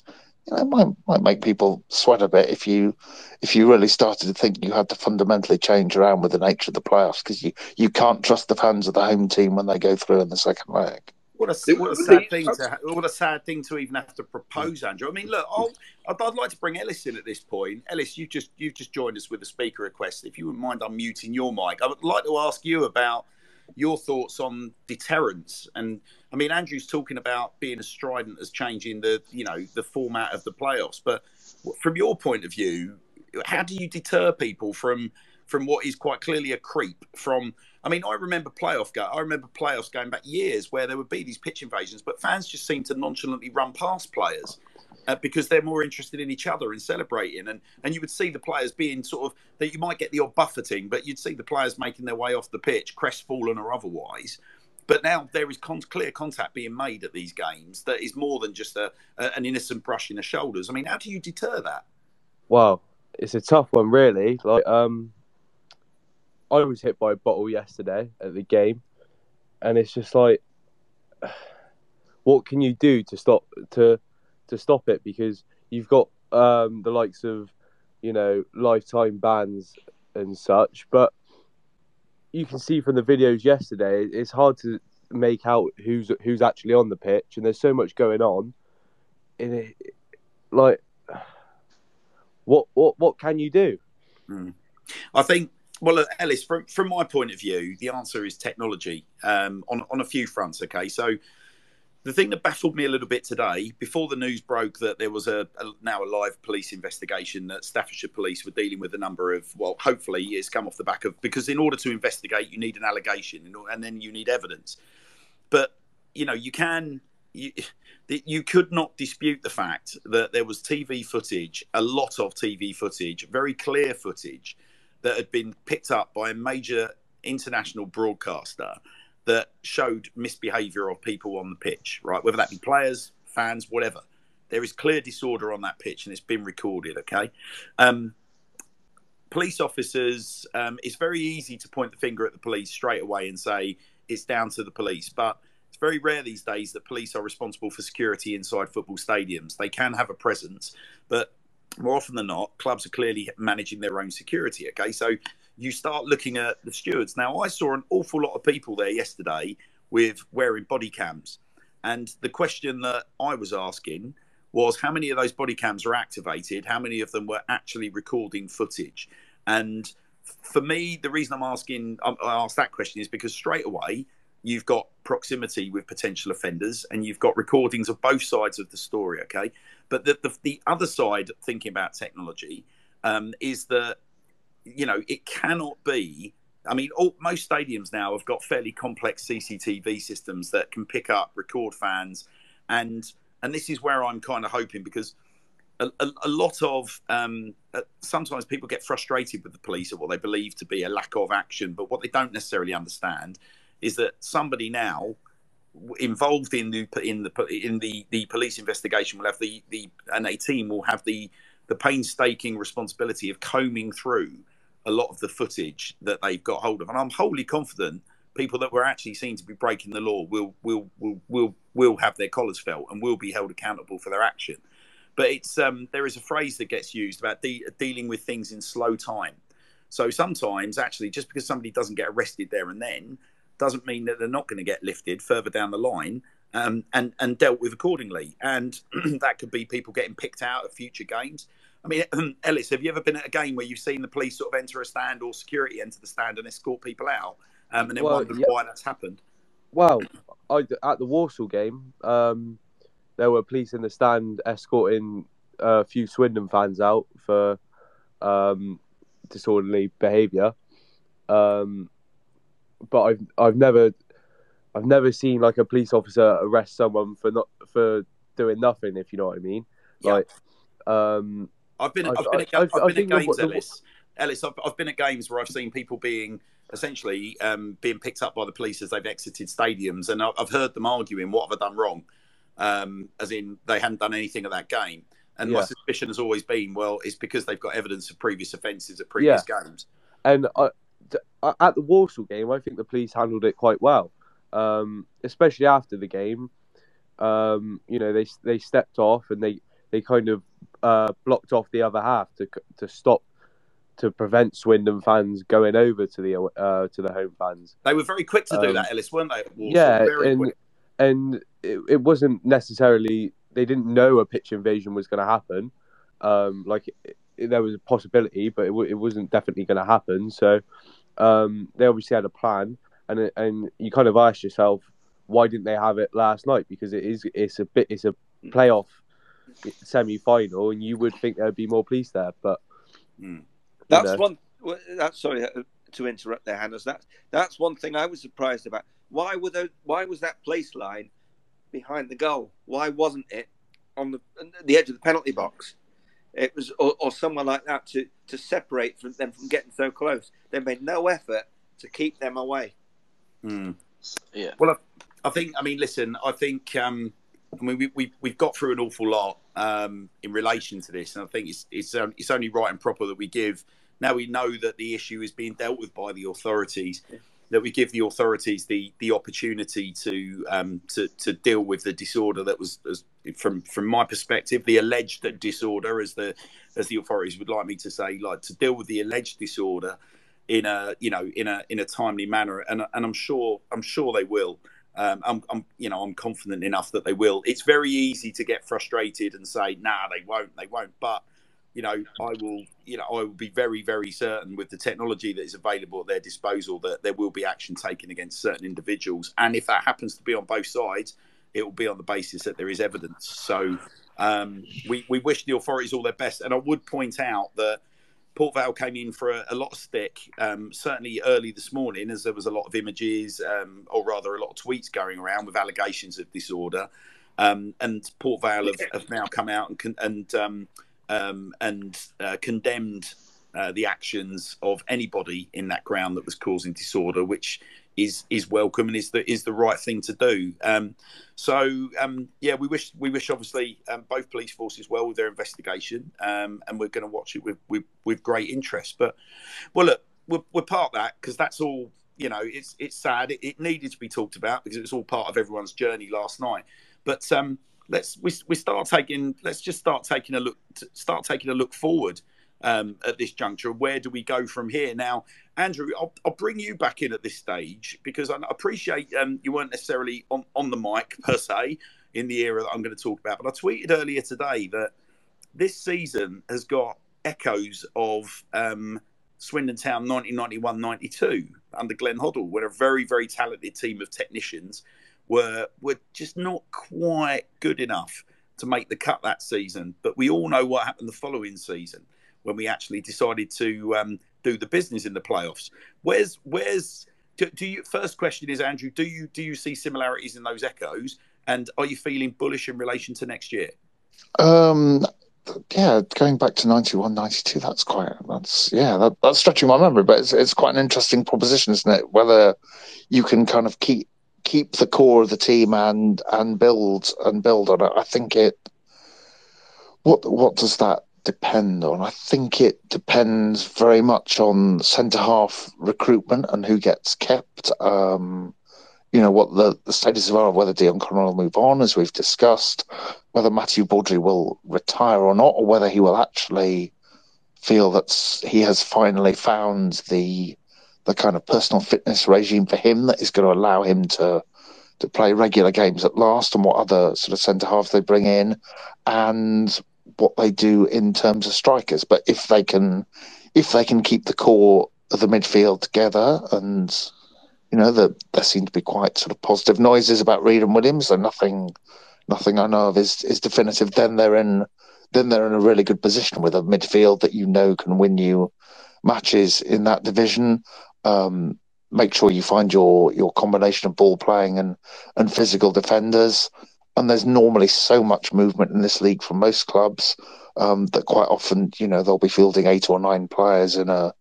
you know, it might might make people sweat a bit if you if you really started to think you had to fundamentally change around with the nature of the playoffs because you you can't trust the fans of the home team when they go through in the second leg. What a, what a sad thing to what a sad thing to even have to propose, Andrew. I mean, look, i would I'd like to bring Ellis in at this point. Ellis, you just you've just joined us with a speaker request. If you wouldn't mind unmuting your mic, I would like to ask you about your thoughts on deterrence. And I mean, Andrew's talking about being as strident as changing the you know the format of the playoffs. But from your point of view, how do you deter people from from what is quite clearly a creep from I mean, I remember playoff go. I remember playoffs going back years where there would be these pitch invasions, but fans just seem to nonchalantly run past players uh, because they're more interested in each other and celebrating. And and you would see the players being sort of that you might get the odd buffeting, but you'd see the players making their way off the pitch, crestfallen or otherwise. But now there is con- clear contact being made at these games that is more than just a, a, an innocent brushing of shoulders. I mean, how do you deter that? Well, it's a tough one, really. Like, um, I was hit by a bottle yesterday at the game, and it's just like, what can you do to stop to to stop it? Because you've got um, the likes of, you know, lifetime bans and such, but you can see from the videos yesterday, it's hard to make out who's who's actually on the pitch, and there's so much going on. In it, like, what what what can you do? Mm. I think well, Ellis, from from my point of view, the answer is technology um, on on a few fronts. Okay, so the thing that baffled me a little bit today, before the news broke that there was a, a, now a live police investigation that Staffordshire Police were dealing with a number of, well, hopefully it's come off the back of because in order to investigate, you need an allegation and then you need evidence. But you know, you can. You, you could not dispute the fact that there was TV footage, a lot of TV footage, very clear footage that had been picked up by a major international broadcaster that showed misbehavior of people on the pitch, right? Whether that be players, fans, whatever. There is clear disorder on that pitch and it's been recorded, okay? Um, police officers, um, it's very easy to point the finger at the police straight away and say it's down to the police, but it's very rare these days that police are responsible for security inside football stadiums. They can have a presence, but more often than not, clubs are clearly managing their own security. Okay, so you start looking at the stewards. Now, I saw an awful lot of people there yesterday with wearing body cams, and the question that I was asking was how many of those body cams are activated? How many of them were actually recording footage? And for me, the reason I'm asking, I asked that question is because straight away you've got proximity with potential offenders and you've got recordings of both sides of the story. Okay, but the, the, the other side, thinking about technology, um, is that you know it cannot be I mean, all, most stadiums now have got fairly complex CCTV systems that can pick up, record fans, and and this is where I'm kind of hoping because a, a, a lot of um, uh, sometimes people get frustrated with the police or what they believe to be a lack of action, but what they don't necessarily understand is that somebody now involved in the in the in the the police investigation will have the the and a team will have the the painstaking responsibility of combing through a lot of the footage that they've got hold of, and I'm wholly confident people that were actually seen to be breaking the law will will will will will have their collars felt and will be held accountable for their action. But it's um, there is a phrase that gets used about de- dealing with things in slow time. So sometimes, actually, just because somebody doesn't get arrested there and then, doesn't mean that they're not going to get lifted further down the line um, and and dealt with accordingly. And that could be people getting picked out of future games. I mean, Ellis, have you ever been at a game where you've seen the police sort of enter a stand or security enter the stand and escort people out, um, and then well, wondered yeah. why that's happened? Well, I, at the Walsall game, um, there were police in the stand escorting a few Swindon fans out for um, disorderly behaviour. Um, but I've I've never I've never seen like a police officer arrest someone for not for doing nothing. If you know what I mean. Yeah. Like, um, I've been I've, I've been at, I've, I've been at games, the, Ellis. Ellis, I've, I've been at games where I've seen people being essentially um, being picked up by the police as they've exited stadiums, and I've heard them arguing, "What have I done wrong?" Um, as in they hadn't done anything at that game. And yeah. my suspicion has always been, well, it's because they've got evidence of previous offences at previous yeah. games. And I, at the Walsall game, I think the police handled it quite well, um, especially after the game. Um, you know, they they stepped off and they they kind of uh, blocked off the other half to to stop to prevent Swindon fans going over to the uh, to the home fans. They were very quick to do um, that, Ellis, weren't they? Yeah, very and quick. and it, it wasn't necessarily they didn't know a pitch invasion was going to happen. Um, like it, it, there was a possibility, but it, it wasn't definitely going to happen. So um, they obviously had a plan, and and you kind of ask yourself, why didn't they have it last night? Because it is it's a bit it's a playoff semi final, and you would think there'd be more police there, but mm. that's know. one. That's sorry uh, to interrupt there, Hannah. That's that's one thing I was surprised about. Why were those, Why was that place line behind the goal? Why wasn't it on the the edge of the penalty box? It was, or, or someone like that to to separate from them from getting so close. They made no effort to keep them away. Mm. Yeah. Well, I, I, think. I mean, listen. I think. Um, I mean, we, we we've got through an awful lot um, in relation to this, and I think it's it's um, it's only right and proper that we give. Now we know that the issue is being dealt with by the authorities. That we give the authorities the the opportunity to um, to to deal with the disorder that was, as, from from my perspective the alleged disorder as the as the authorities would like me to say like to deal with the alleged disorder in a you know in a in a timely manner and and I'm sure I'm sure they will um, I'm, I'm, you know, I'm confident enough that they will. It's very easy to get frustrated and say, "Nah, they won't, they won't." But you know, I will, you know, I will be very, very certain with the technology that is available at their disposal that there will be action taken against certain individuals. And if that happens to be on both sides, it will be on the basis that there is evidence. So um, we, we wish the authorities all their best. And I would point out that Port Vale came in for a, a lot of stick, um, certainly early this morning, as there was a lot of images, um, or rather a lot of tweets going around with allegations of disorder. Um, and Port Vale have, have, now come out and, and um, um, and uh, condemned uh, the actions of anybody in that ground that was causing disorder, which is is welcome and is the is the right thing to do. Um, so um, yeah, we wish we wish obviously um, both police forces well with their investigation, um, and we're going to watch it with, with with great interest. But well, look, we're, we're part of that because that's all. You know, it's it's sad. It, it, needed to be talked about because it was all part of everyone's journey last night. But um, let's we, we start taking let's just start taking a look start taking a look forward um, at this juncture. Where do we go from here? Now, Andrew, I'll, I'll bring you back in at this stage because I appreciate um, you weren't necessarily on, on the mic per se in the era that I'm going to talk about. But I tweeted earlier today that this season has got echoes of um, Swindon Town 1991 92 under Glenn Hoddle, where a very, very talented team of technicians were were just not quite good enough to make the cut that season. But we all know what happened the following season when we actually decided to um, do the business in the playoffs. Where's where's do, do you? First question is Andrew. Do you do you see similarities in those echoes? And are you feeling bullish in relation to next year? Um, yeah, going back to 91, 92, that's quite, that's, yeah, that, that's stretching my memory, but it's, it's quite an interesting proposition, isn't it? Whether you can kind of keep, keep the core of the team and, and build, and build on it. I think it, what, what does that depend on? I think it depends very much on centre half recruitment and who gets kept. Um, you know what the, the status of whether Dion Conroy will move on, as we've discussed, whether Matthew Baudry will retire or not, or whether he will actually feel that he has finally found the the kind of personal fitness regime for him that is going to allow him to to play regular games at last, and what other sort of centre halves they bring in, and what they do in terms of strikers. But if they can, if they can keep the core of the midfield together and you know, that there seem to be quite sort of positive noises about Reed and Williams, so nothing, nothing I know of is is definitive. Then they're in, then they're in a really good position with a midfield that you know can win you matches in that division. Um, make sure you find your your combination of ball playing and and physical defenders. And there's normally so much movement in this league from most clubs um, that quite often, you know, they'll be fielding eight or nine players in a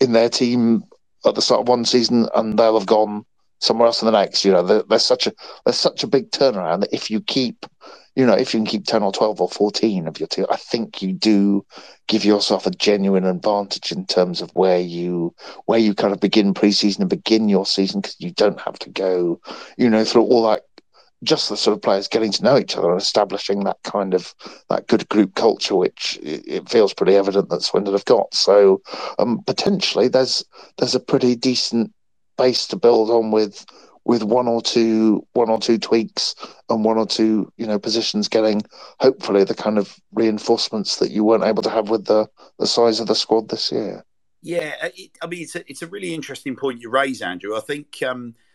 in their team at the start of one season and they'll have gone somewhere else in the next. You know, there's such a there's such a big turnaround that if you keep, you know, if you can keep ten or twelve or fourteen of your team, I think you do give yourself a genuine advantage in terms of where you where you kind of begin preseason and begin your season because you don't have to go, you know, through all that just the sort of players getting to know each other and establishing that kind of that good group culture, which it, feels pretty evident that Swindon have got. So um, potentially there's there's a pretty decent base to build on with with one or two one or two tweaks and one or two you know positions getting hopefully the kind of reinforcements that you weren't able to have with the the size of the squad this year. Yeah, it, I mean it's a, it's a really interesting point you raise, Andrew. I think. Um, uh,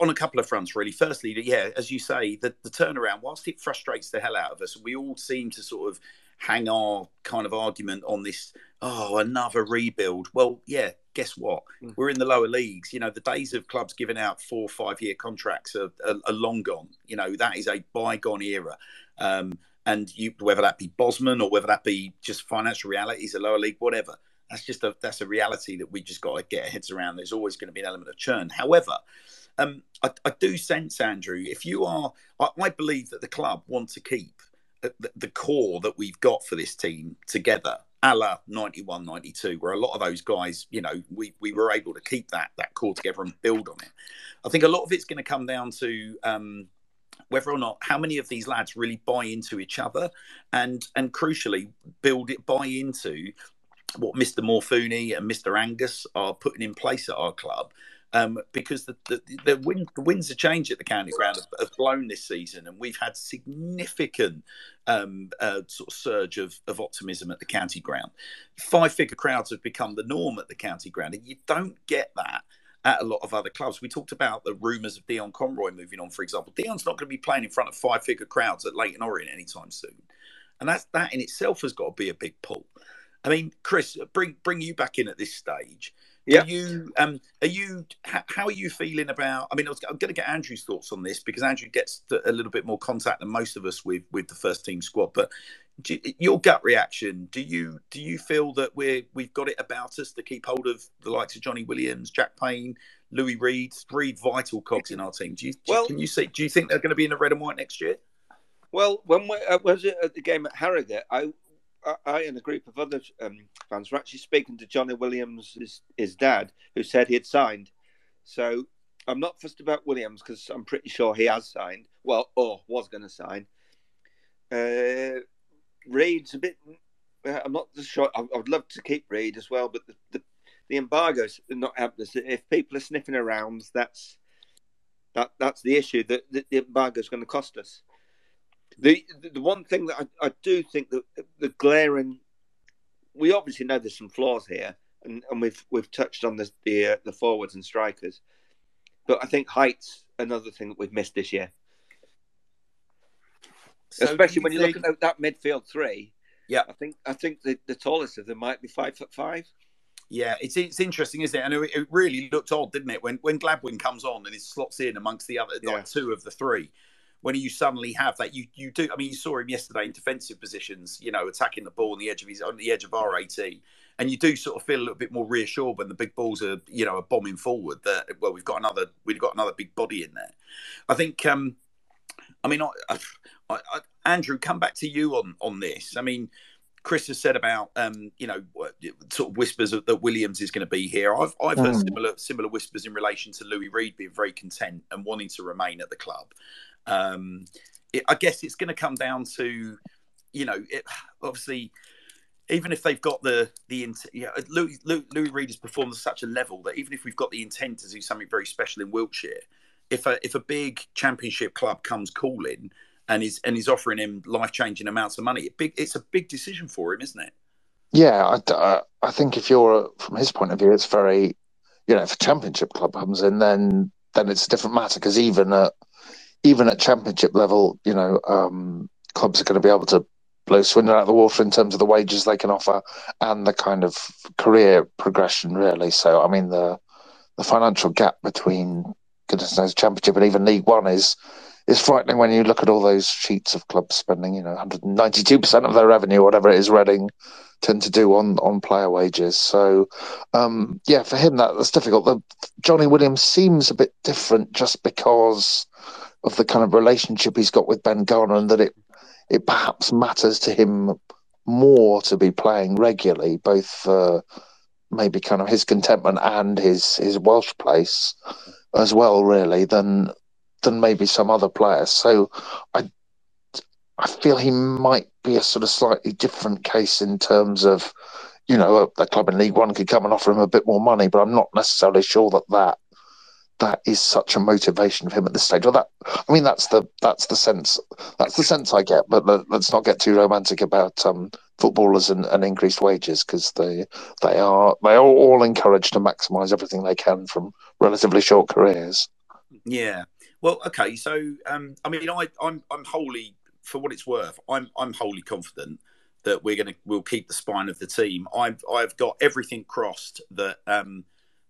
on a couple of fronts, really. Firstly, yeah, as you say, the, the turnaround, whilst it frustrates the hell out of us, we all seem to sort of hang our kind of argument on this, oh, another rebuild. Well, yeah, guess what? Mm. We're in the lower leagues. You know, the days of clubs giving out four, five year contracts are, are, are long gone. You know, that is a bygone era. Um, and you, whether that be Bosman or whether that be just financial realities, a lower league, whatever, that's just a that's a reality that we just got to get our heads around. There's always going to be an element of churn. However, um, I, I, do sense, Andrew, if you are, I, I believe that the club want to keep the, the, core that we've got for this team together, a la 91, 92, where a lot of those guys, you know, we, we were able to keep that that core together and build on it. I think a lot of it's going to come down to um, whether or not how many of these lads really buy into each other and and crucially build it buy into what Mr. Morfuni and Mr. Angus are putting in place at our club um, because the the, the, wind, the winds of change at the county ground have, have, blown this season, and we've had significant um, uh, sort of surge of, of optimism at the county ground. Five figure crowds have become the norm at the county ground, and you don't get that at a lot of other clubs. We talked about the rumours of Dion Conroy moving on, for example. Dion's not going to be playing in front of five figure crowds at Leyton Orient anytime soon, and that's that in itself has got to be a big pull. I mean, Chris, bring bring you back in at this stage. Yeah. you um are you how, are you feeling about? I mean, I was, I'm going to get Andrew's thoughts on this because Andrew gets a little bit more contact than most of us with with the first team squad. But you, your gut reaction? Do you do you feel that we're we've got it about us to keep hold of the likes of Johnny Williams, Jack Payne, Louis Reed, three vital cogs in our team? Do you well, can you see? Do you think they're going to be in the red and white next year? Well, when we, uh, was it at the game at Harrogate? I I and a group of other um, fans were actually speaking to Johnny Williams, his, his dad, who said he had signed. So I'm not fussed about Williams because I'm pretty sure he has signed. Well, or was going to sign. Uh, Reed's a bit. Uh, I'm not sure. I, I, would love to keep Reid as well, but the, the, the embargo's not us. If people are sniffing around, that's that that's the issue. That the, the embargo is going to cost us. The the one thing that I, I do think that the glaring, we obviously know there's some flaws here, and, and we've we've touched on the the, uh, the forwards and strikers, but I think heights another thing that we've missed this year. So Especially when you think... look at that midfield three. Yeah, I think I think the, the tallest of them might be five foot five. Yeah, it's it's interesting, isn't it? And it, it really looked odd, didn't it, when when Gladwin comes on and he slots in amongst the other yeah. like two of the three. When you suddenly have that, you you do. I mean, you saw him yesterday in defensive positions, you know, attacking the ball on the edge of his on the edge of our eighteen, and you do sort of feel a little bit more reassured when the big balls are, you know, are bombing forward. That well, we've got another we've got another big body in there. I think. um I mean, I, I, I, Andrew, come back to you on on this. I mean, Chris has said about um, you know sort of whispers that Williams is going to be here. I've I've heard mm. similar similar whispers in relation to Louis Reed being very content and wanting to remain at the club. Um, it, I guess it's going to come down to you know it, obviously even if they've got the the yeah, Louis, Louis, Louis Reed has performed at such a level that even if we've got the intent to do something very special in Wiltshire, if a if a big championship club comes calling and he's and he's offering him life changing amounts of money. It big, it's a big decision for him, isn't it? Yeah, I, I think if you're from his point of view, it's very, you know, if a championship club comes in, then then it's a different matter because even at even at championship level, you know, um, clubs are going to be able to blow Swindon out of the water in terms of the wages they can offer and the kind of career progression, really. So, I mean, the the financial gap between goodness knows championship and even League One is is frightening when you look at all those sheets of clubs spending, you know, 192% of their revenue, whatever it is, Reading tend to do on on player wages. So, um, yeah, for him that, that's difficult. The, Johnny Williams seems a bit different just because of the kind of relationship he's got with Ben Garner, and that it it perhaps matters to him more to be playing regularly, both for maybe kind of his contentment and his his Welsh place as well, really, than than maybe some other players. So I I feel he might be a sort of slightly different case in terms of, you know, a, a, club in League One could come and offer him a bit more money, but I'm not necessarily sure that that that is such a motivation for him at this stage. Well, that I mean, that's the that's the sense that's the sense I get. But let, us not get too romantic about um, footballers and, and, increased wages because they they are they are all encouraged to maximise everything they can from relatively short careers. Yeah, well, okay. So, um, I mean, I, I'm I'm wholly, for what it's worth, I'm I'm wholly confident that we're to we'll keep the spine of the team. I've I've got everything crossed that um,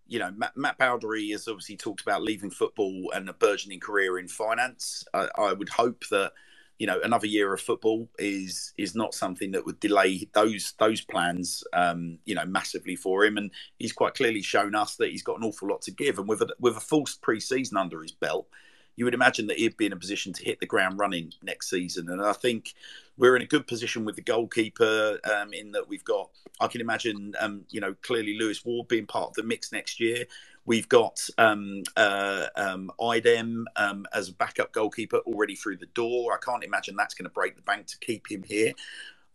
you know Matt, Matt Baudry has obviously talked about leaving football and a burgeoning career in finance. I, I would hope that you know another year of football is is not something that would delay those those plans um you know massively for him and he's quite clearly shown us that he's got an awful lot to give and with a with a full pre-season under his belt you would imagine that he'd be in a position to hit the ground running next season. And I think we're in a good position with the goalkeeper um, in that we've got, I can imagine, um, you know, clearly Lewis Ward being part of the mix next year. We've got um, uh, um, Idem um, as a backup goalkeeper already through the door. I can't imagine that's going to break the bank to keep him here.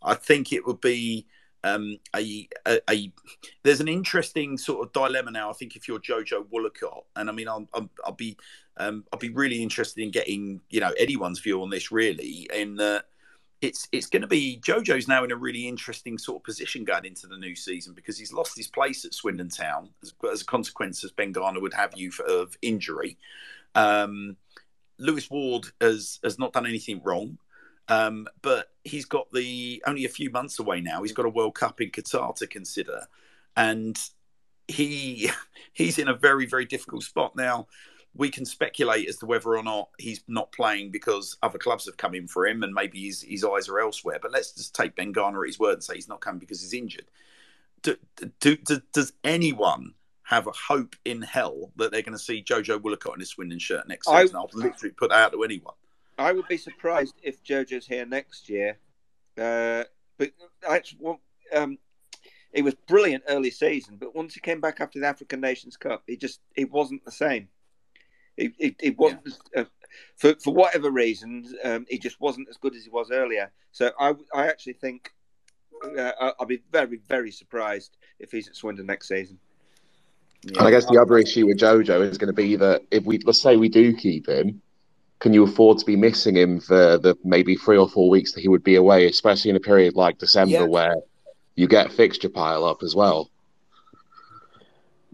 I think it would be um, a, a, a, there's an interesting sort of dilemma now. I think if you're Jojo Wollacott, and I mean, I'll, I'll, I'll be um, I'll be really interested in getting you know anyone's view on this. Really, in that it's it's going to be Jojo's now in a really interesting sort of position going into the new season because he's lost his place at Swindon Town as, as a consequence, as Ben Garner would have you for, of injury. Um, Lewis Ward has has not done anything wrong. Um, but he's got the only a few months away now. He's got a World Cup in Qatar to consider, and he he's in a very very difficult spot now. We can speculate as to whether or not he's not playing because other clubs have come in for him, and maybe his his eyes are elsewhere. But let's just take Ben Garner at his word and say he's not coming because he's injured. Do, do, do, does anyone have a hope in hell that they're going to see Jojo Wollacott in a Swindon shirt next season? I, I'll literally put that out to anyone. I would be surprised if Jojo's here next year. Uh, but actually, um, he was brilliant early season, but once he came back after the African Nations Cup, he just he wasn't the same. He, he, he wasn't yeah. uh, for for whatever reasons. Um, he just wasn't as good as he was earlier. So I I actually think uh, I'll be very very surprised if he's at Swindon next season. Yeah. And I guess the other issue with Jojo is going to be that if we let's say we do keep him, can you afford to be missing him for the maybe three or four weeks that he would be away, especially in a period like December yeah. where you get fixture pile up as well?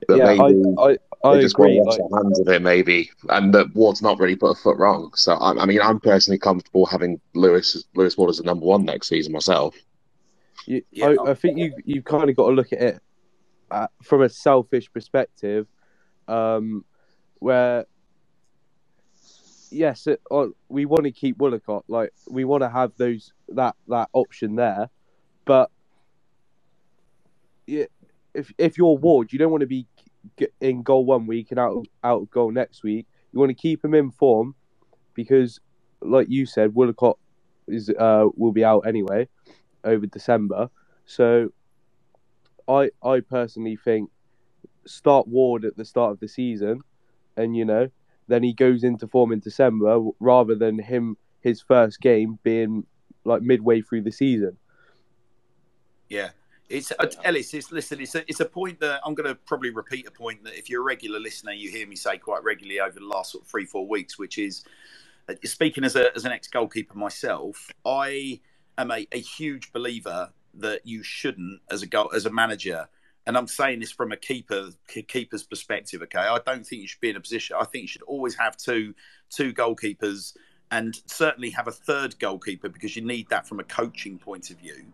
But yeah, I, I, I just agree. Want to wash hands of it, maybe, and that Ward's not really put a foot wrong. So, I, I mean, I'm personally comfortable having Lewis Lewis Ward as the number one next season myself. You, yeah. I, I think you you kind of got to look at it uh, from a selfish perspective, um, where yes, it, uh, we want to keep Wollacott. Like we want to have those that that option there, but yeah, if if you're Ward, you don't want to be in goal one week and out out of goal next week. You want to keep him in form because, like you said, Wollacott is uh, will be out anyway over December. So, I I personally think start Ward at the start of the season, and you know then he goes into form in December rather than him his first game being like midway through the season. Yeah. It's uh, Ellis. It's listen. It's a it's a point that I'm going to probably repeat a point that if you're a regular listener, you hear me say quite regularly over the last sort of three four weeks, which is uh, speaking as a as an ex goalkeeper myself. I am a, a huge believer that you shouldn't as a goal as a manager and I'm saying this from a keeper keeper's perspective. Okay, I don't think you should be in a position. I think you should always have two two goalkeepers, and certainly have a third goalkeeper because you need that from a coaching point of view.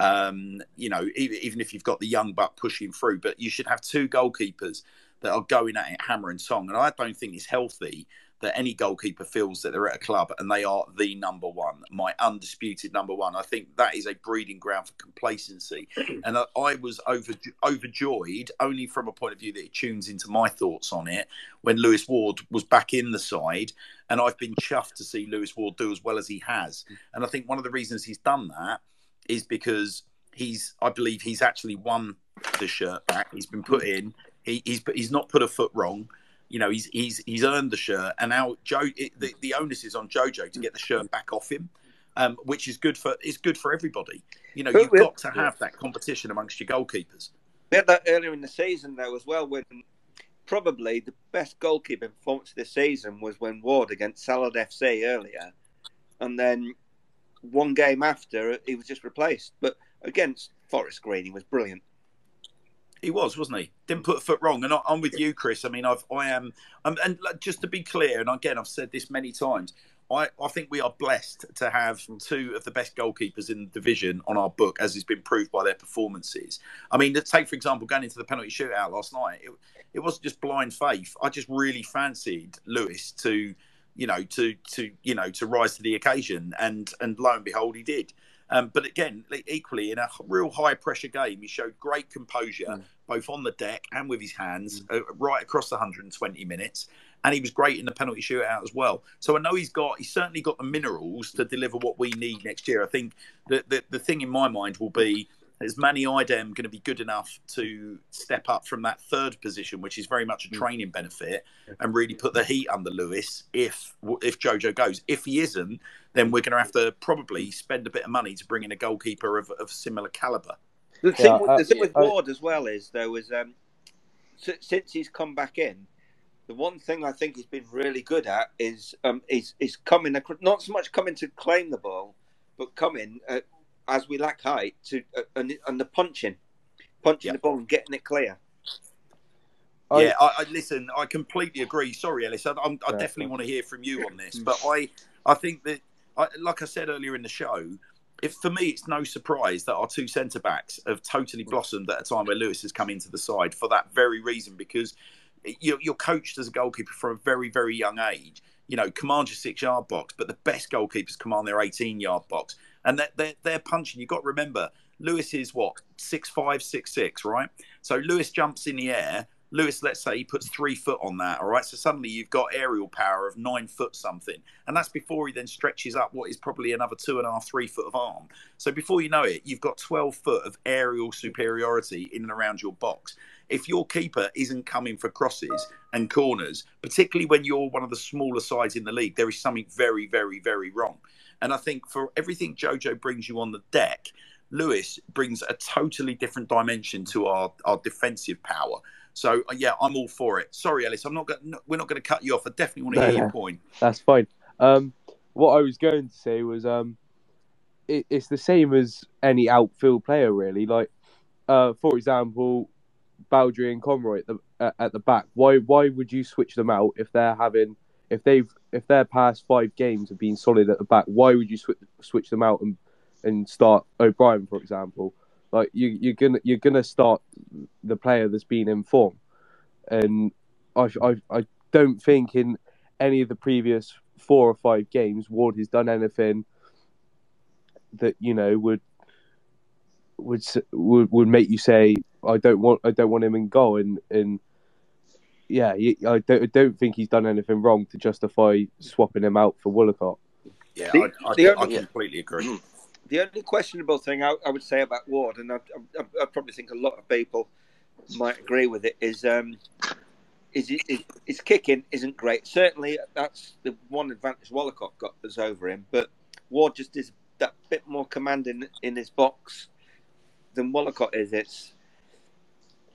Um, you know, even, even if you've got the young buck pushing through, but you should have two goalkeepers that are going at it hammer and song. And I don't think it's healthy that any goalkeeper feels that they're at a club and they are the number one, my undisputed number one. I think that is a breeding ground for complacency. And I was over, overjoyed only from a point of view that it tunes into my thoughts on it when Lewis Ward was back in the side. And I've been chuffed to see Lewis Ward do as well as he has. And I think one of the reasons he's done that is because he's, I believe he's actually won the shirt back. He's been put in. He, he's he's not put a foot wrong you know, he's he's he's earned the shirt, and now Joe, it, the the onus is on Jojo to get the shirt back off him, um, which is good for is good for everybody. You know, you've got to have that competition amongst your goalkeepers. We had that earlier in the season though as well, when probably the best goalkeeping performance this season was when Ward against Salad FC earlier, and then one game after he was just replaced. But against Forest Green, he was brilliant. He was, wasn't he? Didn't put a foot wrong. And I'm with you, Chris. I mean, I've, I am, um, and just to be clear, and again, I've said this many times. I, I think we are blessed to have two of the best goalkeepers in the division on our book, as has been proved by their performances. I mean, take for example, going into the penalty shootout last night, it, it wasn't just blind faith. I just really fancied Lewis to, you know, to to you know to rise to the occasion, and and lo and behold, he did. Um, but again, equally in a real high pressure game, he showed great composure mm. both on the deck and with his hands mm. uh, right across the 120 minutes. And he was great in the penalty shootout as well. So I know he's got, he's certainly got the minerals to deliver what we need next year. I think the, the, the thing in my mind will be is Manny Idem going to be good enough to step up from that third position, which is very much a mm. training benefit, and really put the heat under Lewis if if Jojo goes. If he isn't, then we're going to have to probably spend a bit of money to bring in a goalkeeper of, of similar caliber. The thing, yeah, the thing with Ward as well is there was um, since he's come back in, the one thing I think he's been really good at is um, is is coming not so much coming to claim the ball, but coming. Uh, as we lack height to uh, and, and the punching, punching the ball and getting it clear. Yeah, I, I, listen. I completely agree. Sorry, Ellis. I, I definitely want to hear from you on this, but I, I think that, I, like I said earlier in the show, if for me it's no surprise that our two centre backs have totally blossomed at a time where Lewis has come into the side for that very reason because you're, you're coached as a goalkeeper from a very very young age. You know, command your six yard box, but the best goalkeepers command their 18 yard box and they're, they're, they're punching. You've got to remember, Lewis is what six five, six six, right? So Lewis jumps in the air. Lewis, let's say he puts three foot on that, all right. So suddenly you've got aerial power of nine foot something, and that's before he then stretches up what is probably another two and a half, three foot of arm. So before you know it, you've got twelve foot of aerial superiority in and around your box. If your keeper isn't coming for crosses and corners, particularly when you're one of the smaller sides in the league, there is something very, very, very wrong. And I think for everything Jojo brings you on the deck, Lewis brings a totally different dimension to our, our defensive power. So uh, yeah, I'm all for it. Sorry, Ellis, I'm not. Gonna, we're not going to cut you off. I definitely want to no, hear your point. That's fine. Um, what I was going to say was, um, it, it's the same as any outfield player, really. Like, uh, for example, Baudry and Conroy at the uh, at the back. Why why would you switch them out if they're having if they've if their past five games have been solid at the back, why would you switch switch them out and and start O'Brien, for example? Like you, you're gonna you're gonna start the player that's been in form, and I, I, I don't think in any of the previous four or five games Ward has done anything that you know would would would would make you say I don't want I don't want him in goal and and yeah I don't I don't think he's done anything wrong to justify swapping him out for Wollacott. Yeah, the, I, I, the only, I, completely agree. The only questionable thing I, I would say about Ward, and I, I, probably think a lot of people might agree with it, is um, is, is his kicking isn't great. Certainly, that's the one advantage Wollacott got was over him, but Ward just is that bit more commanding in his box than Wollacott is. It's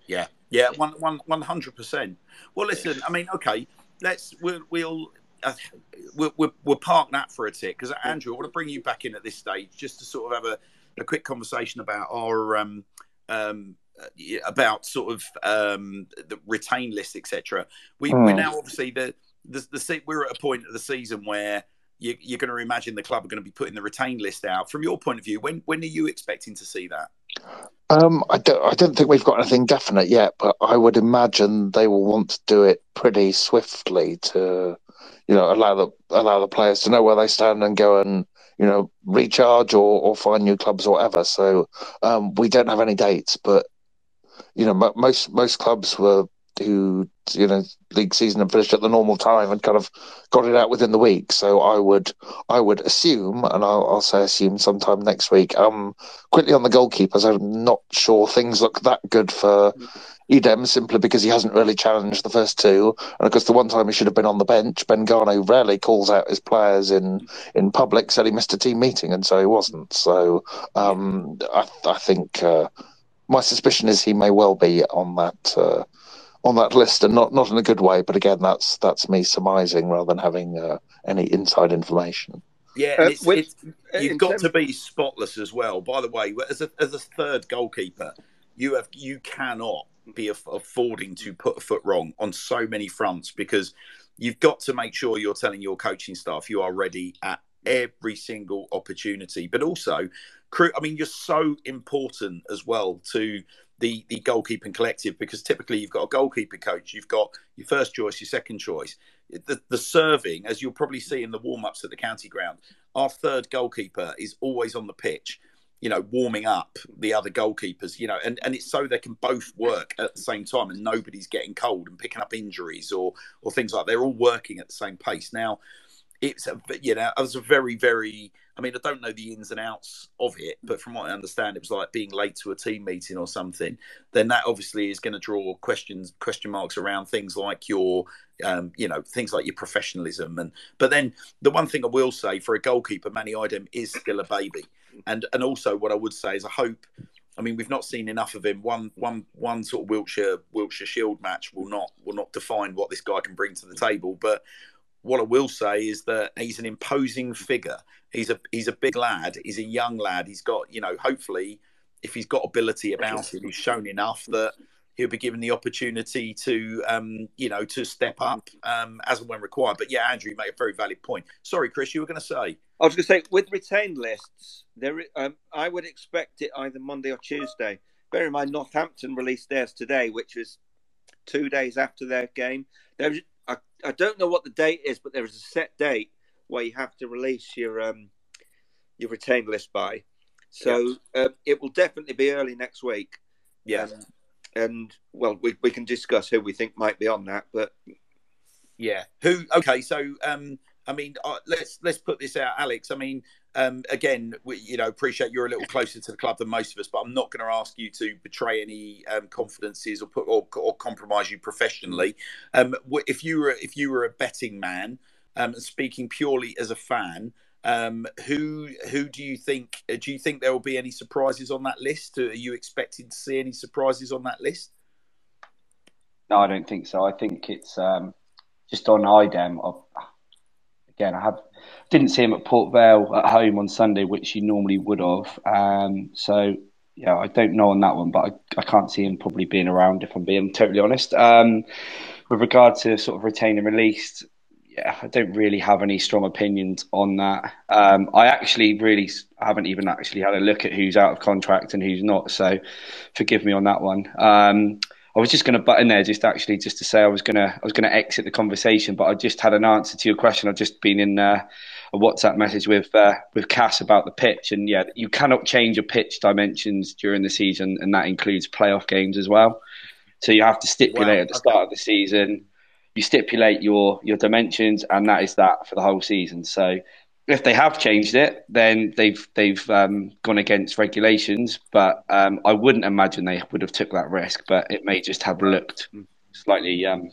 yeah, yeah, one one one hundred percent. Well, listen, I mean, okay, let's we'll we'll. Uh, we'll, we'll, we'll park that for a tick because Andrew, I want to bring you back in at this stage just to sort of have a, a quick conversation about our um, um, uh, about sort of um, the retain list, etc. We, mm. We're hmm. now obviously the, the the we're at a point of the season where you, you're going to imagine the club are going to be putting the retain list out. From your point of view, when when are you expecting to see that? Um, I don't. I don't think we've got anything definite yet, but I would imagine they will want to do it pretty swiftly to, you know, allow the allow the players to know where they stand and go and you know recharge or, or find new clubs or whatever. So um, we don't have any dates, but you know, most most clubs were who you know league season and finished at the normal time and kind of got it out within the week. So I would I would assume, and I'll, I'll say assume sometime next week. Um, quickly on the goalkeepers, I'm not sure things look that good for Edem simply because he hasn't really challenged the first two, and of course the one time he should have been on the bench, Ben Garner rarely calls out his players in in public. Said he missed a team meeting, and so he wasn't. So um, I, I think. Uh, my suspicion is he may well be on that uh, on that list, and not not in a good way. But again, that's that's me surmising rather than having uh, any inside information. Yeah, uh, it's, with, it's, you've got terms... to be spotless as well. By the way, as a as a third goalkeeper, you have you cannot be affording to put a foot wrong on so many fronts because you've got to make sure you're telling your coaching staff you are ready at every single opportunity. But also, crew, I mean, you're so important as well to the the goalkeeping collective because typically you've got a goalkeeper coach, you've got your first choice, your second choice. The, the serving, as you'll probably see in the warm ups at the county ground, our third goalkeeper is always on the pitch, you know, warming up the other goalkeepers, you know, and, and it's so they can both work at the same time and nobody's getting cold and picking up injuries or or things like that. They're all working at the same pace. Now, it's a you know, it was a very, very I mean, I don't know the ins and outs of it, but from what I understand, it was like being late to a team meeting or something. Then that obviously is going to draw questions, question marks around things like your, um, you know, things like your professionalism. And but then the one thing I will say for a goalkeeper, Manny Idem is still a baby, and and also what I would say is I hope. I mean, we've not seen enough of him. One, one, one sort of Wiltshire Wiltshire Shield match will not will not define what this guy can bring to the table. But what I will say is that he's an imposing figure. He's a he's a big lad. He's a young lad. He's got you know hopefully if he's got ability about him, he's shown enough that he'll be given the opportunity to um, you know to step up um, as and when required. But yeah, Andrew, you made a very valid point. Sorry, Chris, you were going to say. I was going to say with retained lists, there um, I would expect it either Monday or Tuesday. Bear in mind, Northampton released theirs today, which was two days after their game. There I, I don't know what the date is, but there is a set date where you have to release your um your retained list by. So yeah. uh, it will definitely be early next week. Yeah. Um, and well, we, we can discuss who we think might be on that, but yeah, who? Okay, so um, I mean, uh, let's let's put this out, Alex. I mean, um, again, we, you know, appreciate you're a little closer to the club than most of us, but I'm not going to ask you to betray any um, confidences or put or, or compromise you professionally. Um, if you were if you were a betting man, um, speaking purely as a fan, um, who who do you think? Uh, do you think there will be any surprises on that list? Are you expecting to see any surprises on that list? No, I don't think so. I think it's um, just on IDEM. Again, I have didn't see him at Port Vale at home on Sunday, which he normally would have. Um, so yeah, I don't know on that one, but I, I can't see him probably being around if I'm being totally honest. Um, with regard to sort of retain and released, yeah, I don't really have any strong opinions on that. Um, I actually really haven't even actually had a look at who's out of contract and who's not. So, forgive me on that one. Um, I was just going to butt in there, just actually, just to say I was going to, I was going to exit the conversation, but I just had an answer to your question. I've just been in uh, a WhatsApp message with uh, with Cass about the pitch, and yeah, you cannot change your pitch dimensions during the season, and that includes playoff games as well. So you have to stipulate wow. at the start of the season you stipulate your your dimensions, and that is that for the whole season. So if they have changed it, then they've they've um, gone against regulations. But um, I wouldn't imagine they would have took that risk. But it may just have looked slightly. Um,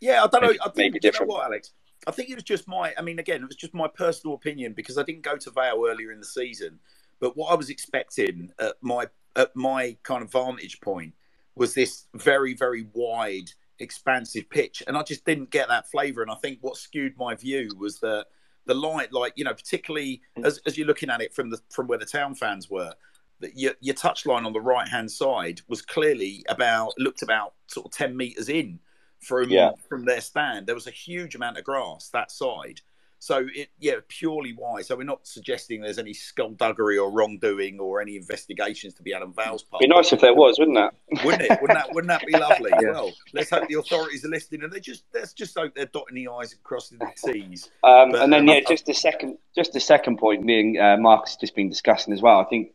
yeah, I don't know. Maybe, I think, maybe different. You know what, Alex? I think it was just my. I mean, again, it was just my personal opinion because I didn't go to Vale earlier in the season. But what I was expecting at my at my kind of vantage point was this very very wide expansive pitch, and I just didn't get that flavour. And I think what skewed my view was that the light, like you know, particularly mm. as, as you're looking at it from the from where the town fans were, that your your touchline on the right hand side was clearly about looked about sort of ten meters in from yeah. from their stand. There was a huge amount of grass that side, so it, yeah, purely why. So we're not suggesting there's any skullduggery or wrongdoing or any investigations to be had on Vale's part. Be nice if there was, wouldn't that? Wouldn't it? Wouldn't that? Wouldn't that be lovely? yeah. Well, let's hope the authorities are listening, and they just let's just hope they're dotting the i's and crossing the t's. Um, but, and then um, yeah, just a second, just a second point. being uh, Marcus just been discussing as well. I think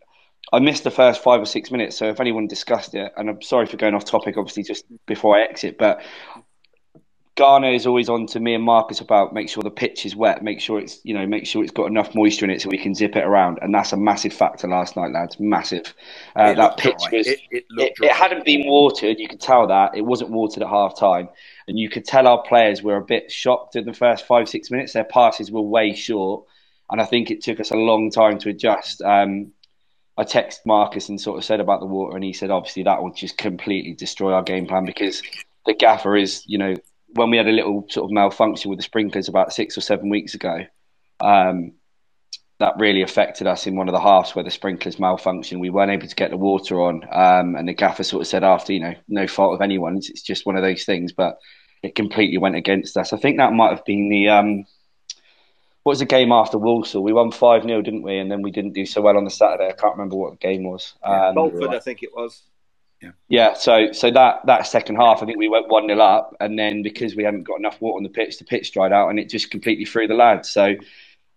I missed the first five or six minutes, so if anyone discussed it, and I'm sorry for going off topic, obviously, just before I exit, but Garner is always on to me and Marcus about make sure the pitch is wet, make sure it's you know make sure it's got enough moisture in it so we can zip it around, and that's a massive factor last night, lads. Massive. Uh, that pitch dry. was it, it, it, it, hadn't been watered. You could tell that it wasn't watered at half time, and you could tell our players were a bit shocked in the first five six minutes. Their passes were way short, and I think it took us a long time to adjust. Um, I texted Marcus and sort of said about the water, and he said obviously that would just completely destroy our game plan because the gaffer is you know when we had a little sort of malfunction with the sprinklers about six or seven weeks ago, um, that really affected us in one of the halves where the sprinklers malfunctioned. We weren't able to get the water on, um, and the gaffer sort of said after, you know, no fault of anyone, it's, just one of those things. But it completely went against us. I think that might have been the um, what was the game after Walsall? We won five 0 didn't we? And then we didn't do so well on the Saturday. I can't remember what the game was. Um, Salford, I think it was. Yeah. Yeah. So so that that second half, I think we went one 0 up, and then because we hadn't got enough water on the pitch, the pitch dried out, and it just completely threw the lads. So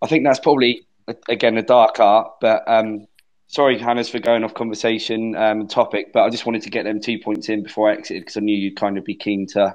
I think that's probably again a dark art, but. um Sorry, Hannes, for going off conversation um, topic, but I just wanted to get them two points in before I exited because I knew you'd kind of be keen to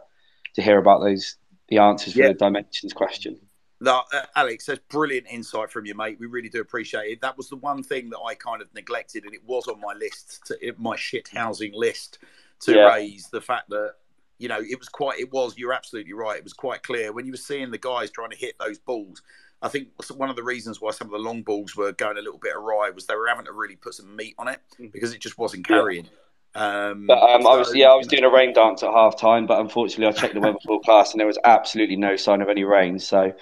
to hear about those the answers yeah. for the dimensions question. That, uh, Alex, that's brilliant insight from you, mate. We really do appreciate it. That was the one thing that I kind of neglected, and it was on my list, to, my shit housing list, to yeah. raise the fact that you know it was quite. It was. You're absolutely right. It was quite clear when you were seeing the guys trying to hit those balls. I think one of the reasons why some of the long balls were going a little bit awry was they were having to really put some meat on it mm. because it just wasn't carrying. Yeah. Um, but um, so, I was yeah, I was doing a rain dance at half time, but unfortunately, I checked the weather forecast and there was absolutely no sign of any rain. So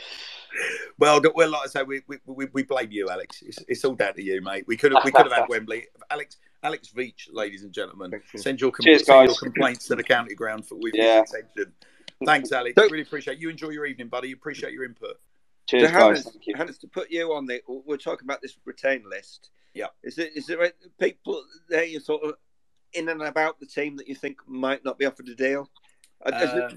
well, well, like I say, we, we, we blame you, Alex. It's, it's all down to you, mate. We could have we could have had Wembley. Alex Alex Veach, ladies and gentlemen, send your, com- Cheers, send your complaints to the county ground for with yeah. attention. Thanks, Alex. Really appreciate it. you. Enjoy your evening, buddy. You appreciate your input. Cheers, so guys. Hannes, to put you on the, we're talking about this retain list. Yeah. Is it is there people there you sort of in and about the team that you think might not be offered a deal? Uh,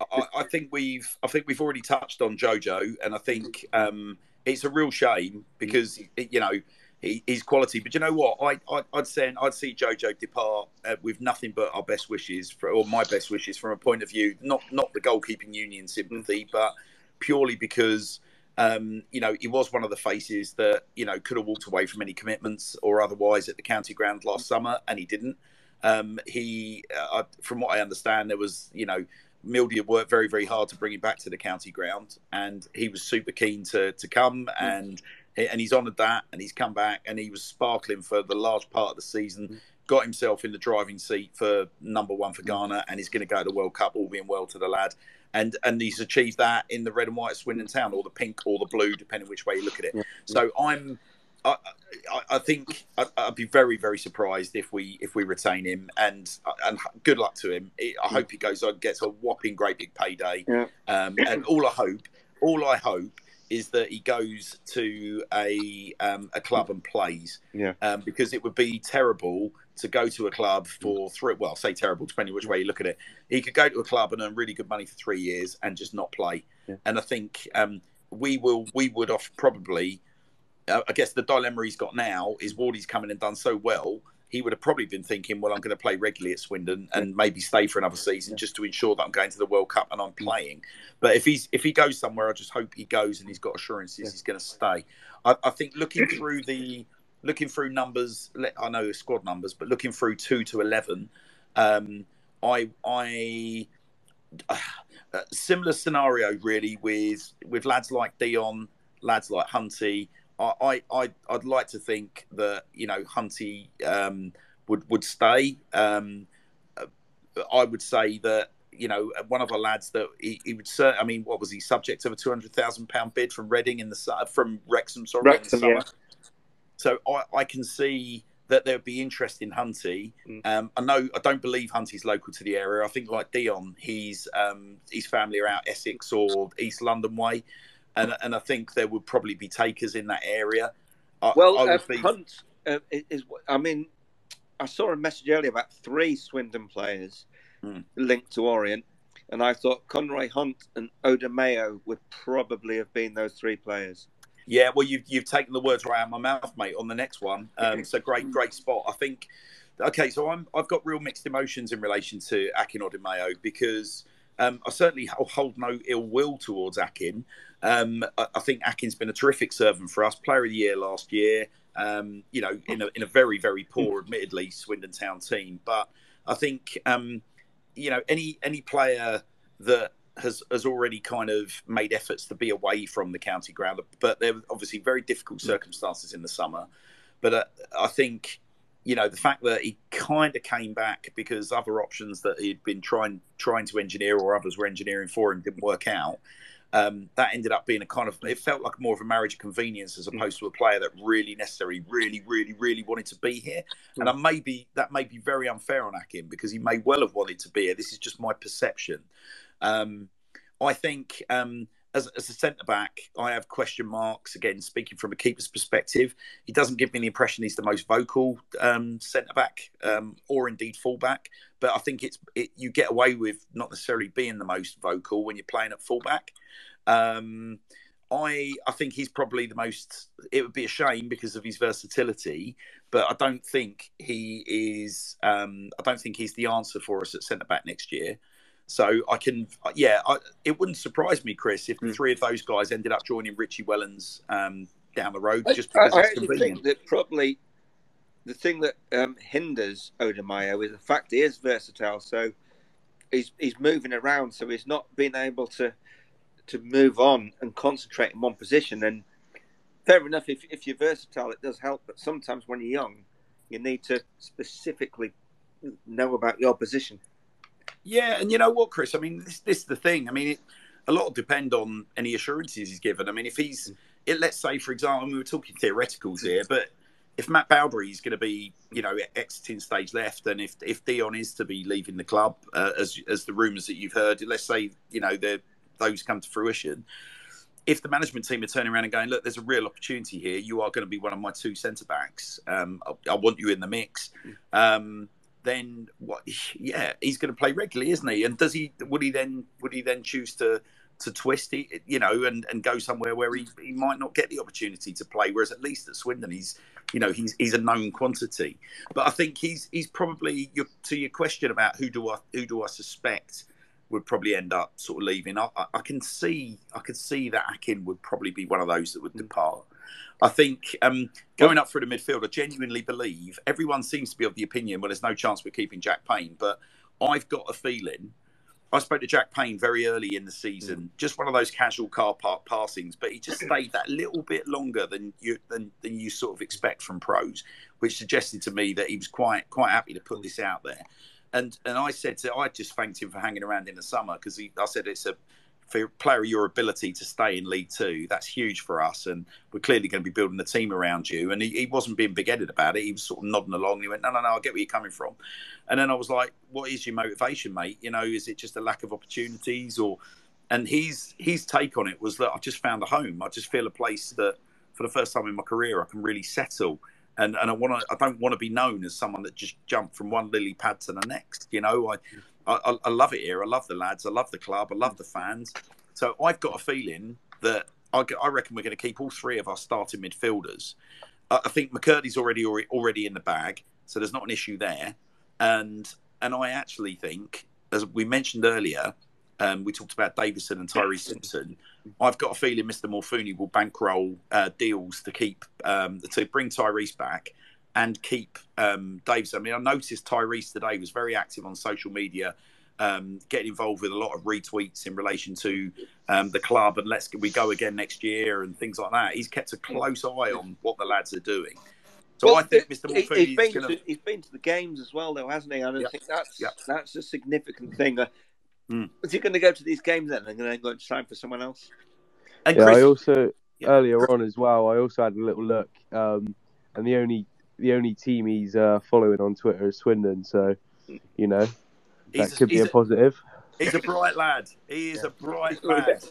I, I, think we've I think we've already touched on Jojo, and I think um, it's a real shame because you know he, he's quality. But you know what? I, I would say I'd see Jojo depart uh, with nothing but our best wishes for, or my best wishes from a point of view, not not the goalkeeping union sympathy, mm. but purely because. Um, you know, he was one of the faces that you know could have walked away from any commitments or otherwise at the county ground last summer, and he didn't. Um, he, uh, from what I understand, there was you know Mildy had worked very, very hard to bring him back to the county ground, and he was super keen to to come, mm. and and he's honoured that, and he's come back, and he was sparkling for the large part of the season. Mm. Got himself in the driving seat for number one for mm. Ghana, and he's going to go to the World Cup, all being well to the lad. And and he's achieved that in the red and white Swindon Town, or the pink or the blue, depending which way you look at it. So I'm I, I, I think I'd, I'd, be very, very surprised if we if we retain him, and and good luck to him. I hope he goes on, gets a whopping great big payday, yeah. um, and all I hope, all I hope is that he goes to a um, a club and plays. Yeah. Um, because it would be terrible to go to a club for three. Well, say terrible, depending which way you look at it. He could go to a club and earn really good money for three years and just not play. Yeah. And I think um, we will. We would off probably. Uh, I guess the dilemma he's got now is Wardy's coming and done so well he would have probably been thinking, well, I'm going to play regularly at Swindon and maybe stay for another season just to ensure that I'm going to the World Cup and I'm playing. But if he's if he goes somewhere, I just hope he goes and he's got assurances he's going to stay. I, I think looking through the looking through numbers, I know squad numbers, but looking through two to eleven, um, I I. Uh, similar scenario really with with lads like Dion, lads like Hunty, I, I I'd like to think that you know Hunty um, would would stay. Um, uh, I would say that you know one of our lads that he, he would say. I mean, what was he subject of a two hundred thousand pound bid from Reading in the from Wrexham? Sorry, Wrexham, yeah. So I, I can see that there would be interest in Hunty. Mm. Um, I know I don't believe Hunty's local to the area. I think like Dion, he's um, his family are out Essex or East London way and and I think there would probably be takers in that area. I, well, I uh, be... Hunt uh, is. I mean, I saw a message earlier about three Swindon players mm. linked to Orient, and I thought Conroy Hunt and Odimayo would probably have been those three players. Yeah, well, you've you've taken the words right out of my mouth, mate. On the next one, um, so great, great spot. I think. Okay, so I'm I've got real mixed emotions in relation to Akin Odimayo because um, I certainly hold no ill will towards Akin. Um, I, I, think Akin's been a terrific servant for us, player of the year last year. Um, you know, in a, in a very very poor, admittedly, Swindon Town team. But I think um, you know any any player that has has already kind of made efforts to be away from the county ground, but there were obviously very difficult circumstances in the summer. But uh, I think you know the fact that he kind of came back because other options that he'd been trying trying to engineer or others were engineering for him didn't work out. Um, that ended up being a kind of it felt like more of a marriage of convenience as opposed to a player that really necessarily really really really wanted to be here. And I maybe that may be very unfair on Akin because he may well have wanted to be here. This is just my perception. Um, I think um, as, as a centre back, I have question marks. Again, speaking from a keeper's perspective, he doesn't give me the impression he's the most vocal um, centre back um, or indeed fullback. But I think it's it, you get away with not necessarily being the most vocal when you're playing at fullback. Um, I I think he's probably the most. It would be a shame because of his versatility, but I don't think he is. Um, I don't think he's the answer for us at centre back next year. So I can, yeah, I, it wouldn't surprise me, Chris, if the hmm. three of those guys ended up joining Richie Wellens um, down the road. Just because I, I think that probably the thing that um, hinders Odimayo is the fact he is versatile. So he's he's moving around, so he's not being able to to move on and concentrate in one position. And fair enough, if if you're versatile, it does help. But sometimes when you're young, you need to specifically know about your position. Yeah, and you know what, Chris? I mean, this, this is the thing. I mean, it, a lot will depend on any assurances he's given. I mean, if he's, it, let's say, for example, we were talking theoreticals here, but if Matt Baudry is going to be, you know, exiting stage left, and if if Dion is to be leaving the club, uh, as as the rumours that you've heard, let's say, you know, those come to fruition. If the management team are turning around and going, look, there's a real opportunity here. You are going to be one of my two centre backs. Um, I, I, want you in the mix. Um, then what? Yeah, he's going to play regularly, isn't he? And does he? Would he then? Would he then choose to? to twist it, you know, and, and go somewhere where he, he might not get the opportunity to play. Whereas at least at Swindon, he's, you know, he's he's a known quantity. But I think he's he's probably your, to your question about who do I who do I suspect would probably end up sort of leaving. I, I, I can see I could see that Akin would probably be one of those that would hmm. depart. I think um, going up through the midfield, I genuinely believe everyone seems to be of the opinion, well, there's no chance we're keeping Jack Payne. But I've got a feeling. I spoke to Jack Payne very early in the season, mm. just one of those casual car park passings, but he just stayed that little bit longer than you than, than you sort of expect from pros, which suggested to me that he was quite quite happy to put this out there. And and I said to I just thanked him for hanging around in the summer because I said it's a for player your ability to stay in League Two, that's huge for us. And we're clearly going to be building a team around you. And he, he wasn't being big headed about it. He was sort of nodding along. He went, No, no, no, I get where you're coming from. And then I was like, What is your motivation, mate? You know, is it just a lack of opportunities or and his his take on it was that I just found a home. I just feel a place that for the first time in my career I can really settle. And, and I want to. I don't want to be known as someone that just jumped from one lily pad to the next. You know, I I, I, love it here. I love the lads. I love the club. I love the fans. So I've got a feeling that I, I reckon we're going to keep all three of our starting midfielders. I, I think McKirdy's already, already already in the bag, so there's not an issue there. And and I actually think, as we mentioned earlier, um, we talked about Davison and Tyreece Simpson. I've got a feeling Mr. Morfuni will bankroll uh, deals to keep um, to bring Tyreece back and keep um, Davis. I mean, I noticed Tyreece today was very active on social media, um, getting involved with a lot of retweets in relation to um, the club and let's we go again next year and things like that. He's kept a close eye on what the lads are doing. So well, I think Mr. Morfuni he's been, gonna... to, he's been to the games as well, though, hasn't he? And I yep. think that's yep. that's a significant thing. Uh, mm. Is he going to go to these games then and then go to sign for someone else? And yeah, Chris... I also yeah. earlier on as well. I also had a little look, um, and the only the only team he's uh, following on Twitter is Swindon. So, you know, that he's could be a, a, positive. He's a bright lad. He is a bright lad.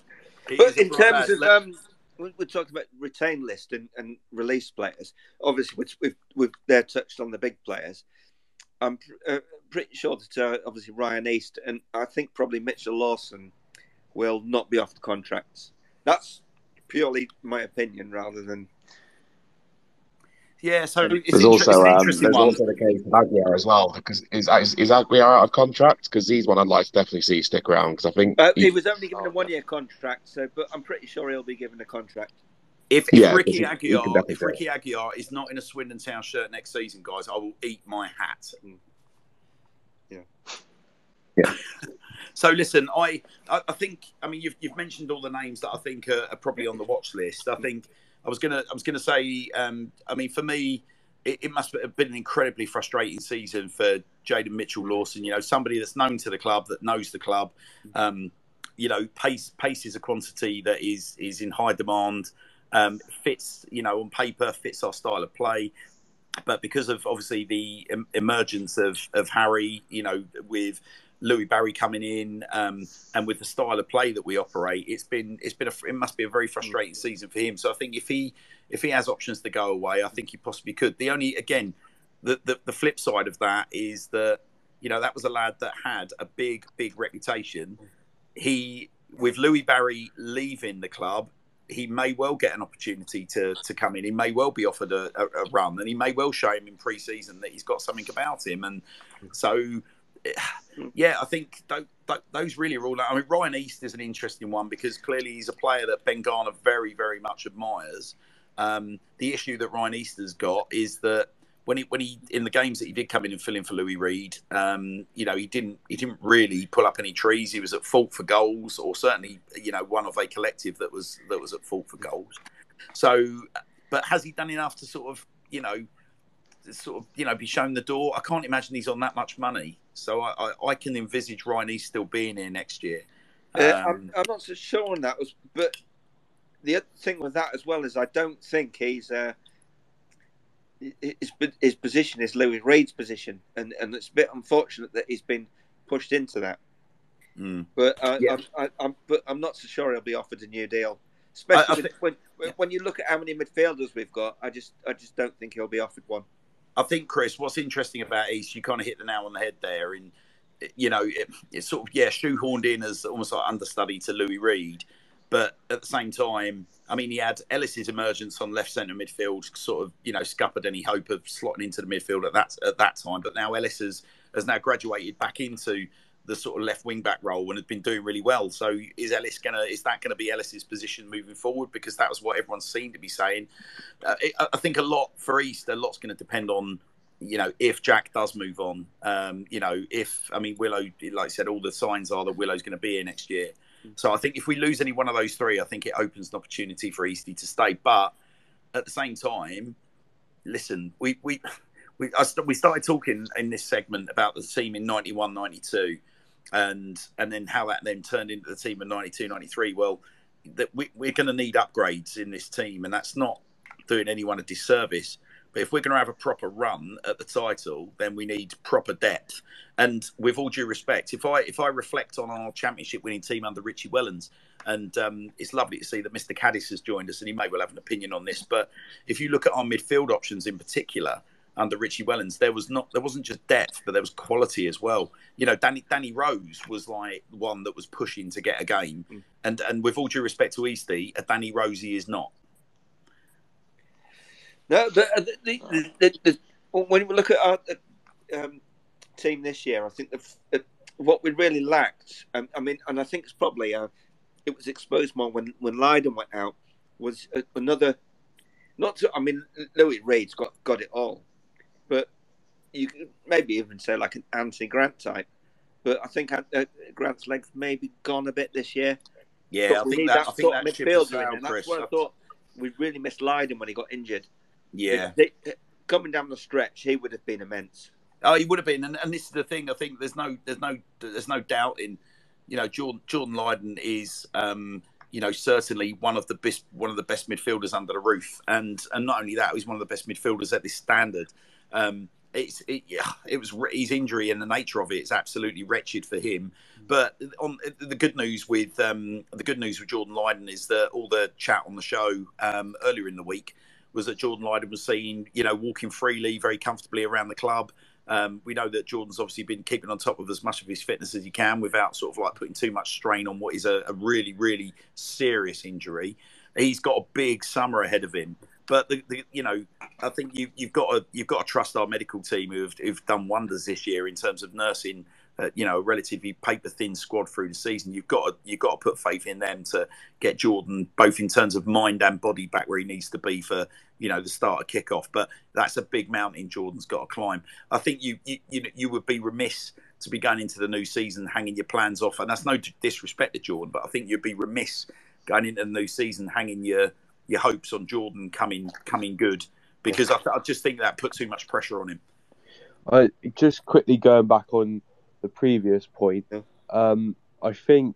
but in terms of um, we talked about retain list and, and release players. Obviously, which we've we've there touched on the big players. I'm uh, pretty sure that uh, obviously Ryan East and I think probably Mitchell Lawson will not be off the contracts. That's purely my opinion rather than yeah, so it's there's also um, there's one. also the case of Aguiar as well because is is, is Aguiar out of contract? Because he's one I'd like to definitely see stick around because I think uh, he, he, was only given a one year contract, so but I'm pretty sure he'll be given a contract. If, if yeah, Ricky Aguiar, if Ricky Aguiar is not in a Swindon Town shirt next season, guys, I will eat my hat. Mm. Yeah. Yeah. so listen, I, I, I think I mean you've you've mentioned all the names that I think are, are probably on the watch list. I think I was gonna I was gonna say, um, I mean, for me, it, it, must have been an incredibly frustrating season for Jayden Mitchell Lawson. You know, somebody that's known to the club, that knows the club. Um, you know, pace pace is a quantity that is is in high demand. Um, fits, you know, on paper fits our style of play, but because of obviously the emergence of of Harry, you know, with Louie Barry coming in, um, and with the style of play that we operate, it's been it's been a it must be a very frustrating mm. season for him. So I think if he if he has options to go away, I think he possibly could. The only again, the the, the flip side of that is that you know that was a lad that had a big big reputation. He with Louie Barry leaving the club, he may well get an opportunity to to come in. He may well be offered a, a, a run, and he may well show him in pre-season that he's got something about him. And so yeah, I think th- th- those really are all. I mean, Ryan East is an interesting one because clearly he's a player that Ben Garner very, very much admires. Um, the issue that Ryan East has got is that when he when he in the games that he did come in and fill in for Louis Reed, um, you know, he didn't he didn't really pull up any trees. He was at fault for goals, or certainly you know one of a collective that was that was at fault for goals. So, but has he done enough to sort of you know sort of you know be shown the door. I can't imagine he's on that much money, so I, I, I can envisage Ryan East still being here next year. Um, uh, I'm, I'm, not so sure on that, was but the other thing with that as well is I don't think he's uh, his his position is Louis Reed's position, and and it's a bit unfortunate that he's been pushed into that. Mm. But uh, yeah. I'm, I, am but I'm not so sure he'll be offered a new deal. Especially I, I when yeah. when you look at how many midfielders we've got, I just I just don't think he'll be offered one. I think, Chris, what's interesting about East, you kind of hit the nail on the head there. In you know, it, it's sort of yeah, shoehorned in as almost like understudy to Louis Reed, but at the same time, I mean, he had Ellis's emergence on left centre midfield, sort of you know scuppered any hope of slotting into the midfield at that at that time. But now Ellis has has now graduated back into the sort of left wing back role and has been doing really well. So is Ellis gonna is that to be Ellis's position moving forward? Because that was what everyone seemed to be saying. Uh, it, I think a lot for East, a lot's going to depend on you know if Jack does move on. Um, you know if I mean Willow, like I said, all the signs are that Willow's going to be here next year. So I think if we lose any one of those three, I think it opens an opportunity for Easty to stay. But at the same time, listen, we we we, we started talking in this segment about the team in 91 92 and and then how that then turned into the team of 92, 93. Well, that we, we're going to need upgrades in this team, and that's not doing anyone a disservice. But if we're going to have a proper run at the title, then we need proper depth. And with all due respect, if I if I reflect on our championship winning team under Richie Wellens, and um, it's lovely to see that Mr. Caddis has joined us, and he may well have an opinion on this. But if you look at our midfield options in particular, under Richie Wellens, there was not there wasn't just depth, but there was quality as well. You know, Danny Danny Rose was like one that was pushing to get a game, mm. and and with all due respect to Eastie, a Danny Rosie is not. No, but uh, the, the, the, when we look at our um, team this year, I think the, what we really lacked, um, I mean, and I think it's probably uh, it was exposed more when when Lyden went out was another. Not to, I mean, Louis Reed's got got it all, but you could maybe even say like an Anthony Grant type. But I think uh, Grant's legs maybe gone a bit this year. Yeah, I think that, that I think that midfielder, that's what I thought we really missed Lyden when he got injured. Yeah, coming down the stretch, he would have been immense. Oh, he would have been, and, and this is the thing. I think there's no, there's no, there's no doubt in, you know, Jordan, Jordan Lyden is, um, you know, certainly one of the best, one of the best midfielders under the roof, and and not only that, he's one of the best midfielders at this standard. Um, it's it, yeah, it was his injury and the nature of it is absolutely wretched for him. But on the good news with um, the good news with Jordan Lyden is that all the chat on the show um, earlier in the week was that Jordan Lyden was seen, you know, walking freely, very comfortably around the club. Um, we know that Jordan's obviously been keeping on top of as much of his fitness as he can without sort of like putting too much strain on what is a, a really, really serious injury. He's got a big summer ahead of him. But the, the, you know, I think you, have got to you've got to trust our medical team who've, who've done wonders this year in terms of nursing uh, you know, a relatively paper thin squad through the season. You've got to you've got to put faith in them to get Jordan both in terms of mind and body back where he needs to be for you know the start of kickoff. But that's a big mountain Jordan's got to climb. I think you you you, you would be remiss to be going into the new season hanging your plans off, and that's no disrespect to Jordan, but I think you'd be remiss going into the new season hanging your your hopes on Jordan coming coming good because I, I just think that put too much pressure on him. I just quickly going back on the previous point, um, I think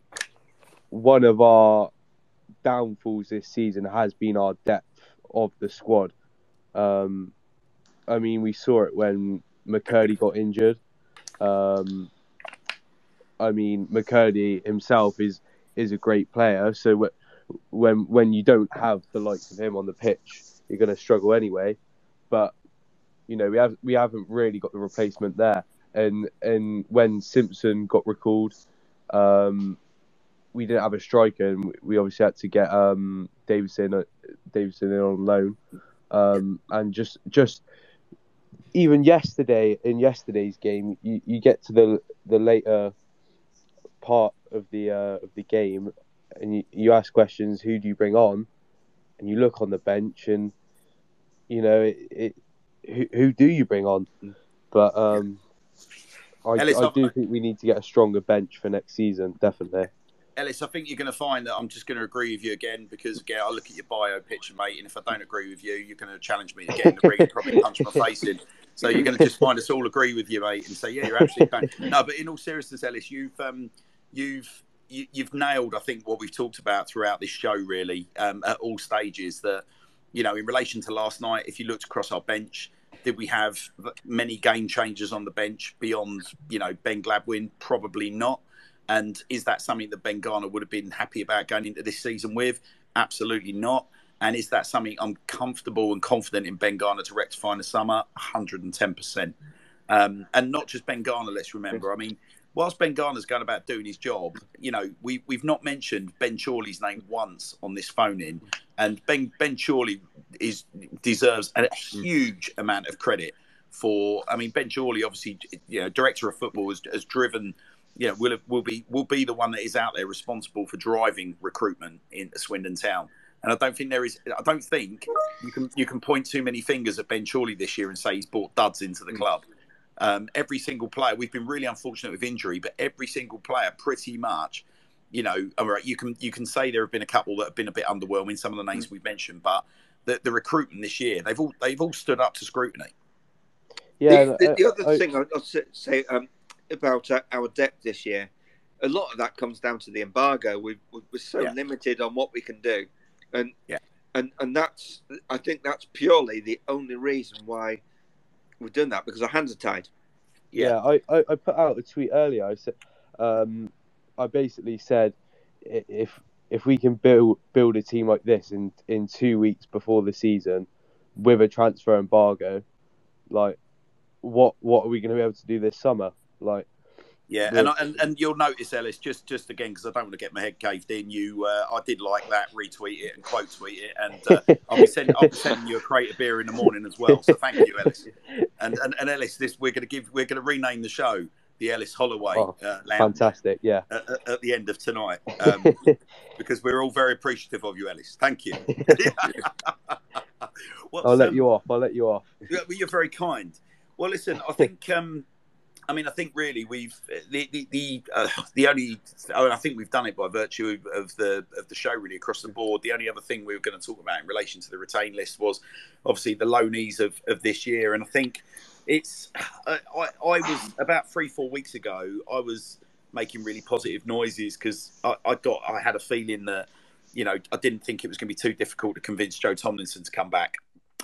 one of our downfalls this season has been our depth of the squad. Um, I mean, we saw it when McKirdy got injured. Um, I mean, McKirdy himself is is a great player. So when when you don't have the likes of him on the pitch, you're going to struggle anyway. But you know, we have we haven't really got the replacement there and and when Simpson got recalled, um, we didn't have a striker, and we obviously had to get um, Davison uh, Davison in on loan, um, and just just even yesterday in yesterday's game, you, you get to the the later part of the uh, of the game, and you, you ask questions: Who do you bring on? And you look on the bench, and you know it, it who, who do you bring on? But um, I, Ellis, I do think we need to get a stronger bench for next season, definitely. Ellis, I think you're going to find that I'm just going to agree with you again because again, I look at your bio picture, mate, and if I don't agree with you, you're going to challenge me again to ring probably punch my face in. So you're going to just find us all agree with you, mate, and say, yeah, you're absolutely fine. No, but in all seriousness, Ellis, you've um, you've you, have nailed, I think, what we've talked about throughout this show, really, um, at all stages. That you know, in relation to last night, if you looked across our bench, did we have many game changers on the bench beyond, you know, Ben Gladwin? Probably not. And is that something that Ben Garner would have been happy about going into this season with? Absolutely not. And is that something I'm comfortable and confident in Ben Garner to rectify in the summer? 110%. Um, and not just Ben Garner, let's remember. I mean, whilst Ben Garner's going about doing his job, you know, we we've not mentioned Ben Chorley's name once on this phone in, and Ben Ben Chorley is deserves a huge amount of credit for. I mean, Ben Chorley, obviously, you know, director of football, has, has driven. You know, will will be will be the one that is out there responsible for driving recruitment in Swindon Town. And I don't think there is. I don't think you can you can point too many fingers at Ben Chorley this year and say he's brought duds into the club. Um, every single player, we've been really unfortunate with injury, but every single player, pretty much, you know, you can you can say there have been a couple that have been a bit underwhelming. Some of the names mm. we've mentioned, but the, the recruitment this year, they've all they've all stood up to scrutiny. Yeah. The, the, the other I, thing I'll say um, about uh, our depth this year a lot of that comes down to the embargo. We, we're so yeah. limited on what we can do, and yeah, and and that's I think that's purely the only reason why we've done that because our hands are tied. Yeah, yeah I, I, I put out a tweet earlier. I said, um, I basically said if if we can build build a team like this in in two weeks before the season with a transfer embargo, like what what are we going to be able to do this summer? Like yeah, and, and and you'll notice, Ellis, just just again because I don't want to get my head caved in. You, uh, I did like that, retweet it and quote tweet it, and uh, I'll be sending I'll be sending you a crate of beer in the morning as well. So thank you, Ellis. And and, and Ellis, this we're going to give we're going to rename the show the Ellis Holloway oh, uh, Fantastic, yeah. At, at, the end of tonight, um, because we're all very appreciative of you, Ellis. Thank you. I'll um, let you off. I'll let you off. You're very kind. Well, listen, I think um, I mean, I think really we've the the the, uh, the only I think we've done it by virtue of the of the show really across the board. The only other thing we were going to talk about in relation to the retain list was obviously the loanees of of this year, and I think it's uh, I I was about three four weeks ago I was making really positive noises because I, I got I had a feeling that you know I didn't think it was going to be too difficult to convince Joe Tomlinson to come back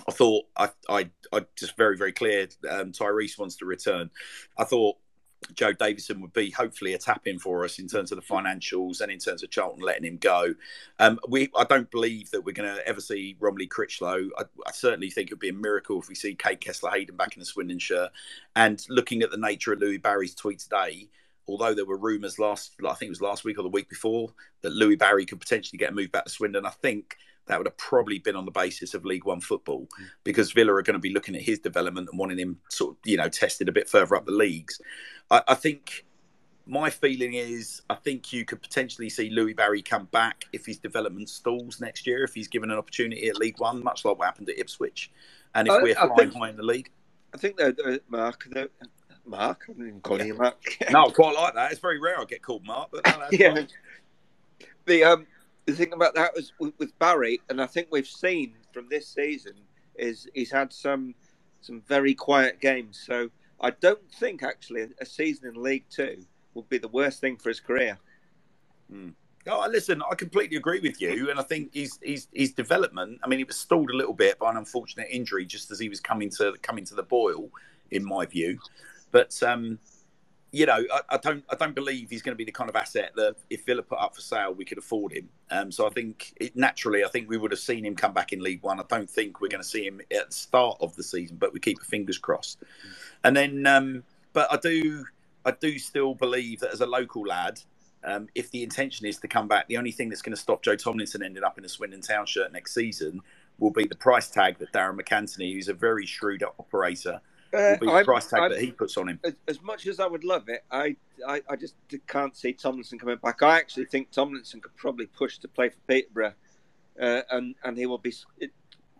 I thought I, I, I just very, very clear. Um, Tyreece wants to return. I thought Josh Davison would be hopefully a tap in for us in terms of the financials and in terms of Charlton letting him go. Um, we I don't believe that we're going to ever see Romoney Crichlow. I, I, certainly think it would be a miracle if we see Kaine Kesler-Hayden back in the Swindon shirt. And looking at the nature of Louie Barry's tweet today, although there were rumours last, I think it was last week or the week before, that Louie Barry could potentially get a move back to Swindon. I think that would have probably been on the basis of League One football mm. because Villa are going to be looking at his development and wanting him sort of, you know, tested a bit further up the leagues. I, I think my feeling is I think you could potentially see Louie Barry come back if his development stalls next year, if he's given an opportunity at League One, much like what happened at Ipswich. And if I, we're flying think, high in the league. I think that uh, Mark, that, Mark, I'm even calling yeah. you Mark. no, I quite like that. It's very rare I get called Mark, but no, yeah. Fine. The um, the thing about that was with, with Barry, and I think we've seen from this season is he's had some some very quiet games. So I don't think actually a season in League Two would be the worst thing for his career. Mm. Oh, listen, I completely agree with you, and I think his his his development. I mean, he was stalled a little bit by an unfortunate injury just as he was coming to coming to the boil, in my view. But um, you know, I, I, don't I don't believe he's going to be the kind of asset that if Villa put up for sale, we could afford him. Um, so I think it, naturally, I think we would have seen him come back in League One. I don't think we're going to see him at the start of the season, but we keep our fingers crossed. And then, um, but I do I do still believe that as a local lad, um, if the intention is to come back, the only thing that's going to stop Joe Tomlinson ending up in a Swindon Town shirt next season will be the price tag that Darragh MacAnthony, who's a very shrewd operator, uh, will be the price tag I'm, that he puts on him. As, as, much as I would love it, I, I, I just can't see Tomlinson coming back. I actually think Tomlinson could probably push to play for Peterborough, uh, and and he will be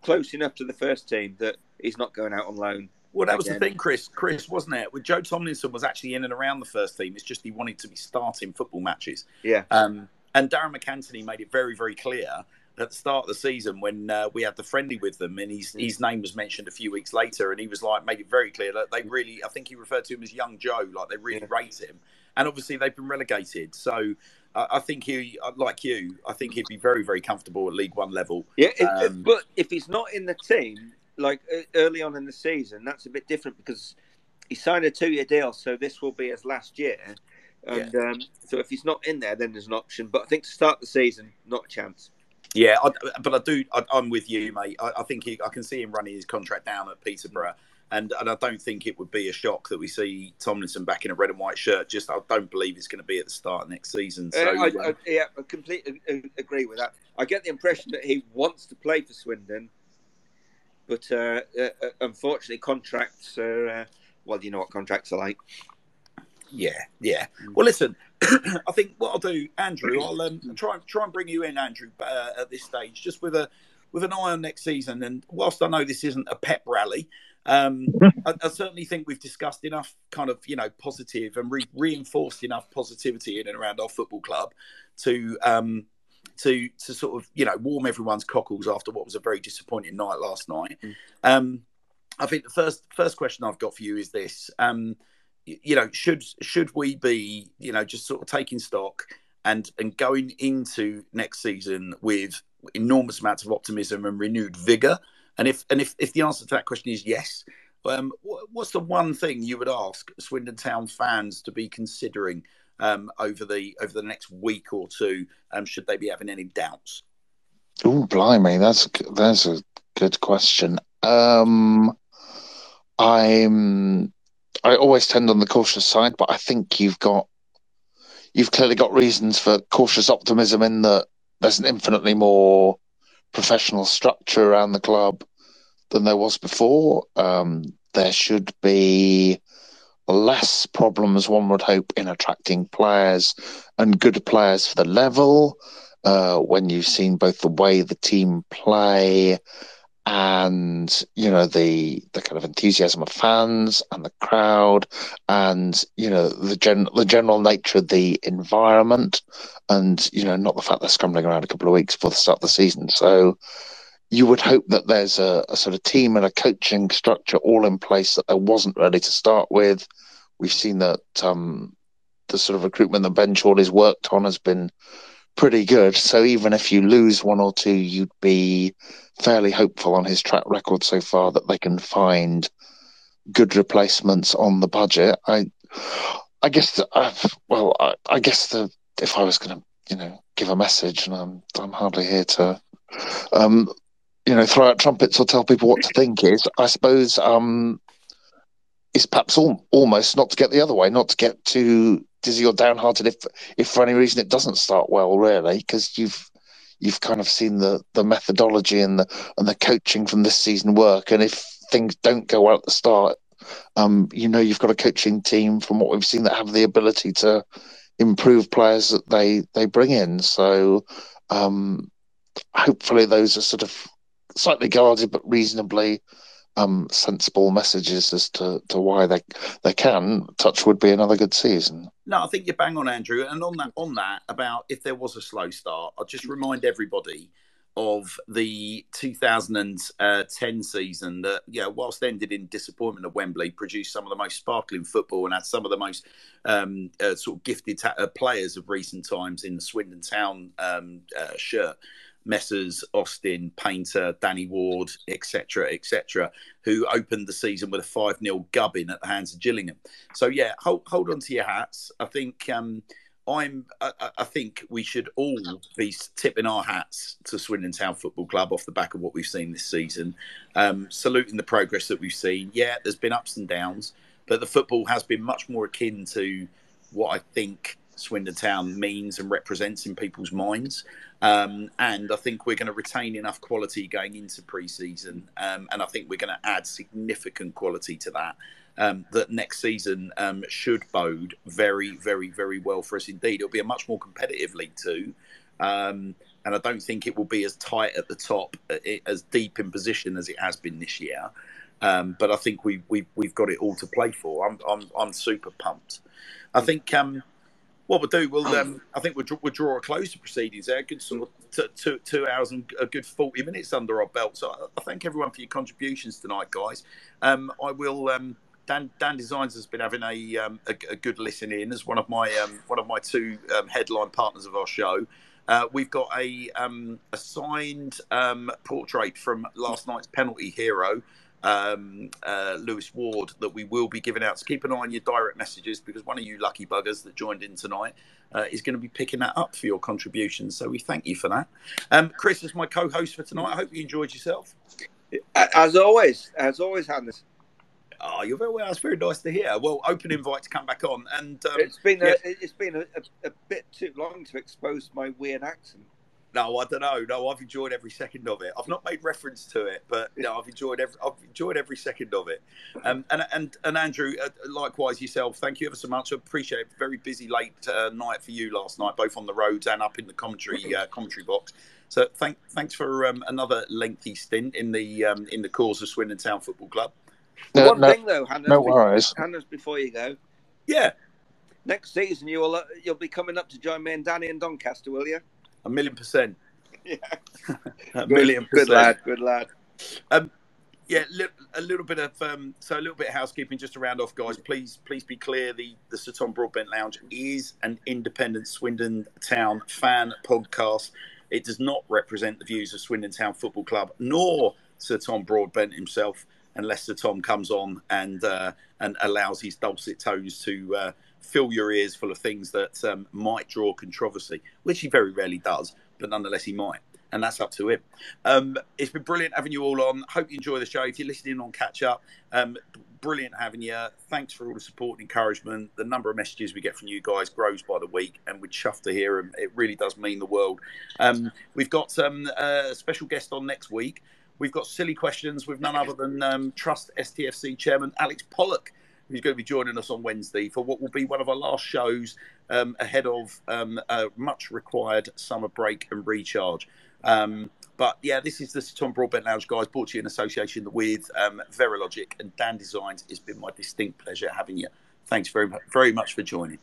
close enough to the first team that he's not going out on loan. Well, that was the thing, Chris. Chris, wasn't it? With Joe Tomlinson was actually in and around the first team. It's just he wanted to be starting football matches. Yeah. Um, and Darragh MacAnthony made it very, very clear at the start of the season when uh, we had the friendly with them, and his his name was mentioned a few weeks later, and he was like made it very clear that they really, I think he referred to him as young Joe, like they really yeah. rate him, and obviously they've been relegated, so. Uh, I think he, uh, like you, I think he'd be very, very comfortable at League One level. Yeah, um, but if he's not in the team, like early on in the season, that's a bit different because he signed a two-year deal, so this will be his last year. And yeah. um, so if he's not in there, then there's an option. But I think to start the season, not a chance. Yeah, I, but I do. I, am with you, mate. I, I think he, I can see him running his contract down at Peterborough, and and I don't think it would be a shock that we see Tomlinson back in a red and white shirt. Just I don't believe he's going to be at the start of next season. So uh, I, yeah, I completely agree with that. I get the impression that he wants to play for Swindon, but uh, uh, unfortunately, contracts are uh, well, you know what contracts are like. Yeah, yeah. Mm. Well, listen, I think what I'll do, Andrew, I'll um, try try and bring you in, Andrew, uh, at this stage, just with a with an eye on next season. And whilst I know this isn't a pep rally, um, I, I, certainly think we've discussed enough kind of you know positive and re- reinforced enough positivity in and around our football club to um, to to sort of you know warm everyone's cockles after what was a very disappointing night last night. Mm. Um, I think the first first question I've got for you is this. Um, you know, should should we be, you know, just sort of taking stock and and going into next season with enormous amounts of optimism and renewed vigor? And if and if, if the answer to that question is yes, um, what's the one thing you would ask Swindon Town fans to be considering um, over the over the next week or two? Um, should they be having any doubts? Oh, blimey, that's that's a good question. Um, I'm I always tend on the cautious side, but I think you've got you've clearly got reasons for cautious optimism in that there's an infinitely more professional structure around the club than there was before. Um, there should be less problems, one would hope, in attracting players and good players for the level. Uh, when you've seen both the way the team play and you know the the kind of enthusiasm of fans and the crowd and you know the gen the general nature of the environment and you know not the fact they're scrambling around a couple of weeks before the start of the season. So you would hope that there's a, a sort of team and a coaching structure all in place that there wasn't ready to start with. We've seen that um, the sort of recruitment that Ben Chorley's worked on has been pretty good. So even if you lose one or two, you'd be fairly hopeful on his track record so far that they can find good replacements on the budget. I, I guess, the, uh, well, I, I, guess the if I was going to, you know, give a message, and I'm I'm hardly here to, um, you know, throw out trumpets or tell people what to think is, I suppose, um, is perhaps all, almost not to get the other way, not to get too dizzy or downhearted if if for any reason it doesn't start well, really, because you've you've kind of seen the the methodology and the and the coaching from this season work, and if things don't go well at the start, um, you know you've got a coaching team from what we've seen that have the ability to improve players that they they bring in. So um, hopefully those are sort of slightly guarded but reasonably um, sensible messages as to, to why they they can. Touch would be another good season. No, I think you're bang on, Andrew. And on that on that about if there was a slow start, I'll just remind everybody of the 2010 season that, yeah, whilst ended in disappointment at Wembley, produced some of the most sparkling football and had some of the most um, uh, sort of gifted ta- uh, players of recent times in the Swindon Town um, uh, shirt. Messrs. Austin, Paynter, Danny Ward, etc., etc., who opened the season with a 5 0 gubbing at the hands of Gillingham. So, yeah, hold, hold on to your hats. I think. Um, I'm. I, I, think we should all be tipping our hats to Swindon Town Football Club off the back of what we've seen this season, um, saluting the progress that we've seen. Yeah, there's been ups and downs, but the football has been much more akin to what I think Swindon Town means and represents in people's minds. Um, and I think we're going to retain enough quality going into pre-season, um, and I think we're going to add significant quality to that. Um, that next season um, should bode very, very, very well for us indeed. It'll be a much more competitive League too, um, and I don't think it will be as tight at the top, uh, as deep in position as it has been this year. Um, but I think we, we, we've got it all to play for. I'm, I'm, I'm super pumped. I think um, what we'll do, we'll um, I think we'll, we'll draw a close to proceedings there. Good sort of two, two hours and a good forty minutes under our belt. So I, I thank everyone for your contributions tonight, guys. Um, I will. Um, Dan, Dan Designs has been having a, um, a, a, good listen in as one of my um, one of my two um, headline partners of our show. Uh, we've got a um, a signed um, portrait from last night's penalty hero, um, uh, Lewis Ward that we will be giving out. So keep an eye on your direct messages because one of you lucky buggers that joined in tonight uh, is going to be picking that up for your contributions. So we thank you for that. Um, Chris is my co-host for tonight. I hope you enjoyed yourself. As always, as always, Hannah. Oh, you're very well. That's very nice to hear. Well, open invite to come back on, and um, it's been yeah. a, it's been a, a, a bit too long to expose my weird accent. No, I don't know. No, I've enjoyed every second of it. I've not made reference to it, but you know, I've enjoyed every I've enjoyed every second of it. Um, and and and Andrew, uh, likewise yourself. Thank you ever so much. I appreciate it. Very busy late uh, night for you last night, both on the roads and up in the commentary uh, commentary box. So thank thanks for um, another lengthy stint in the um, in the cause of Swindon Town Football Club. No, One no, thing though, Hannah, no worries. Hannah, before you go, yeah. Next season, you will uh, you'll be coming up to join me and Danny in Doncaster, will you? A million percent. yeah. a million percent. Good lad. Good lad. Um, Yeah, a little bit of um, so a little bit of housekeeping just to round off, guys. Please, please be clear: the the Sir Tom Broadbent Lounge is an independent Swindon Town fan podcast. It does not represent the views of Swindon Town Football Club, nor Sir Tom Broadbent himself, unless Sir Tom comes on and uh, and allows his dulcet tones to uh, fill your ears full of things that um, might draw controversy, which he very rarely does, but nonetheless he might and that's up to him. Um, it's been brilliant having you all on. Hope you enjoy the show. If you're listening on catch up, um, brilliant having you. Thanks for all the support and encouragement. The number of messages we get from you guys grows by the week, and we're chuffed to hear them. It really does mean the world. Um, we've got um, a special guest on next week. We've got silly questions with none other than um, Trust STFC chairman Alex Pollock who's going to be joining us on Wednesday for what will be one of our last shows um, ahead of um, a much required summer break and recharge. Um, but yeah, this is the Tom Broadbent Lounge, guys, brought to you in association with um, Verilogic and Dan Designs. It's been my distinct pleasure having you. Thanks very, very much for joining.